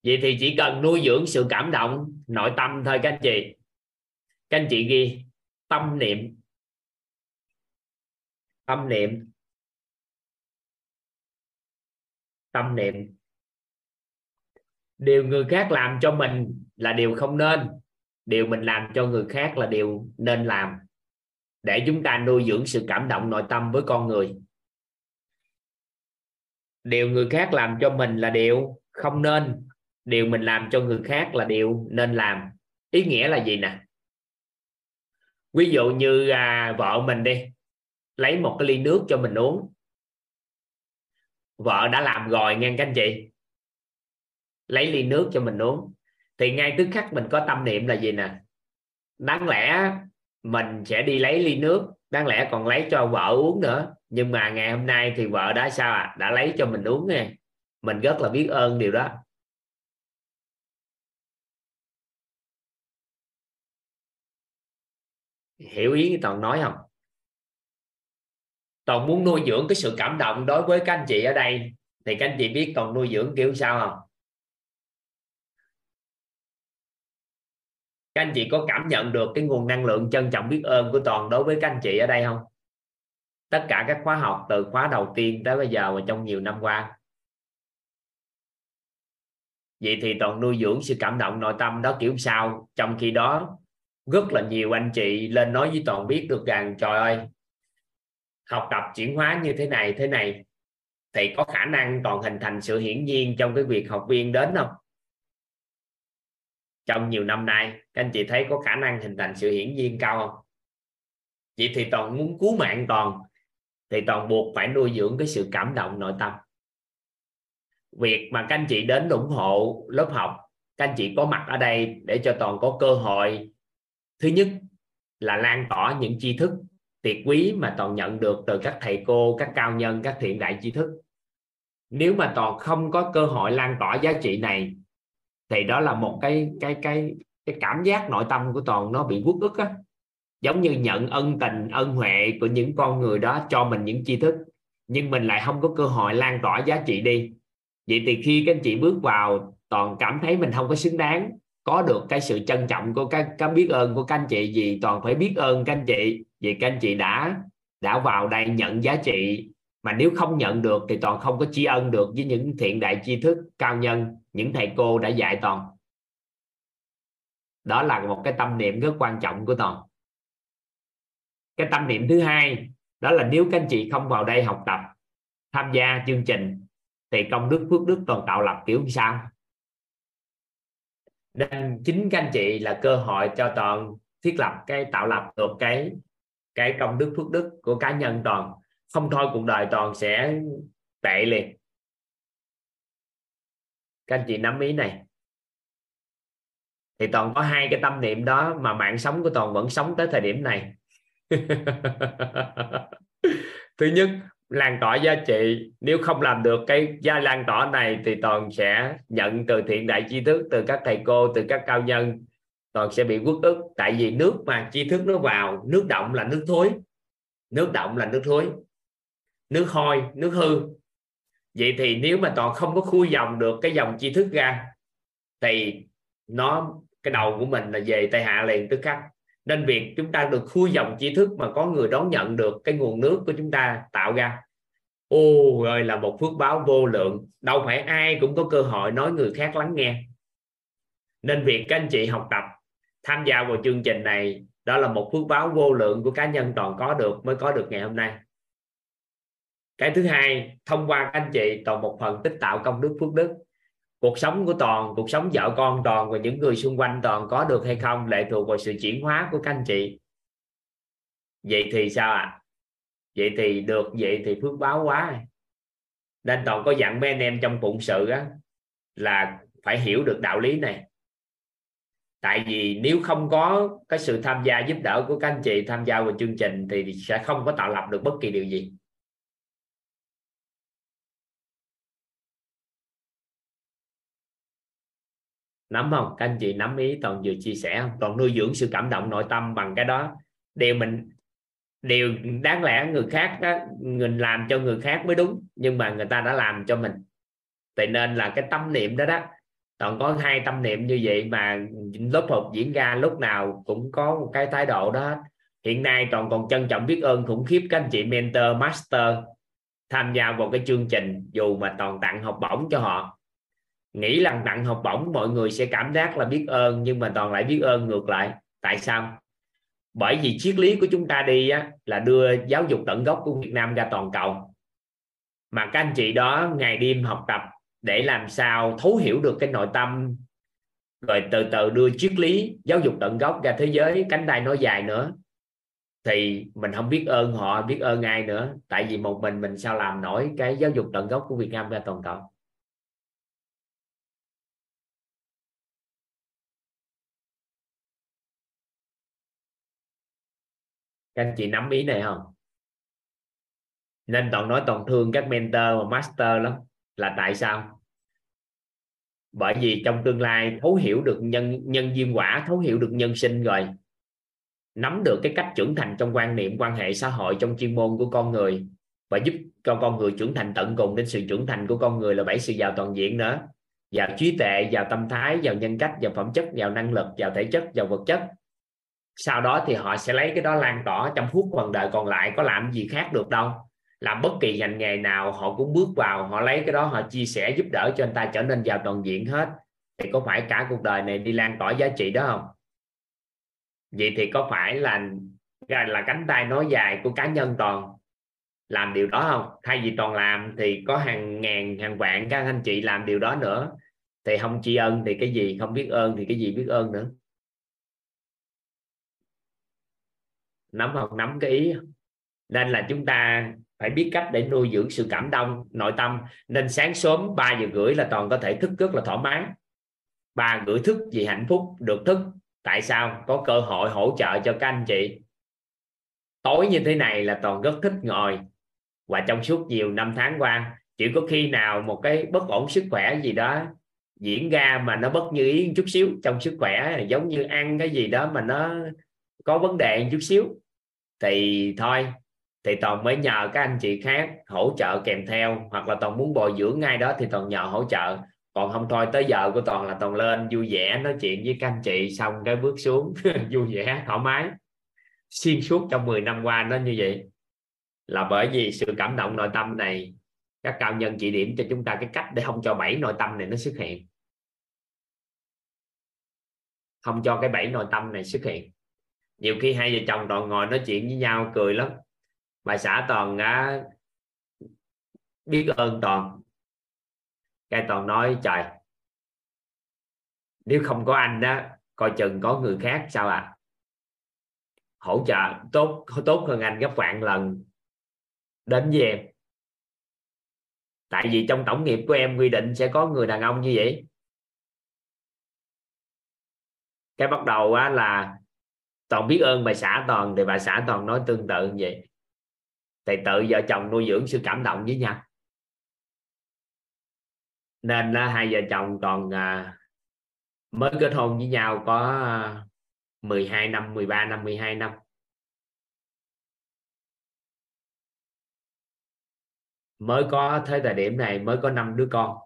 Vậy thì chỉ cần nuôi dưỡng sự cảm động, nội tâm thôi các anh chị. Các anh chị ghi, tâm niệm. Tâm niệm. Tâm niệm. Điều người khác làm cho mình là điều không nên. Điều mình làm cho người khác là điều nên làm. Để chúng ta nuôi dưỡng sự cảm động nội tâm với con người. Điều người khác làm cho mình là điều không nên điều mình làm cho người khác là điều nên làm. Ý nghĩa là gì nè? Ví dụ như à, vợ mình đi lấy một cái ly nước cho mình uống. Vợ đã làm rồi nghe các anh chị. Lấy ly nước cho mình uống. Thì ngay tức khắc mình có tâm niệm là gì nè? Đáng lẽ mình sẽ đi lấy ly nước đáng lẽ còn lấy cho vợ uống nữa. Nhưng mà ngày hôm nay thì vợ đã sao à đã lấy cho mình uống nghe. Mình rất là biết ơn điều đó. Hiểu ý toàn nói không? Toàn muốn nuôi dưỡng cái sự cảm động đối với các anh chị ở đây. Thì các anh chị biết toàn nuôi dưỡng kiểu sao không? Các anh chị có cảm nhận được cái nguồn năng lượng trân trọng biết ơn của toàn đối với các anh chị ở đây không? Tất cả các khóa học từ khóa đầu tiên tới bây giờ và trong nhiều năm qua. Vậy thì toàn nuôi dưỡng sự cảm động nội tâm đó kiểu sao? Trong khi đó rất là nhiều anh chị lên nói với toàn biết được rằng, trời ơi, học tập chuyển hóa như thế này thế này, thì có khả năng toàn hình thành sự hiển nhiên trong cái việc học viên đến không? Trong nhiều năm nay, các anh chị thấy có khả năng hình thành sự hiển nhiên cao không? Vậy thì toàn muốn cứu mạng toàn, thì toàn buộc phải nuôi dưỡng cái sự cảm động nội tâm. Việc mà các anh chị đến ủng hộ lớp học, các anh chị có mặt ở đây để cho toàn có cơ hội thứ nhất là lan tỏa những tri thức tuyệt quý mà toàn nhận được từ các thầy cô, các cao nhân, các thiện đại tri thức. Nếu mà toàn không có cơ hội lan tỏa giá trị này, thì đó là một cái cái cái cái cảm giác nội tâm của toàn nó bị uất ức á. Giống như nhận ân tình, ân huệ của những con người đó cho mình những tri thức, nhưng mình lại không có cơ hội lan tỏa giá trị đi. Vậy thì khi các anh chị bước vào, toàn cảm thấy mình không có xứng đáng có được cái sự trân trọng của các cái biết ơn của các anh chị gì toàn phải biết ơn các anh chị, vì các anh chị đã đã vào đây nhận giá trị. Mà nếu không nhận được thì toàn không có tri ân được với những thiện đại tri thức cao nhân, những thầy cô đã dạy toàn. Đó là một cái tâm niệm rất quan trọng của toàn. Cái tâm niệm thứ hai, đó là nếu các anh chị không vào đây học tập, tham gia chương trình, thì công đức phước đức toàn tạo lập kiểu sao? Nên chính các anh chị là cơ hội cho toàn thiết lập cái, tạo lập được cái cái công đức, phước đức của cá nhân toàn. Không thôi cuộc đời toàn sẽ tệ liền các anh chị nắm ý này. Thì toàn có hai cái tâm niệm đó mà mạng sống của toàn vẫn sống tới thời điểm này. Thứ nhất lan tỏa giá trị. Nếu không làm được cái gia lan tỏa này thì toàn sẽ nhận từ thiện đại tri thức, từ các thầy cô, từ các cao nhân. Toàn sẽ bị quất ức. Tại vì nước mà tri thức nó vào, nước động là nước thối. Nước động là nước thối. Nước hôi, nước hư. Vậy thì nếu mà toàn không có khui dòng được cái dòng tri thức ra, thì nó, cái đầu của mình là về tai hạ liền, tức khắc nên việc chúng ta được khui dòng tri thức mà có người đón nhận được cái nguồn nước của chúng ta tạo ra. Ô ơi, là một phước báo vô lượng. Đâu phải ai cũng có cơ hội nói người khác lắng nghe. Nên việc các anh chị học tập, tham gia vào chương trình này, đó là một phước báo vô lượng của cá nhân toàn có được, mới có được ngày hôm nay. Cái thứ hai, thông qua các anh chị toàn một phần tích tạo công đức phước đức cuộc sống của toàn, cuộc sống vợ con toàn và những người xung quanh toàn có được hay không lệ thuộc vào sự chuyển hóa của các anh chị. Vậy thì sao ạ? À? vậy thì được, vậy thì phước báo quá. Nên toàn có dặn mấy anh em trong phụng sự á, là phải hiểu được đạo lý này. Tại vì nếu không có cái sự tham gia giúp đỡ của các anh chị tham gia vào chương trình thì sẽ không có tạo lập được bất kỳ điều gì. Nắm không? Các anh chị nắm ý toàn vừa chia sẻ không? Toàn nuôi dưỡng sự cảm động nội tâm bằng cái đó. Điều mình điều đáng lẽ người khác đó, mình làm cho người khác mới đúng nhưng mà người ta đã làm cho mình. Vậy nên là cái tâm niệm đó đó toàn có hai tâm niệm như vậy mà lớp học diễn ra lúc nào cũng có một cái thái độ đó. Hiện nay toàn còn trân trọng biết ơn khủng khiếp các anh chị mentor master tham gia vào cái chương trình dù mà toàn tặng học bổng cho họ nghĩ rằng tặng học bổng mọi người sẽ cảm giác là biết ơn nhưng mà toàn lại biết ơn ngược lại. Tại sao? Bởi vì triết lý của chúng ta đi á, là đưa giáo dục tận gốc của Việt Nam ra toàn cầu. Mà các anh chị đó ngày đêm học tập để làm sao thấu hiểu được cái nội tâm rồi từ từ đưa triết lý giáo dục tận gốc ra thế giới cánh tay nói dài nữa thì mình không biết ơn họ biết ơn ai nữa. Tại vì một mình mình sao làm nổi cái giáo dục tận gốc của Việt Nam ra toàn cầu? Các anh chị nắm ý này không? Nên toàn nói toàn thương các mentor và master lắm. Là tại sao? Bởi vì trong tương lai thấu hiểu được nhân nhân duyên quả, thấu hiểu được nhân sinh rồi. Nắm được cái cách trưởng thành trong quan niệm, quan hệ xã hội, trong chuyên môn của con người. Và giúp cho con người trưởng thành tận cùng, đến sự trưởng thành của con người là bảy sự giàu toàn diện nữa. Vào trí tuệ vào tâm thái vào nhân cách vào phẩm chất vào năng lực vào thể chất vào vật chất sau đó thì họ sẽ lấy cái đó lan tỏa trong phút phần đời còn lại, có làm gì khác được đâu. Làm bất kỳ ngành nghề nào, họ cũng bước vào, họ lấy cái đó, họ chia sẻ giúp đỡ cho anh ta trở nên giàu toàn diện hết. Thì có phải cả cuộc đời này đi lan tỏa giá trị đó không? Vậy thì có phải là là cánh tay nói dài của cá nhân toàn làm điều đó không? Thay vì toàn làm thì có hàng ngàn, hàng vạn các anh chị làm điều đó nữa. Thì không tri ân thì cái gì, không biết ơn thì cái gì biết ơn nữa. Nắm không nắm cái ý. Nên là chúng ta phải biết cách để nuôi dưỡng sự cảm động, nội tâm. Nên sáng sớm 3 giờ rưỡi là toàn có thể thức rất là thoải mái. Ba rưỡi thức vì hạnh phúc, được thức. Tại sao? Có cơ hội hỗ trợ cho các anh chị. Tối như thế này là toàn rất thích ngồi. Và trong suốt nhiều năm tháng qua, chỉ có khi nào một cái bất ổn sức khỏe gì đó diễn ra mà nó bất như ý chút xíu trong sức khỏe, giống như ăn cái gì đó mà nó có vấn đề chút xíu, thì thôi, thì toàn mới nhờ các anh chị khác hỗ trợ kèm theo, hoặc là toàn muốn bồi dưỡng ngay đó thì toàn nhờ hỗ trợ. Còn không thôi, tới giờ của toàn là toàn lên vui vẻ nói chuyện với các anh chị, xong cái bước xuống vui vẻ, thoải mái, xuyên suốt trong 10 năm qua nó như vậy. Là bởi vì sự cảm động nội tâm này, các cao nhân chỉ điểm cho chúng ta cái cách để không cho bảy nội tâm này nó xuất hiện. Không cho cái bảy nội tâm này xuất hiện nhiều khi hai vợ chồng toàn ngồi nói chuyện với nhau cười lắm. Bà xã toàn á, biết ơn toàn. Cái toàn nói, trời, nếu không có anh đó coi chừng có người khác sao à? hỗ trợ tốt tốt hơn anh gấp vạn lần, đến với em. Tại vì trong tổng nghiệp của em quy định sẽ có người đàn ông như vậy. Cái bắt đầu á là toàn biết ơn bà xã toàn thì bà xã toàn nói tương tự như vậy. Thì tự vợ chồng nuôi dưỡng sự cảm động với nhau. Nên là hai vợ chồng còn à, mới kết hôn với nhau có à, 12 năm 13 năm 12 năm. Mới có tới thời điểm này mới có năm đứa con.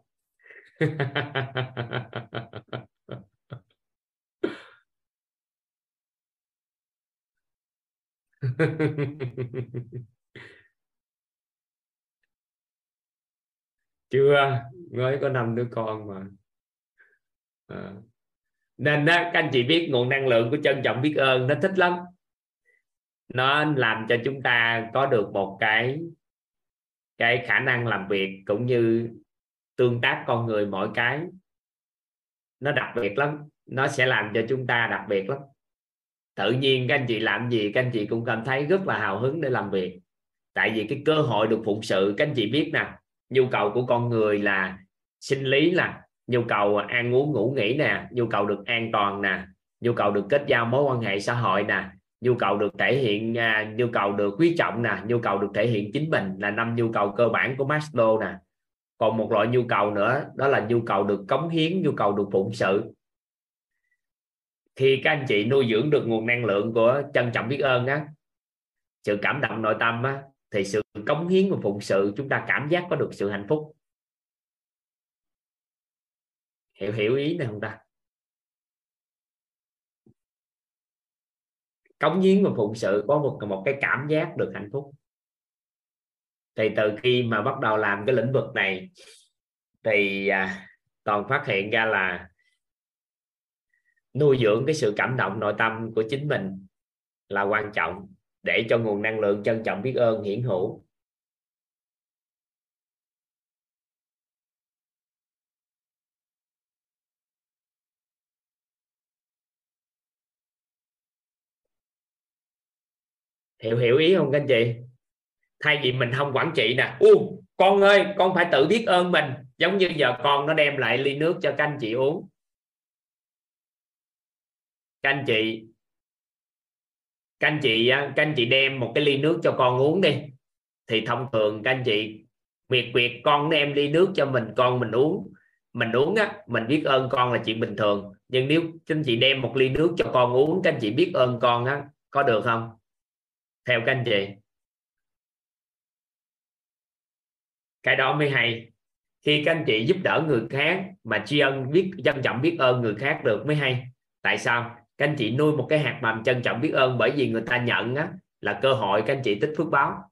chưa, mới có năm đứa con mà. À. nên đó các anh chị biết nguồn năng lượng của trân trọng biết ơn, nó thích lắm. Nó làm cho chúng ta có được một cái cái khả năng làm việc cũng như tương tác con người mỗi cái. Nó đặc biệt lắm, nó sẽ làm cho chúng ta đặc biệt lắm tự nhiên các anh chị làm gì các anh chị cũng cảm thấy rất là hào hứng để làm việc tại vì cái cơ hội được phụng sự các anh chị biết nè nhu cầu của con người là sinh lý là nhu cầu ăn uống ngủ nghỉ nè nhu cầu được an toàn nè nhu cầu được kết giao mối quan hệ xã hội nè nhu cầu được thể hiện à, nhu cầu được quý trọng nè nhu cầu được thể hiện chính mình là năm nhu cầu cơ bản của Maslow nè còn một loại nhu cầu nữa đó là nhu cầu được cống hiến nhu cầu được phụng sự khi các anh chị nuôi dưỡng được nguồn năng lượng của trân trọng biết ơn á sự cảm động nội tâm á thì sự cống hiến và phụng sự chúng ta cảm giác có được sự hạnh phúc. Hiểu hiểu ý này không ta? Cống hiến và phụng sự có một một cái cảm giác được hạnh phúc. Thì từ khi mà bắt đầu làm cái lĩnh vực này thì à, toàn phát hiện ra là nuôi dưỡng cái sự cảm động nội tâm của chính mình là quan trọng để cho nguồn năng lượng trân trọng biết ơn, hiển hữu. Hiểu hiểu ý không các anh chị? Thay vì mình không quản trị nè. U con ơi, con phải tự biết ơn mình. Giống như giờ con nó đem lại ly nước cho các anh chị uống các anh chị, các anh chị các anh chị đem một cái ly nước cho con uống đi. Thì thông thường các anh chị việc việc con đem ly nước cho mình, con mình uống. Mình uống á, mình biết ơn con là chuyện bình thường. Nhưng nếu các anh chị đem một ly nước cho con uống, các anh chị biết ơn con á, có được không? Theo các anh chị. Cái đó mới hay. Khi các anh chị giúp đỡ người khác mà tri ân, biết, trân trọng biết ơn người khác được mới hay. Tại sao? Các anh chị nuôi một cái hạt mầm trân trọng biết ơn bởi vì người ta nhận á, là cơ hội các anh chị tích phước báo.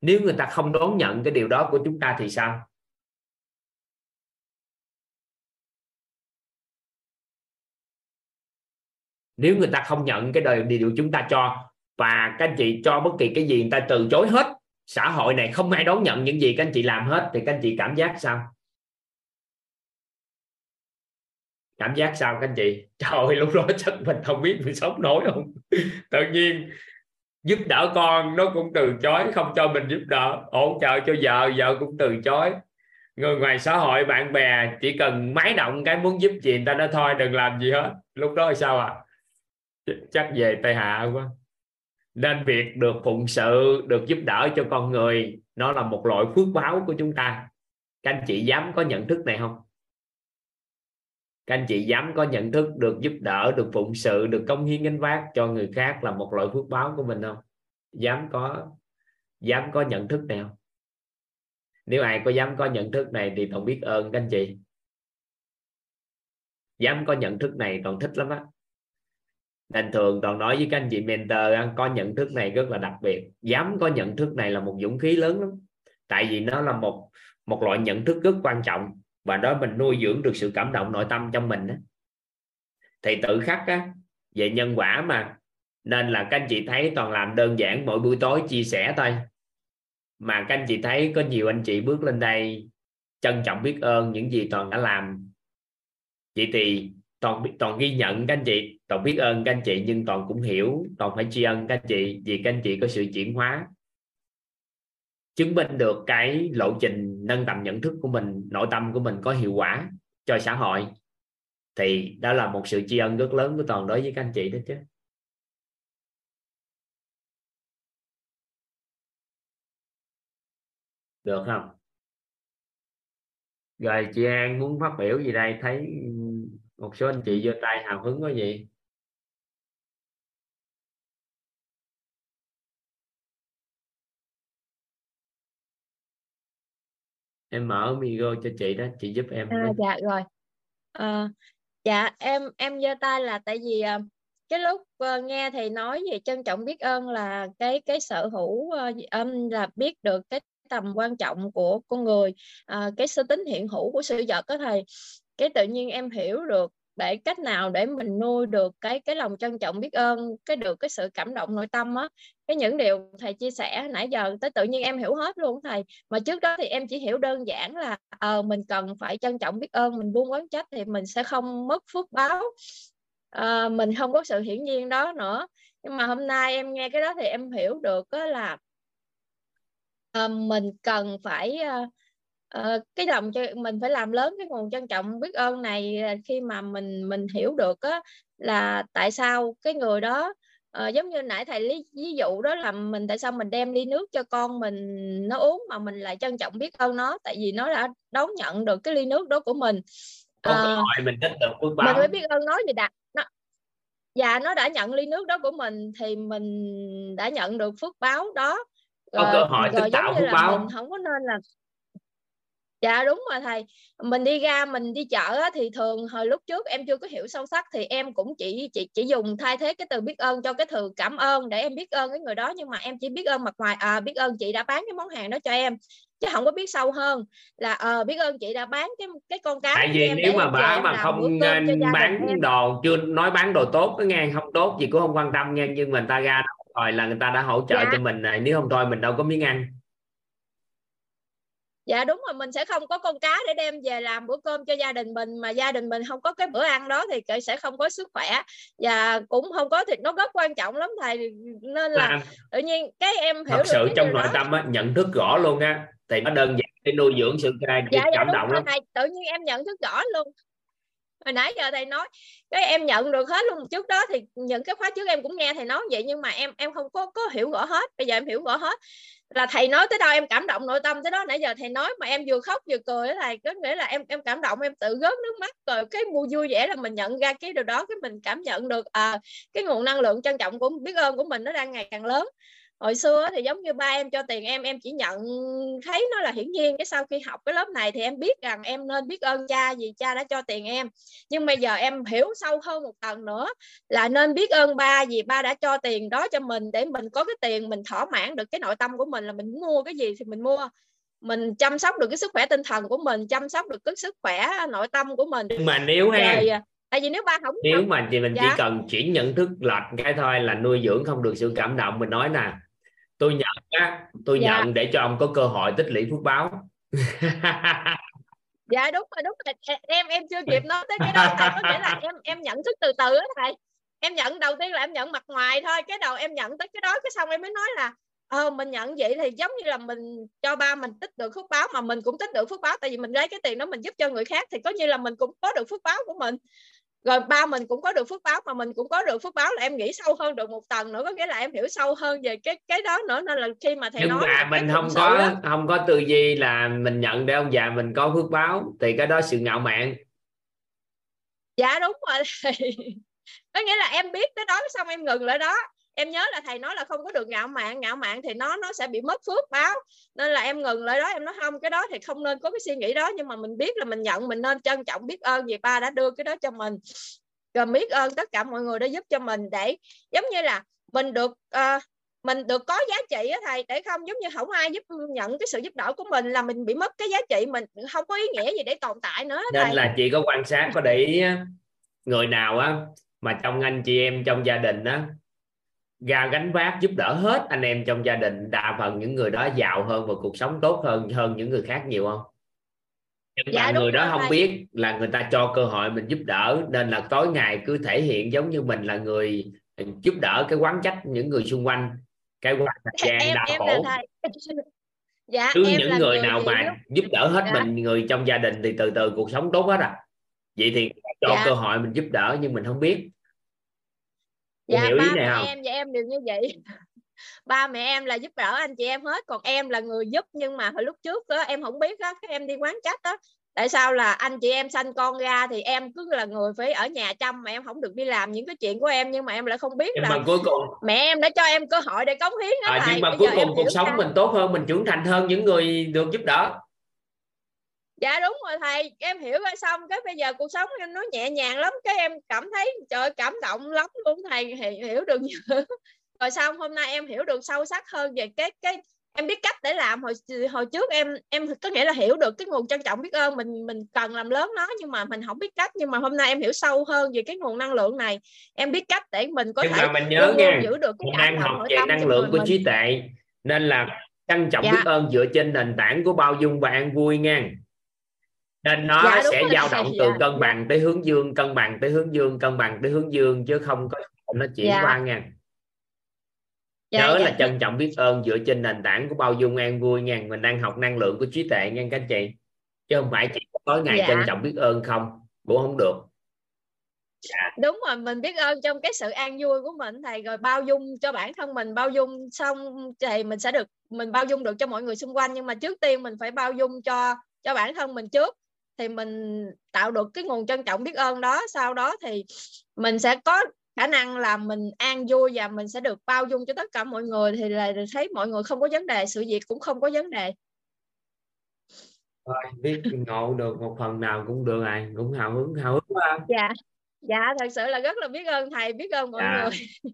Nếu người ta không đón nhận cái điều đó của chúng ta thì sao? Nếu người ta không nhận cái đời điều chúng ta cho và các anh chị cho bất kỳ cái gì người ta từ chối hết xã hội này không ai đón nhận những gì các anh chị làm hết thì các anh chị cảm giác sao? Cảm giác sao các anh chị? Trời ơi, lúc đó chắc mình không biết mình sống nổi không? Tự nhiên giúp đỡ con nó cũng từ chối, không cho mình giúp đỡ. Hỗ trợ cho vợ vợ cũng từ chối. Người ngoài xã hội, bạn bè, chỉ cần máy động cái muốn giúp gì người ta nói thôi, đừng làm gì hết. Lúc đó là sao à chắc về tây hạ quá. Nên việc được phụng sự, được giúp đỡ cho con người, nó là một loại phước báo của chúng ta. Các anh chị dám có nhận thức này không? Các anh chị dám có nhận thức được giúp đỡ, được phụng sự, được công hiến gánh vác cho người khác là một loại phước báo của mình không? Dám có dám có nhận thức này không? Nếu ai có dám có nhận thức này thì toàn biết ơn các anh chị. Dám có nhận thức này toàn thích lắm á. Nên thường toàn nói với các anh chị mentor có nhận thức này rất là đặc biệt. Dám có nhận thức này là một dũng khí lớn lắm. Tại vì nó là một một loại nhận thức rất quan trọng và đó mình nuôi dưỡng được sự cảm động nội tâm trong mình đó. thì tự khắc á, về nhân quả mà nên là các anh chị thấy toàn làm đơn giản mỗi buổi tối chia sẻ thôi. Mà các anh chị thấy có nhiều anh chị bước lên đây trân trọng biết ơn những gì toàn đã làm. Vậy thì toàn toàn ghi nhận các anh chị toàn biết ơn các anh chị nhưng toàn cũng hiểu toàn phải tri ân các anh chị vì các anh chị có sự chuyển hóa chứng minh được cái lộ trình nâng tầm nhận thức của mình, nội tâm của mình có hiệu quả cho xã hội, thì đó là một sự tri ân rất lớn của toàn đối với các anh chị đó chứ. Được không? Rồi chị An muốn phát biểu gì đây? Thấy một số anh chị giơ tay hào hứng có gì em mở micro cho chị đó chị giúp em à, dạ rồi. À, dạ em em giơ tay là tại vì uh, cái lúc uh, nghe thầy nói về trân trọng biết ơn là cái cái sở hữu uh, um, là biết được cái tầm quan trọng của con người uh, cái sơ tính hiện hữu của sự vật đó thầy. Cái tự nhiên em hiểu được để cách nào để mình nuôi được cái cái lòng trân trọng biết ơn cái được cái sự cảm động nội tâm á. Cái những điều thầy chia sẻ nãy giờ tới tự nhiên em hiểu hết luôn thầy. Mà trước đó thì em chỉ hiểu đơn giản là ờ uh, mình cần phải trân trọng biết ơn mình buông quán trách thì mình sẽ không mất phước báo. Uh, mình không có sự hiển nhiên đó nữa. Nhưng mà hôm nay em nghe cái đó thì em hiểu được là uh, mình cần phải uh, uh, cái lòng cho mình phải làm lớn cái nguồn trân trọng biết ơn này khi mà mình mình hiểu được á, là tại sao cái người đó uh, giống như nãy thầy lý ví dụ đó là mình tại sao mình đem ly nước cho con mình nó uống mà mình lại trân trọng biết ơn nó tại vì nó đã đón nhận được cái ly nước đó của mình. Hội mình tích được phước báo mình phải biết ơn nó gì đã nó, dạ nó đã nhận ly nước đó của mình thì mình đã nhận được phước báo đó. Có cơ hội rồi tích tạo phước báo. mình không có nên là dạ đúng rồi thầy. Mình đi ra mình đi chợ á, thì thường hồi lúc trước em chưa có hiểu sâu sắc thì em cũng chỉ chỉ chỉ dùng thay thế cái từ biết ơn cho cái từ cảm ơn để em biết ơn cái người đó nhưng mà em chỉ biết ơn mặt ngoài à biết ơn chị đã bán cái món hàng đó cho em chứ không có biết sâu hơn là ờ biết ơn chị đã bán cái cái con cá tại vì nếu mà bà mà không đình bán đồ chưa nói bán đồ tốt đó nghe không tốt gì cũng không quan tâm nghe nhưng mình ta ra rồi là người ta đã hỗ trợ Dạ. cho mình này nếu không thôi mình đâu có miếng ăn dạ đúng rồi mình sẽ không có con cá để đem về làm bữa cơm cho gia đình mình mà gia đình mình không có cái bữa ăn đó thì sẽ không có sức khỏe. Và cũng không có thịt nó rất quan trọng lắm thầy nên là Là tự nhiên cái em hiểu thật sự trong nội đó. tâm á, nhận thức rõ luôn á thì nó đơn giản để nuôi dưỡng sự ca- dạ dạ cảm động lắm. thầy tự nhiên em nhận thức rõ luôn hồi nãy giờ thầy nói cái em nhận được hết luôn. Trước đó thì những cái khóa trước em cũng nghe thầy nói vậy nhưng mà em em không có có hiểu rõ hết. Bây giờ em hiểu rõ hết. Là thầy nói tới đâu em cảm động nội tâm tới đó. Nãy giờ thầy nói mà em vừa khóc vừa cười á thầy có nghĩa là em em cảm động em tự rớt nước mắt. Rồi cái mua vui vẻ là mình nhận ra cái điều đó cái mình cảm nhận được à, cái nguồn năng lượng trân trọng của biết ơn của mình nó đang ngày càng lớn hồi xưa thì giống như ba em cho tiền em em chỉ nhận thấy nó là hiển nhiên cái sau khi học cái lớp này thì em biết rằng em nên biết ơn cha vì cha đã cho tiền em. Nhưng bây giờ em hiểu sâu hơn một tầng nữa là nên biết ơn ba vì ba đã cho tiền đó cho mình để mình có cái tiền mình thỏa mãn được cái nội tâm của mình là mình muốn mua cái gì thì mình mua. Mình chăm sóc được cái sức khỏe tinh thần của mình chăm sóc được cái sức khỏe nội tâm của mình. Nhưng mà nếu ha rồi à, tại vì nếu ba không nếu mà thì mình Dạ. chỉ cần chuyển nhận thức lệch cái thôi là nuôi dưỡng không được sự cảm động. Mình nói nè tôi nhận á tôi Dạ. nhận để cho ông có cơ hội tích lũy phước báo. Dạ đúng rồi đúng rồi. Em em chưa kịp nói tới cái đó. Thầy có nghĩa là em em nhận thức từ từ á thầy. Em nhận đầu tiên là em nhận mặt ngoài thôi cái đầu em nhận tới cái đó cái xong em mới nói là ờ mình nhận vậy thì giống như là mình cho ba mình tích được phước báo mà mình cũng tích được phước báo tại vì mình lấy cái tiền đó mình giúp cho người khác thì có như là mình cũng có được phước báo của mình rồi ba mình cũng có được phước báo mà mình cũng có được phước báo là em nghĩ sâu hơn được một tầng nữa có nghĩa là em hiểu sâu hơn về cái cái đó nữa. Nên là khi mà thầy nhưng nói mà mình không có đó, không có tư duy là mình nhận để ông già mình có phước báo thì cái đó sự ngạo mạn. Dạ đúng rồi. Có nghĩa là em biết tới đó xong em ngừng lại đó em nhớ là thầy nói là không có được ngạo mạn ngạo mạn thì nó nó sẽ bị mất phước báo. Nên là em ngừng lại đó em nói không cái đó thì không nên có cái suy nghĩ đó. Nhưng mà mình biết là mình nhận mình nên trân trọng biết ơn vì ba đã đưa cái đó cho mình. Rồi biết ơn tất cả mọi người đã giúp cho mình để giống như là mình được ờ, mình được có giá trị á thầy để không giống như không ai giúp nhận cái sự giúp đỡ của mình là mình bị mất cái giá trị mình không có ý nghĩa gì để tồn tại nữa nên thầy. là chị có quan sát có để ý người nào á mà trong anh chị em trong gia đình á ra gánh vác giúp đỡ hết anh em trong gia đình đa phần những người đó giàu hơn và cuộc sống tốt hơn hơn những người khác nhiều không nhưng Dạ, mà người đó không thầy. biết là người ta cho cơ hội mình giúp đỡ nên là tối ngày cứ thể hiện giống như mình là người giúp đỡ cái quán trách những người xung quanh cái quan thời gian đau khổ dạ cứ em những người người nào mà giúp đỡ hết Dạ. mình người trong gia đình thì từ từ cuộc sống tốt hết à vậy thì cho Dạ. cơ hội mình giúp đỡ nhưng mình không biết dạ hiểu ý ba này mẹ không? em và em đều như vậy. Ba mẹ em là giúp đỡ anh chị em hết còn em là người giúp. Nhưng mà hồi lúc trước đó, em không biết đó các em đi quán trách đó tại sao là anh chị em sanh con ra thì em cứ là người phải ở nhà chăm mà em không được đi làm những cái chuyện của em nhưng mà em lại không biết nhưng là mà cuối cùng. mẹ em đã cho em cơ hội để cống hiến đó à, nhưng mà cuối cùng cuộc sống ra. mình tốt hơn mình trưởng thành hơn những người được giúp đỡ dạ đúng rồi thầy. Em hiểu ra xong cái bây giờ cuộc sống em nó nhẹ nhàng lắm. Cái em cảm thấy trời cảm động lắm luôn thầy. Hi- hiểu được nhiều rồi xong hôm nay em hiểu được sâu sắc hơn về cái cái em biết cách để làm. Hồi hồi trước em em có nghĩa là hiểu được cái nguồn trân trọng biết ơn mình mình cần làm lớn nó nhưng mà mình không biết cách. Nhưng mà hôm nay em hiểu sâu hơn về cái nguồn năng lượng này. Em biết cách để mình có nhưng thể mà mình nhớ nha giữ được cái mình đang học về năng lượng của trí tuệ nên là trân trọng Dạ. biết ơn dựa trên nền tảng của bao dung và an vui nha nên nó Dạ, sẽ dao thầy, động từ dạ, cân dạ. bằng tới hướng dương cân bằng tới hướng dương cân bằng tới hướng dương chứ không có nó chuyển Dạ. qua nha. Dạ, nhớ dạ, là trân trọng biết ơn dựa trên nền tảng của bao dung an vui nha. Mình đang học năng lượng của trí tuệ nha các chị. Chứ không phải chỉ có tối ngày Dạ. trân trọng biết ơn không cũng không được. Đúng rồi mình biết ơn trong cái sự an vui của mình thầy. Rồi bao dung cho bản thân mình bao dung xong thì mình sẽ được mình bao dung được cho mọi người xung quanh. Nhưng mà trước tiên mình phải bao dung cho cho bản thân mình trước thì mình tạo được cái nguồn trân trọng biết ơn đó. Sau đó thì mình sẽ có khả năng là mình an vui và mình sẽ được bao dung cho tất cả mọi người. Thì là thấy mọi người không có vấn đề sự việc cũng không có vấn đề. Thôi biết ngộ được một phần nào cũng được rồi. Cũng hào hứng hào hứng quá. Dạ. Dạ thật sự là rất là biết ơn thầy. Biết ơn mọi Dạ. người.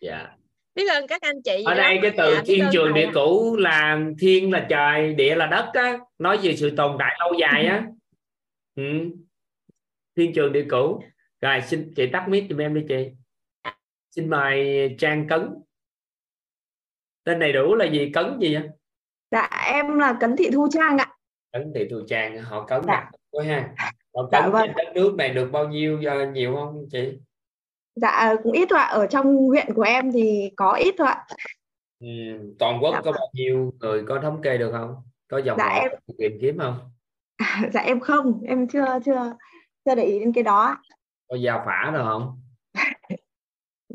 Dạ biết ơn các anh chị ở đây cái từ Dạ, thiên trường địa cửu là thiên là trời địa là đất á nói về sự tồn tại lâu dài á. Ừ. thiên trường địa cửu. Rồi xin chị tắt mic giùm em đi chị. Xin mời trang cấn. Tên đầy đủ là gì? Cấn gì á Dạ em là Cấn Thị Thu Trang ạ. cấn thị thu trang họ cấn Dạ. quá ha. Họ Dạ cấn vâng. trên đất nước này được bao nhiêu ờ, nhiều không chị Dạ cũng ít thôi ạ. Ở trong huyện của em thì có ít thôi ạ. ừ. toàn quốc Dạ có vâng. bao nhiêu người có thống kê được không có dòng Dạ em tìm kiếm không dạ em không, em chưa chưa chưa để ý đến cái đó. có giao phả rồi không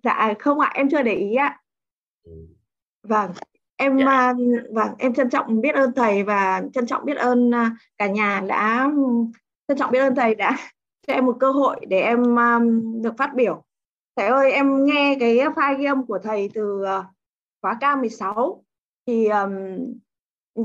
Dạ không ạ, em chưa để ý ạ. Ừ. Vâng. Em Dạ. à, vâng, em trân trọng biết ơn thầy và trân trọng biết ơn à, cả nhà đã trân trọng biết ơn thầy đã cho em một cơ hội để em à, được phát biểu. Thầy ơi, em nghe cái file ghi âm của thầy từ ờ, khóa K16 thì um,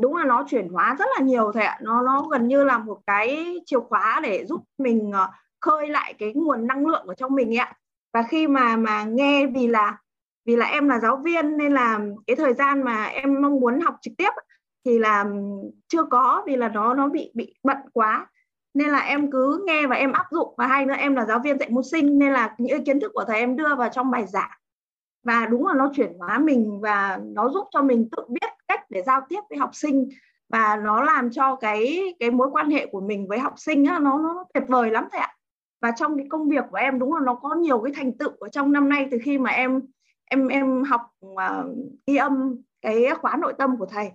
đúng là nó chuyển hóa rất là nhiều thầy ạ. Nó nó gần như là một cái chìa khóa để giúp mình ờ, khơi lại cái nguồn năng lượng của trong mình ạ. Và khi mà mà nghe vì là vì là em là giáo viên nên là cái thời gian mà em mong muốn học trực tiếp thì là chưa có vì là nó nó bị bị bận quá nên là em cứ nghe và em áp dụng. Và hai nữa em là giáo viên dạy môn sinh nên là những kiến thức của thầy em đưa vào trong bài giảng. Và đúng là nó chuyển hóa mình và nó giúp cho mình tự biết cách để giao tiếp với học sinh. Và nó làm cho cái cái mối quan hệ của mình với học sinh á, nó nó tuyệt vời lắm thầy ạ. Và trong cái công việc của em đúng là nó có nhiều cái thành tựu ở trong năm nay từ khi mà em em em học uh, ghi âm cái khóa nội tâm của thầy.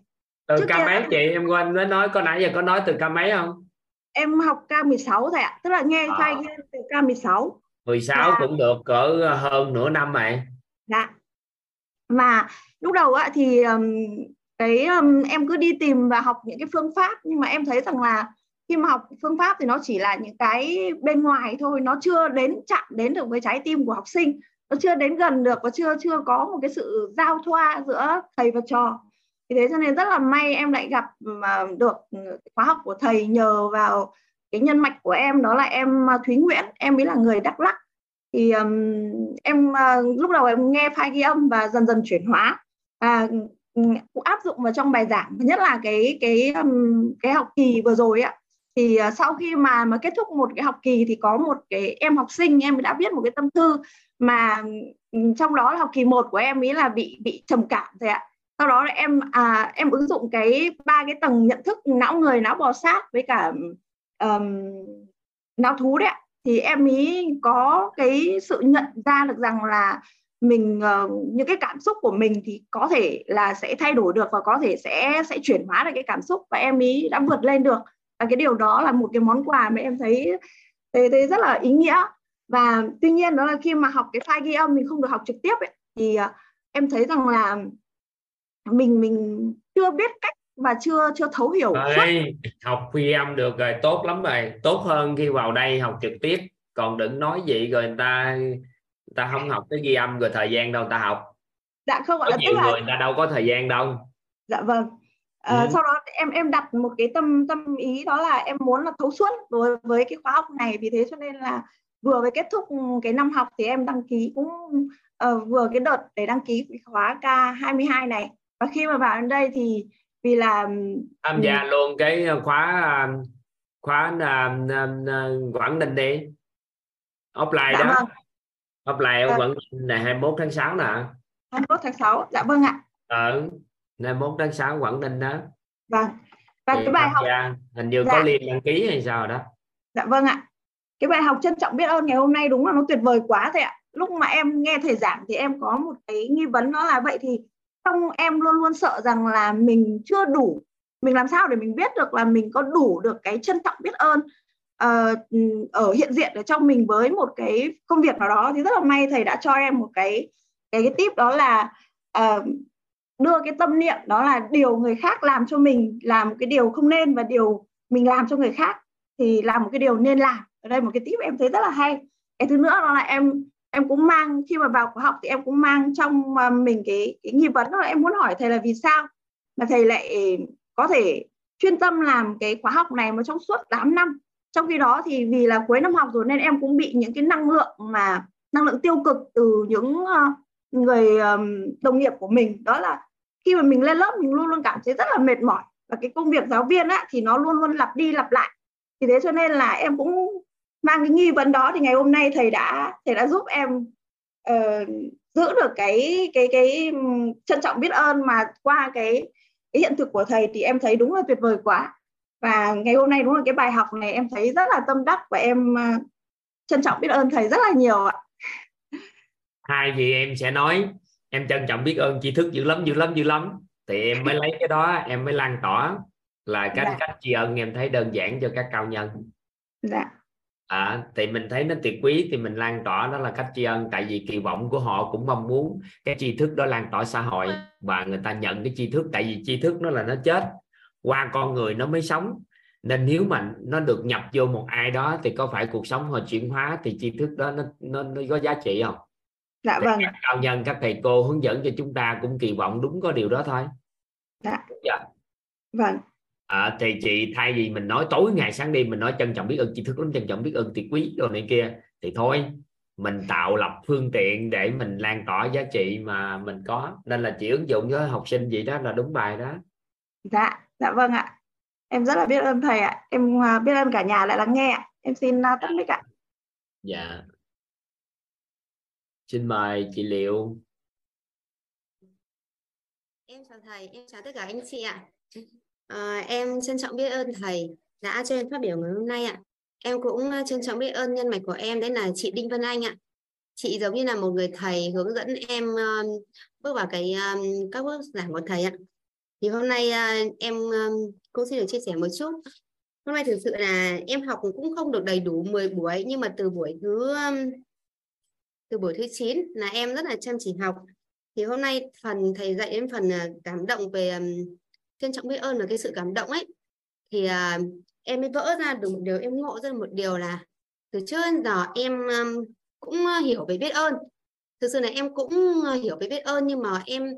Từ Trước ca kia- mấy chị em quên mới nói có nãy giờ có nói từ ca mấy không em học K16 thầy ạ tức là nghe À. âm từ K16 16 Dạ. cũng được cỡ hơn nửa năm rồi Dạ. Mà lúc đầu á thì cái um, em cứ đi tìm và học những cái phương pháp nhưng mà em thấy rằng là khi mà học phương pháp thì nó chỉ là những cái bên ngoài thôi, nó chưa đến chạm đến được với trái tim của học sinh, nó chưa đến gần được và chưa chưa có một cái sự giao thoa giữa thầy và trò. Vì thế cho nên rất là may em lại gặp mà được khóa học của thầy nhờ vào cái nhân mạch của em đó là em à, Thúy Nguyễn, em ấy là người Đắk Lắk. Thì um, em uh, lúc đầu em nghe file ghi âm và dần dần chuyển hóa. À, cũng áp dụng vào trong bài giảng nhất là cái cái um, cái học kỳ vừa rồi ạ. Thì uh, sau khi mà mà kết thúc một cái học kỳ thì có một cái em học sinh em đã viết một cái tâm thư mà um, trong đó là học kỳ 1 của em ấy là bị bị trầm cảm rồi ạ sau đó là em à, em ứng dụng cái ba cái tầng nhận thức não người não bò sát với cả um, não thú đấy thì em ý có cái sự nhận ra được rằng là mình uh, những cái cảm xúc của mình thì có thể là sẽ thay đổi được và có thể sẽ sẽ chuyển hóa được cái cảm xúc và em ý đã vượt lên được. Và cái điều đó là một cái món quà mà em thấy thấy, thấy rất là ý nghĩa. Và tuy nhiên đó là khi mà học cái file ghi âm mình không được học trực tiếp ấy, thì uh, em thấy rằng là mình mình chưa biết cách và chưa chưa thấu hiểu Đấy, học phi âm được rồi tốt lắm rồi. Tốt hơn khi vào đây học trực tiếp. Còn đừng nói vậy rồi người ta người ta không học cái ghi âm rồi thời gian đâu người ta học. Dạ không gọi là tức nhiều là người ta đâu có thời gian đâu. Dạ vâng. Ờ, Ừ. sau đó em em đặt một cái tâm tâm ý đó là em muốn là thấu suốt đối với cái khóa học này. Vì thế cho nên là vừa với kết thúc cái năm học thì em đăng ký cũng ờ, vừa cái đợt để đăng ký khóa K22 này và khi mà vào đến đây thì vì là tham gia luôn cái khóa khóa Quảng Ninh đi offline dạ đó vâng offline Dạ. Quảng Ninh này 21 tháng 6 nè 21 tháng 6 dạ vâng ạ ở 21 tháng 6 Quảng Ninh đó vâng và Thì cái bài học gia hình như Dạ. có liên đăng ký hay sao đó Dạ vâng ạ. Cái bài học trân trọng biết ơn ngày hôm nay đúng là nó tuyệt vời quá thầy ạ. Lúc mà em nghe thầy giảng thì em có một cái nghi vấn đó là vậy thì trong em luôn luôn sợ rằng là mình chưa đủ. Mình làm sao để mình biết được là mình có đủ được cái trân trọng biết ơn uh, ở hiện diện ở trong mình với một cái công việc nào đó thì rất là may thầy đã cho em một cái cái cái tip đó là uh, đưa cái tâm niệm đó là điều người khác làm cho mình làm một cái điều không nên và điều mình làm cho người khác thì làm một cái điều nên làm ở đây một cái tip em thấy rất là hay cái thứ nữa đó là em em cũng mang khi mà vào khóa học thì em cũng mang trong à, mình cái cái nghi vấn đó. Là em muốn hỏi thầy là vì sao mà thầy lại có thể chuyên tâm làm cái khóa học này mà trong suốt 8 năm? Trong khi đó thì vì là cuối năm học rồi nên em cũng bị những cái năng lượng mà năng lượng tiêu cực từ những ờ, người đồng nghiệp của mình. Đó là khi mà mình lên lớp mình luôn luôn cảm thấy rất là mệt mỏi. Và cái công việc giáo viên á, thì nó luôn luôn lặp đi lặp lại. Thì thế cho nên là em cũng mang cái nghi vấn đó thì ngày hôm nay thầy đã thầy đã giúp em uh, giữ được cái cái cái trân trọng biết ơn mà qua cái cái hiện thực của thầy thì em thấy đúng là tuyệt vời quá. Và ngày hôm nay đúng là cái bài học này em thấy rất là tâm đắc và em uh, trân trọng biết ơn thầy rất là nhiều ạ. Hai gì em sẽ nói em trân trọng biết ơn tri thức dữ lắm dữ lắm dữ lắm. Thì em mới lấy cái đó em mới lan tỏa là cách dạ. cách tri ân em thấy đơn giản cho các cao nhân. Dạ à, thì mình thấy nó tuyệt quý thì mình lan tỏa đó là cách tri ân. Tại vì kỳ vọng của họ cũng mong muốn cái tri thức đó lan tỏa xã hội và người ta nhận cái tri thức. Tại vì tri thức nó là nó chết qua con người nó mới sống. Nên nếu mà nó được nhập vô một ai đó thì có phải cuộc sống họ chuyển hóa thì tri thức đó nó nó, nó có giá trị không? Dạ vâng các cao nhân các thầy cô hướng dẫn cho chúng ta cũng kỳ vọng đúng có điều đó thôi. Dạ. Dạ. Vâng à, thì chị thay vì mình nói tối ngày sáng đêm mình nói trân trọng biết ơn tri thức lắm trân trọng biết ơn tuyệt quý đồ này kia thì thôi mình tạo lập phương tiện để mình lan tỏa giá trị mà mình có. Nên là chỉ ứng dụng với học sinh gì đó là đúng bài đó. Dạ dạ vâng ạ. Em rất là biết ơn thầy ạ. Em à, biết ơn cả nhà lại lắng nghe ạ. Em xin à, tắt mic ạ. Dạ. Xin mời chị liệu. Em chào thầy em chào tất cả anh chị ạ à, em trân trọng biết ơn thầy đã cho em phát biểu ngày hôm nay ạ. Em cũng ờ, trân trọng biết ơn nhân mạch của em đấy là chị Đinh Vân Anh ạ. Chị giống như là một người thầy hướng dẫn em uh, bước vào cái um, các bước giảng của thầy ạ. Thì hôm nay uh, em um, cũng xin được chia sẻ một chút. Hôm nay thực sự là em học cũng không được đầy đủ 10 buổi nhưng mà từ buổi thứ um, từ buổi thứ 9 là em rất là chăm chỉ học. Thì hôm nay phần thầy dạy đến phần uh, cảm động về um, trân trọng biết ơn là cái sự cảm động ấy. Thì uh, em mới vỡ ra được một điều em ngộ ra một điều là từ trước đến giờ em um, cũng hiểu về biết ơn. Thực sự là em cũng hiểu về biết ơn nhưng mà em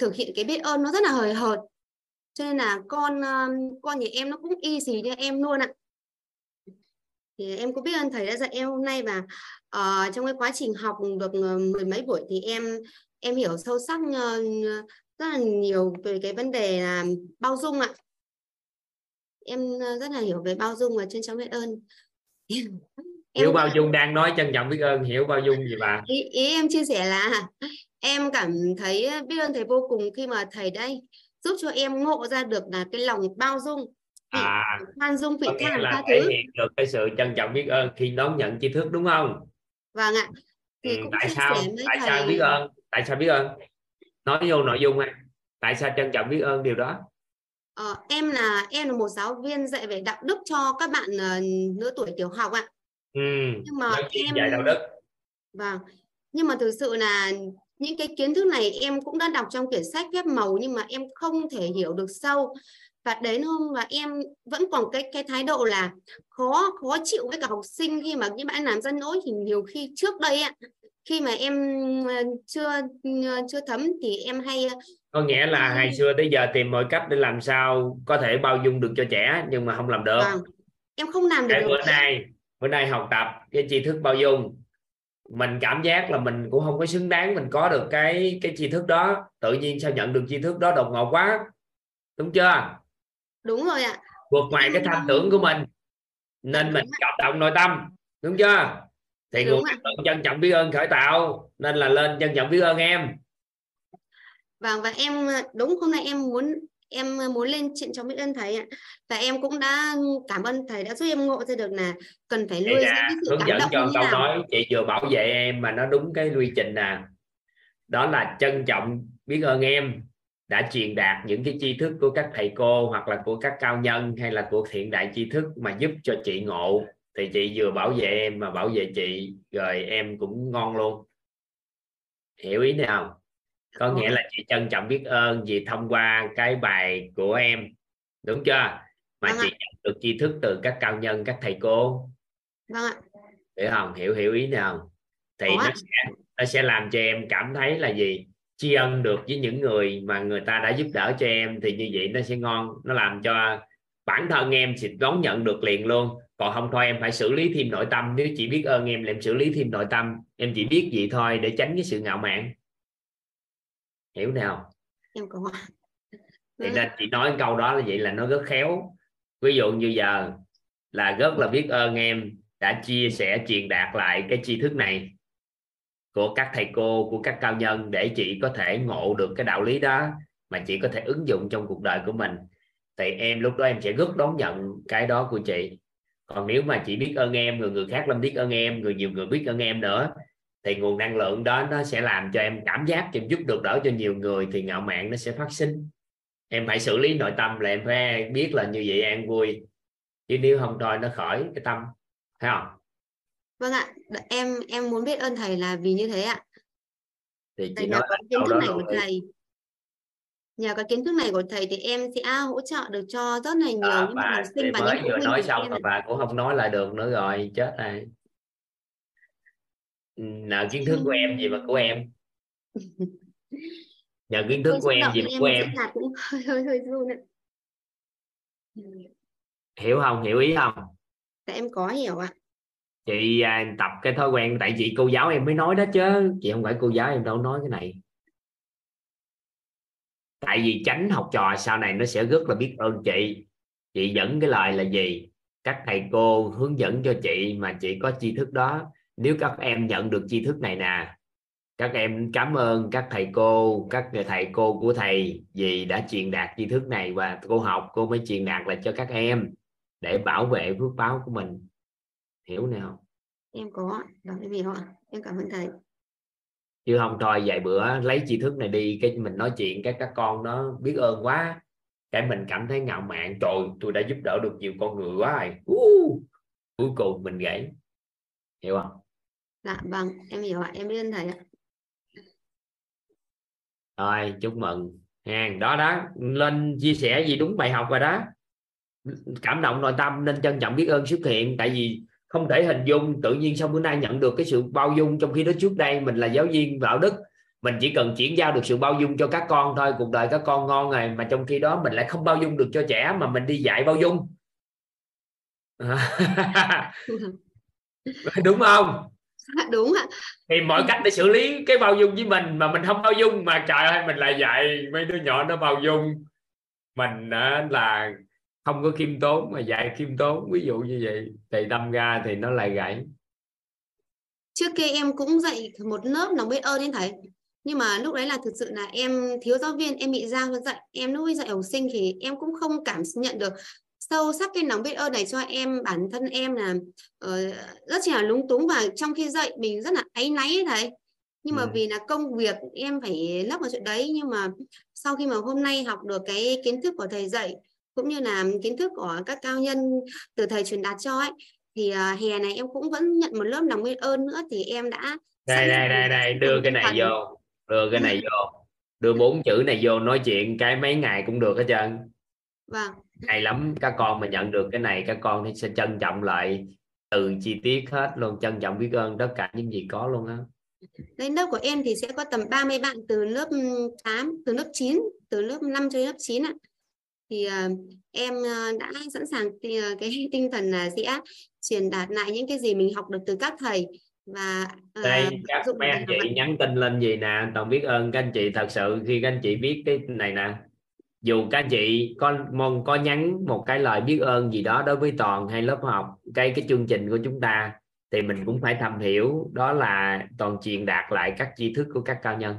thực hiện cái biết ơn nó rất là hời hợt. Cho nên là con con nhà em nó cũng y xì như em luôn ạ. Thì em cũng biết ơn thầy đã dạy em hôm nay và uh, trong cái quá trình học được ờ, mười mấy buổi thì em em hiểu sâu sắc uh, rất là nhiều về cái vấn đề là bao dung ạ. Em rất là hiểu về bao dung và trân trọng biết ơn. Hiểu em... bao dung đang nói trân trọng biết ơn hiểu bao dung gì bà? Ý, ý em chia sẻ là em cảm thấy biết ơn thầy vô cùng khi mà thầy đây giúp cho em ngộ ra được là cái lòng bao dung à khoan dung vị tha là thể thứ. hiện được cái sự trân trọng biết ơn khi đón nhận tri thức đúng không? Vâng ạ. Thì ừ, tại sao? tại thầy... sao biết ơn? Tại sao biết ơn nói vô nội dung này tại sao trân trọng biết ơn điều đó? Ờ, em là em là một giáo viên dạy về đạo đức cho các bạn uh, lứa tuổi tiểu học ạ. Ừ, nhưng mà em dạy đạo đức. Vâng nhưng mà thực sự là những cái kiến thức này em cũng đã đọc trong quyển sách phép màu nhưng mà em không thể hiểu được sâu. Và đến hôm mà em vẫn còn cái cái thái độ là khó khó chịu với cả học sinh khi mà những bạn làm dân lỗi thì nhiều khi trước đây ạ khi mà em ờ, chưa ờ, chưa thấm thì em hay ờ, có nghĩa là ngày xưa tới giờ tìm mọi cách để làm sao có thể bao dung được cho trẻ nhưng mà không làm được. Vâng. em không làm được, được bữa nay bữa nay học tập cái tri thức bao dung. Mình cảm giác là mình cũng không có xứng đáng mình có được cái cái tri thức đó. Tự nhiên sao nhận được tri thức đó đột ngột quá. Đúng chưa? Đúng rồi ạ. Vượt ngoài cái tham tưởng của mình. Nên mình cảm động nội tâm. Đúng chưa thì đúng người trân trọng biết ơn khởi tạo nên là lên trân trọng biết ơn em. Vâng và em đúng hôm nay em muốn em muốn lên chuyện trong biết ơn thầy ạ. Và em cũng đã cảm ơn thầy đã giúp em ngộ ra được là cần phải nuôi dưỡng cái sự hướng cảm dẫn động cho như câu nào? nói chị vừa bảo vệ em mà nó đúng cái quy trình nè. Đó là trân trọng biết ơn em đã truyền đạt những cái tri thức của các thầy cô hoặc là của các cao nhân hay là của thiện đại tri thức mà giúp cho chị ngộ thì chị vừa bảo vệ em mà bảo vệ chị rồi em cũng ngon luôn. Hiểu ý không có nghĩa là chị trân trọng biết ơn vì thông qua cái bài của em. Đúng chưa? Mà vâng chị nhận được tri thức từ các cao nhân các thầy cô. Vâng ạ. Hiểu không? Hiểu hiểu ý nào? Thì Ủa? nó sẽ nó sẽ làm cho em cảm thấy là gì? Tri ân được với những người mà người ta đã giúp đỡ cho em thì như vậy nó sẽ ngon. Nó làm cho bản thân em sẽ đón nhận được liền luôn còn không thôi em phải xử lý thêm nội tâm. Nếu chỉ biết ơn em là em xử lý thêm nội tâm. Em chỉ biết vậy thôi để tránh cái sự ngạo mạn. Hiểu nào? Em có thì nên chị nói câu đó là vậy là nó rất khéo. Ví dụ như giờ là rất là biết ơn em đã chia sẻ truyền đạt lại cái tri thức này của các thầy cô của các cao nhân để chị có thể ngộ được cái đạo lý đó mà chị có thể ứng dụng trong cuộc đời của mình. Thì em lúc đó em sẽ rất đón nhận cái đó của chị còn nếu mà chị biết ơn em người người khác lâm biết ơn em người nhiều người biết ơn em nữa thì nguồn năng lượng đó nó sẽ làm cho em cảm giác em giúp được đỡ cho nhiều người thì ngạo mạn nó sẽ phát sinh. Em phải xử lý nội tâm là em phải biết là như vậy em vui. Chứ nếu không thôi nó khỏi cái tâm thấy không? Vâng ạ. Em em muốn biết ơn thầy là vì như thế ạ. Thì chị nhờ nói có kiến thức này của thầy nhờ có kiến thức này của thầy thì em sẽ hỗ trợ được cho rất là nhiều à, những bà học sinh và mới những vừa nói xong em ạ. bà cũng không nói lại được nữa rồi chết rồi. Ừ, nợ kiến thức của em gì mà của em? Nhờ kiến thức của em gì mà em của em? đạt cũng hơi hơi hơi run ạ. Hiểu không? Hiểu ý không? Tại em có hiểu ạ. Chị à, tập cái thói quen tại chị cô giáo em mới nói đó chứ. Chị không phải cô giáo em đâu nói cái này tại vì tránh học trò sau này nó sẽ rất là biết ơn chị. Chị dẫn cái lời là gì? Các thầy cô hướng dẫn cho chị mà chị có tri thức đó. Nếu các em nhận được tri thức này nè các em cảm ơn các thầy cô các người thầy cô của thầy vì đã truyền đạt tri thức này và cô học cô mới truyền đạt lại cho các em để bảo vệ phước báo của mình. Hiểu nào em có. Vâng, em hiểu ạ em cảm ơn thầy chứ không thôi vài bữa lấy tri thức này đi cái mình nói chuyện các các con nó biết ơn quá. Cái mình cảm thấy ngạo mạn trời tôi đã giúp đỡ được nhiều con người quá rồi. Uh, cuối cùng mình gãy. Hiểu không? Dạ vâng em hiểu ạ em biết thầy ạ. Rồi chúc mừng. Ha đó đó lên chia sẻ gì đúng bài học rồi đó. Cảm động nội tâm nên trân trọng biết ơn xuất hiện. Tại vì không thể hình dung tự nhiên sau bữa nay nhận được cái sự bao dung trong khi đó trước đây mình là giáo viên đạo đức. Mình chỉ cần chuyển giao được sự bao dung cho các con thôi cuộc đời các con ngon rồi mà trong khi đó mình lại không bao dung được cho trẻ mà mình đi dạy bao dung. Đúng không? Đúng ạ. Thì mọi cách để xử lý cái bao dung với mình mà mình không bao dung mà trời ơi mình lại dạy mấy đứa nhỏ nó bao dung. Mình là không có khiêm tốn mà dạy khiêm tốn. Ví dụ như vậy thì đâm ra thì nó lại gãy trước kia em cũng dạy một lớp lòng biết ơn đến thầy. Nhưng mà lúc đấy là thực sự là em thiếu giáo viên em bị giao dạy. Em lúc dạy học sinh thì em cũng không cảm nhận được sâu sắc cái lòng biết ơn này cho em. Bản thân em là uh, rất là lúng túng và trong khi dạy mình rất là áy náy thầy. Nhưng mà Ừ. vì là công việc em phải lấp vào chuyện đấy. Nhưng mà sau khi mà hôm nay học được cái kiến thức của thầy dạy cũng như là kiến thức của các cao nhân từ thầy truyền đạt cho ấy thì à, hè này em cũng vẫn nhận một lớp lòng biết ơn nữa thì em đã đây đây đây đây đưa cái này phần. vô đưa cái này vô đưa bốn chữ này vô nói chuyện cái mấy ngày cũng được hết trơn vâng hay lắm các con mà nhận được cái này các con thì sẽ trân trọng lại từ chi tiết hết luôn trân trọng biết ơn tất cả những gì có luôn á Lên lớp của em thì sẽ có tầm 30 bạn từ lớp 8, từ lớp 9, từ lớp 5 cho đến lớp 9 ạ. Thì à, em à, đã sẵn sàng thì, à, cái tinh thần là sẽ truyền đạt lại những cái gì mình học được từ các thầy và à, đây các mấy anh chị học. nhắn tin lên gì nè toàn biết ơn các anh chị thật sự khi các anh chị biết cái này nè. Dù các anh chị có mong có nhắn một cái lời biết ơn gì đó đối với toàn hay lớp học cái cái chương trình của chúng ta thì mình cũng phải thầm hiểu đó là toàn truyền đạt lại các tri thức của các cao nhân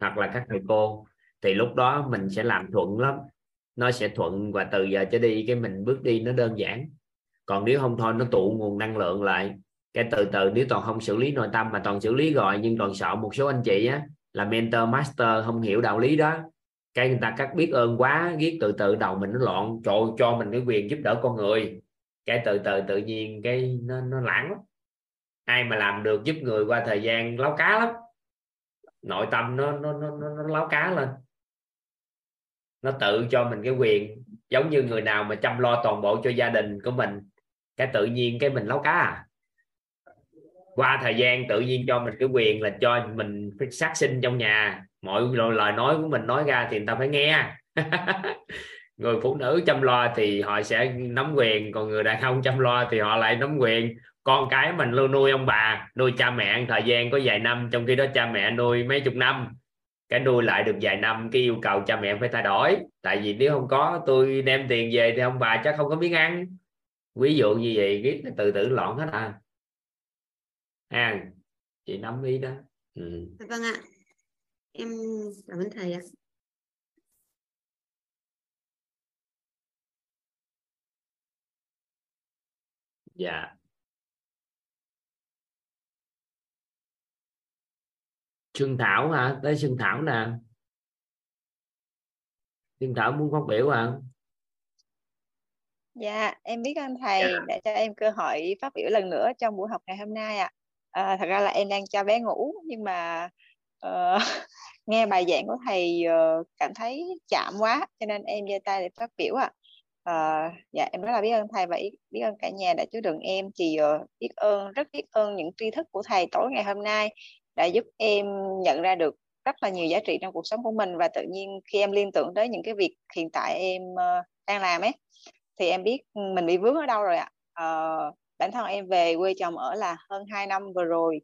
hoặc là các thầy cô. Thì lúc đó mình sẽ làm thuận lắm nó sẽ thuận và từ giờ trở đi cái mình bước đi nó đơn giản. Còn nếu không thôi nó tụ nguồn năng lượng lại. Cái từ từ nếu toàn không xử lý nội tâm mà toàn xử lý rồi nhưng toàn sợ một số anh chị á là mentor master không hiểu đạo lý đó. Cái người ta cắt biết ơn quá giết từ từ đầu mình nó loạn cho cho mình cái quyền giúp đỡ con người. Cái từ từ tự nhiên cái nó nó lãng lắm. Ai mà làm được giúp người qua thời gian láo cá lắm. Nội tâm nó nó nó nó, nó láo cá lên nó tự cho mình cái quyền, giống như người nào mà chăm lo toàn bộ cho gia đình của mình, cái tự nhiên cái mình láo cá à. Qua thời gian tự nhiên cho mình cái quyền là cho mình phải sát sinh trong nhà. Mọi lời nói của mình nói ra thì người ta phải nghe. Người phụ nữ chăm lo thì họ sẽ nắm quyền, còn người đàn ông chăm lo thì họ lại nắm quyền. Con cái mình luôn nuôi ông bà, nuôi cha mẹ thời gian có vài năm, trong khi đó cha mẹ nuôi mấy chục năm cái nuôi lại được vài năm cái yêu cầu cha mẹ phải thay đổi. Tại vì nếu không có tôi đem tiền về thì ông bà chắc không có miếng ăn. Ví dụ như vậy biết từ từ loạn hết à. À chị nắm ý đó. Ừ. vâng ạ. Em cảm ơn thầy ạ. Dạ Xuân Thảo hả tới Xuân Thảo nè Xuân Thảo muốn phát biểu hả Dạ, em biết ơn thầy đã cho em cơ hội phát biểu lần nữa trong buổi học ngày hôm nay ạ. À. thật ra là em đang cho bé ngủ nhưng mà uh, nghe bài giảng của thầy uh, cảm thấy chạm quá cho nên em giơ tay để phát biểu ạ. À. Uh, dạ em rất là biết ơn thầy và biết ơn cả nhà đã chứa đựng em thì uh, biết ơn rất biết ơn những tri thức của thầy tối ngày hôm nay đã giúp em nhận ra được rất là nhiều giá trị trong cuộc sống của mình và tự nhiên khi em liên tưởng tới những cái việc hiện tại em ờ, đang làm ấy thì em biết mình bị vướng ở đâu rồi ạ. À, bản thân em về quê chồng ở là hơn 2 năm vừa rồi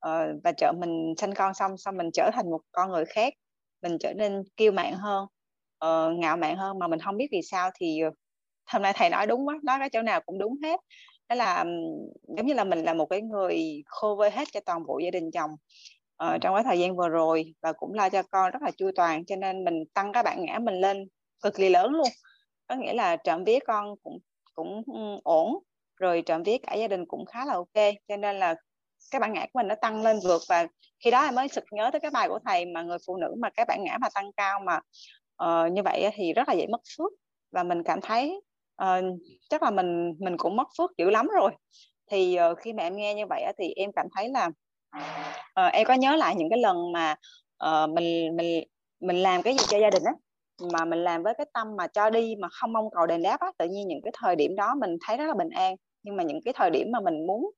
à, và chợ mình sinh con xong xong mình trở thành một con người khác mình trở nên kiêu mạn hơn uh, ngạo mạn hơn mà mình không biết vì sao thì hôm nay thầy nói đúng quá nói cái chỗ nào cũng đúng hết đó là giống như là mình là một cái người khô vơi hết cho toàn bộ gia đình chồng uh, trong cái thời gian vừa rồi và cũng lo cho con rất là chu toàn cho nên mình tăng cái bản ngã mình lên cực kỳ lớn luôn. Có nghĩa là trộm vía con cũng cũng ổn rồi trộm vía cả gia đình cũng khá là ok cho nên là cái bản ngã của mình nó tăng lên vượt và khi đó em mới sực nhớ tới cái bài của thầy mà người phụ nữ mà cái bản ngã mà tăng cao mà uh, như vậy thì rất là dễ mất phước và mình cảm thấy uh, chắc là mình mình cũng mất phước dữ lắm rồi. Thì uh, khi mà em nghe như vậy thì em cảm thấy là uh, em có nhớ lại những cái lần mà uh, mình mình mình làm cái gì cho gia đình á mà mình làm với cái tâm mà cho đi mà không mong cầu đền đáp á tự nhiên những cái thời điểm đó mình thấy rất là bình an. Nhưng mà những cái thời điểm mà mình muốn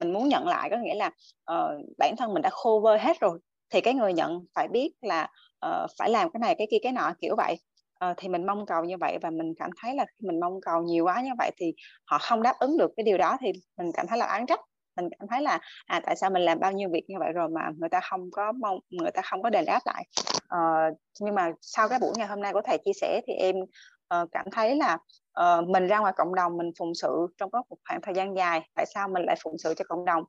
mình muốn nhận lại có nghĩa là uh, bản thân mình đã khô vơi hết rồi thì cái người nhận phải biết là uh, phải làm cái này cái kia cái nọ kiểu vậy uh, thì mình mong cầu như vậy và mình cảm thấy là khi mình mong cầu nhiều quá như vậy thì họ không đáp ứng được cái điều đó thì mình cảm thấy là án trách. Mình cảm thấy là à tại sao mình làm bao nhiêu việc như vậy rồi mà người ta không có mong người ta không có đền đáp lại. Uh, nhưng mà sau cái buổi ngày hôm nay của thầy chia sẻ thì em uh, cảm thấy là uh, mình ra ngoài cộng đồng mình phụng sự trong có một khoảng thời gian dài tại sao mình lại phụng sự cho cộng đồng?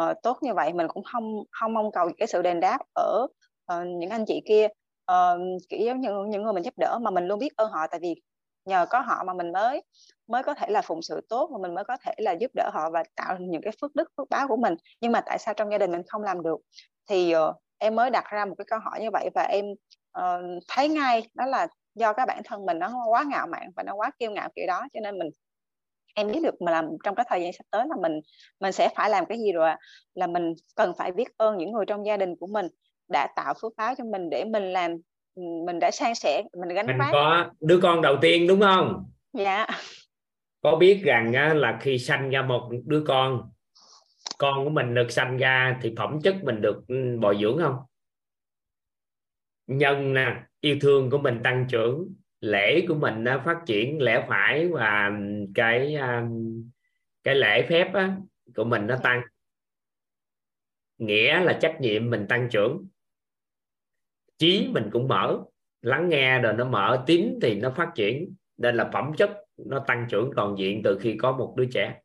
Uh, tốt như vậy mình cũng không không mong cầu cái sự đền đáp ở uh, những anh chị kia uh, kiểu giống như những người mình giúp đỡ mà mình luôn biết ơn họ tại vì nhờ có họ mà mình mới mới có thể là phụng sự tốt mà mình mới có thể là giúp đỡ họ và tạo những cái phước đức phước báo của mình. Nhưng mà tại sao trong gia đình mình không làm được? Thì uh, em mới đặt ra một cái câu hỏi như vậy và em uh, thấy ngay đó là do cái bản thân mình nó quá ngạo mạn và nó quá kiêu ngạo kiểu đó cho nên mình em biết được mà làm trong cái thời gian sắp tới là mình mình sẽ phải làm cái gì rồi là mình cần phải biết ơn những người trong gia đình của mình đã tạo phước báo cho mình để mình làm mình đã san sẻ mình gánh vác. có đứa con đầu tiên đúng không? Dạ. Có biết rằng là khi sanh ra một đứa con con của mình được sanh ra thì phẩm chất mình được ừ, bồi dưỡng không? Nhân nè yêu thương của mình tăng trưởng lễ của mình nó phát triển lẽ phải và cái cái lễ phép á, của mình nó tăng. Nghĩa là trách nhiệm mình tăng trưởng trí mình cũng mở, lắng nghe rồi nó mở tín thì nó phát triển. Nên là phẩm chất nó tăng trưởng toàn diện từ khi có một đứa trẻ.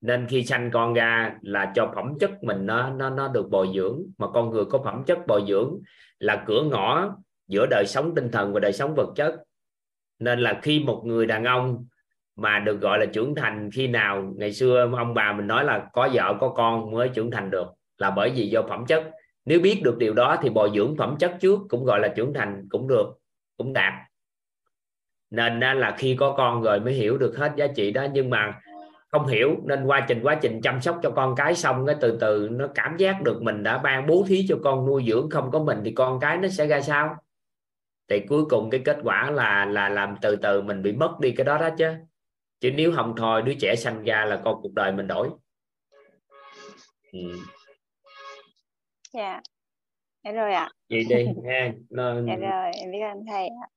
Nên khi sanh con ra là cho phẩm chất mình nó nó nó được bồi dưỡng. Mà con người có phẩm chất bồi dưỡng là cửa ngõ giữa đời sống tinh thần và đời sống vật chất. Nên là khi một người đàn ông mà được gọi là trưởng thành, khi nào ngày xưa ông bà mình nói là có vợ có con mới trưởng thành được là bởi vì do phẩm chất nếu biết được điều đó thì bồi dưỡng phẩm chất trước, cũng gọi là trưởng thành, cũng được, cũng đạt. Nên là khi có con rồi mới hiểu được hết giá trị đó, nhưng mà không hiểu, nên quá trình quá trình chăm sóc cho con cái xong cái từ từ nó cảm giác được mình đã ban bố thí cho con nuôi dưỡng không có mình thì con cái nó sẽ ra sao? Thì cuối cùng cái kết quả là là làm từ từ mình bị mất đi cái đó đó chứ. Chứ nếu không thôi, đứa trẻ sanh ra là con cuộc đời mình đổi. Ừ dạ. Dạ rồi ạ. Vậy đi ha. Dạ rồi em biết ơn thầy ạ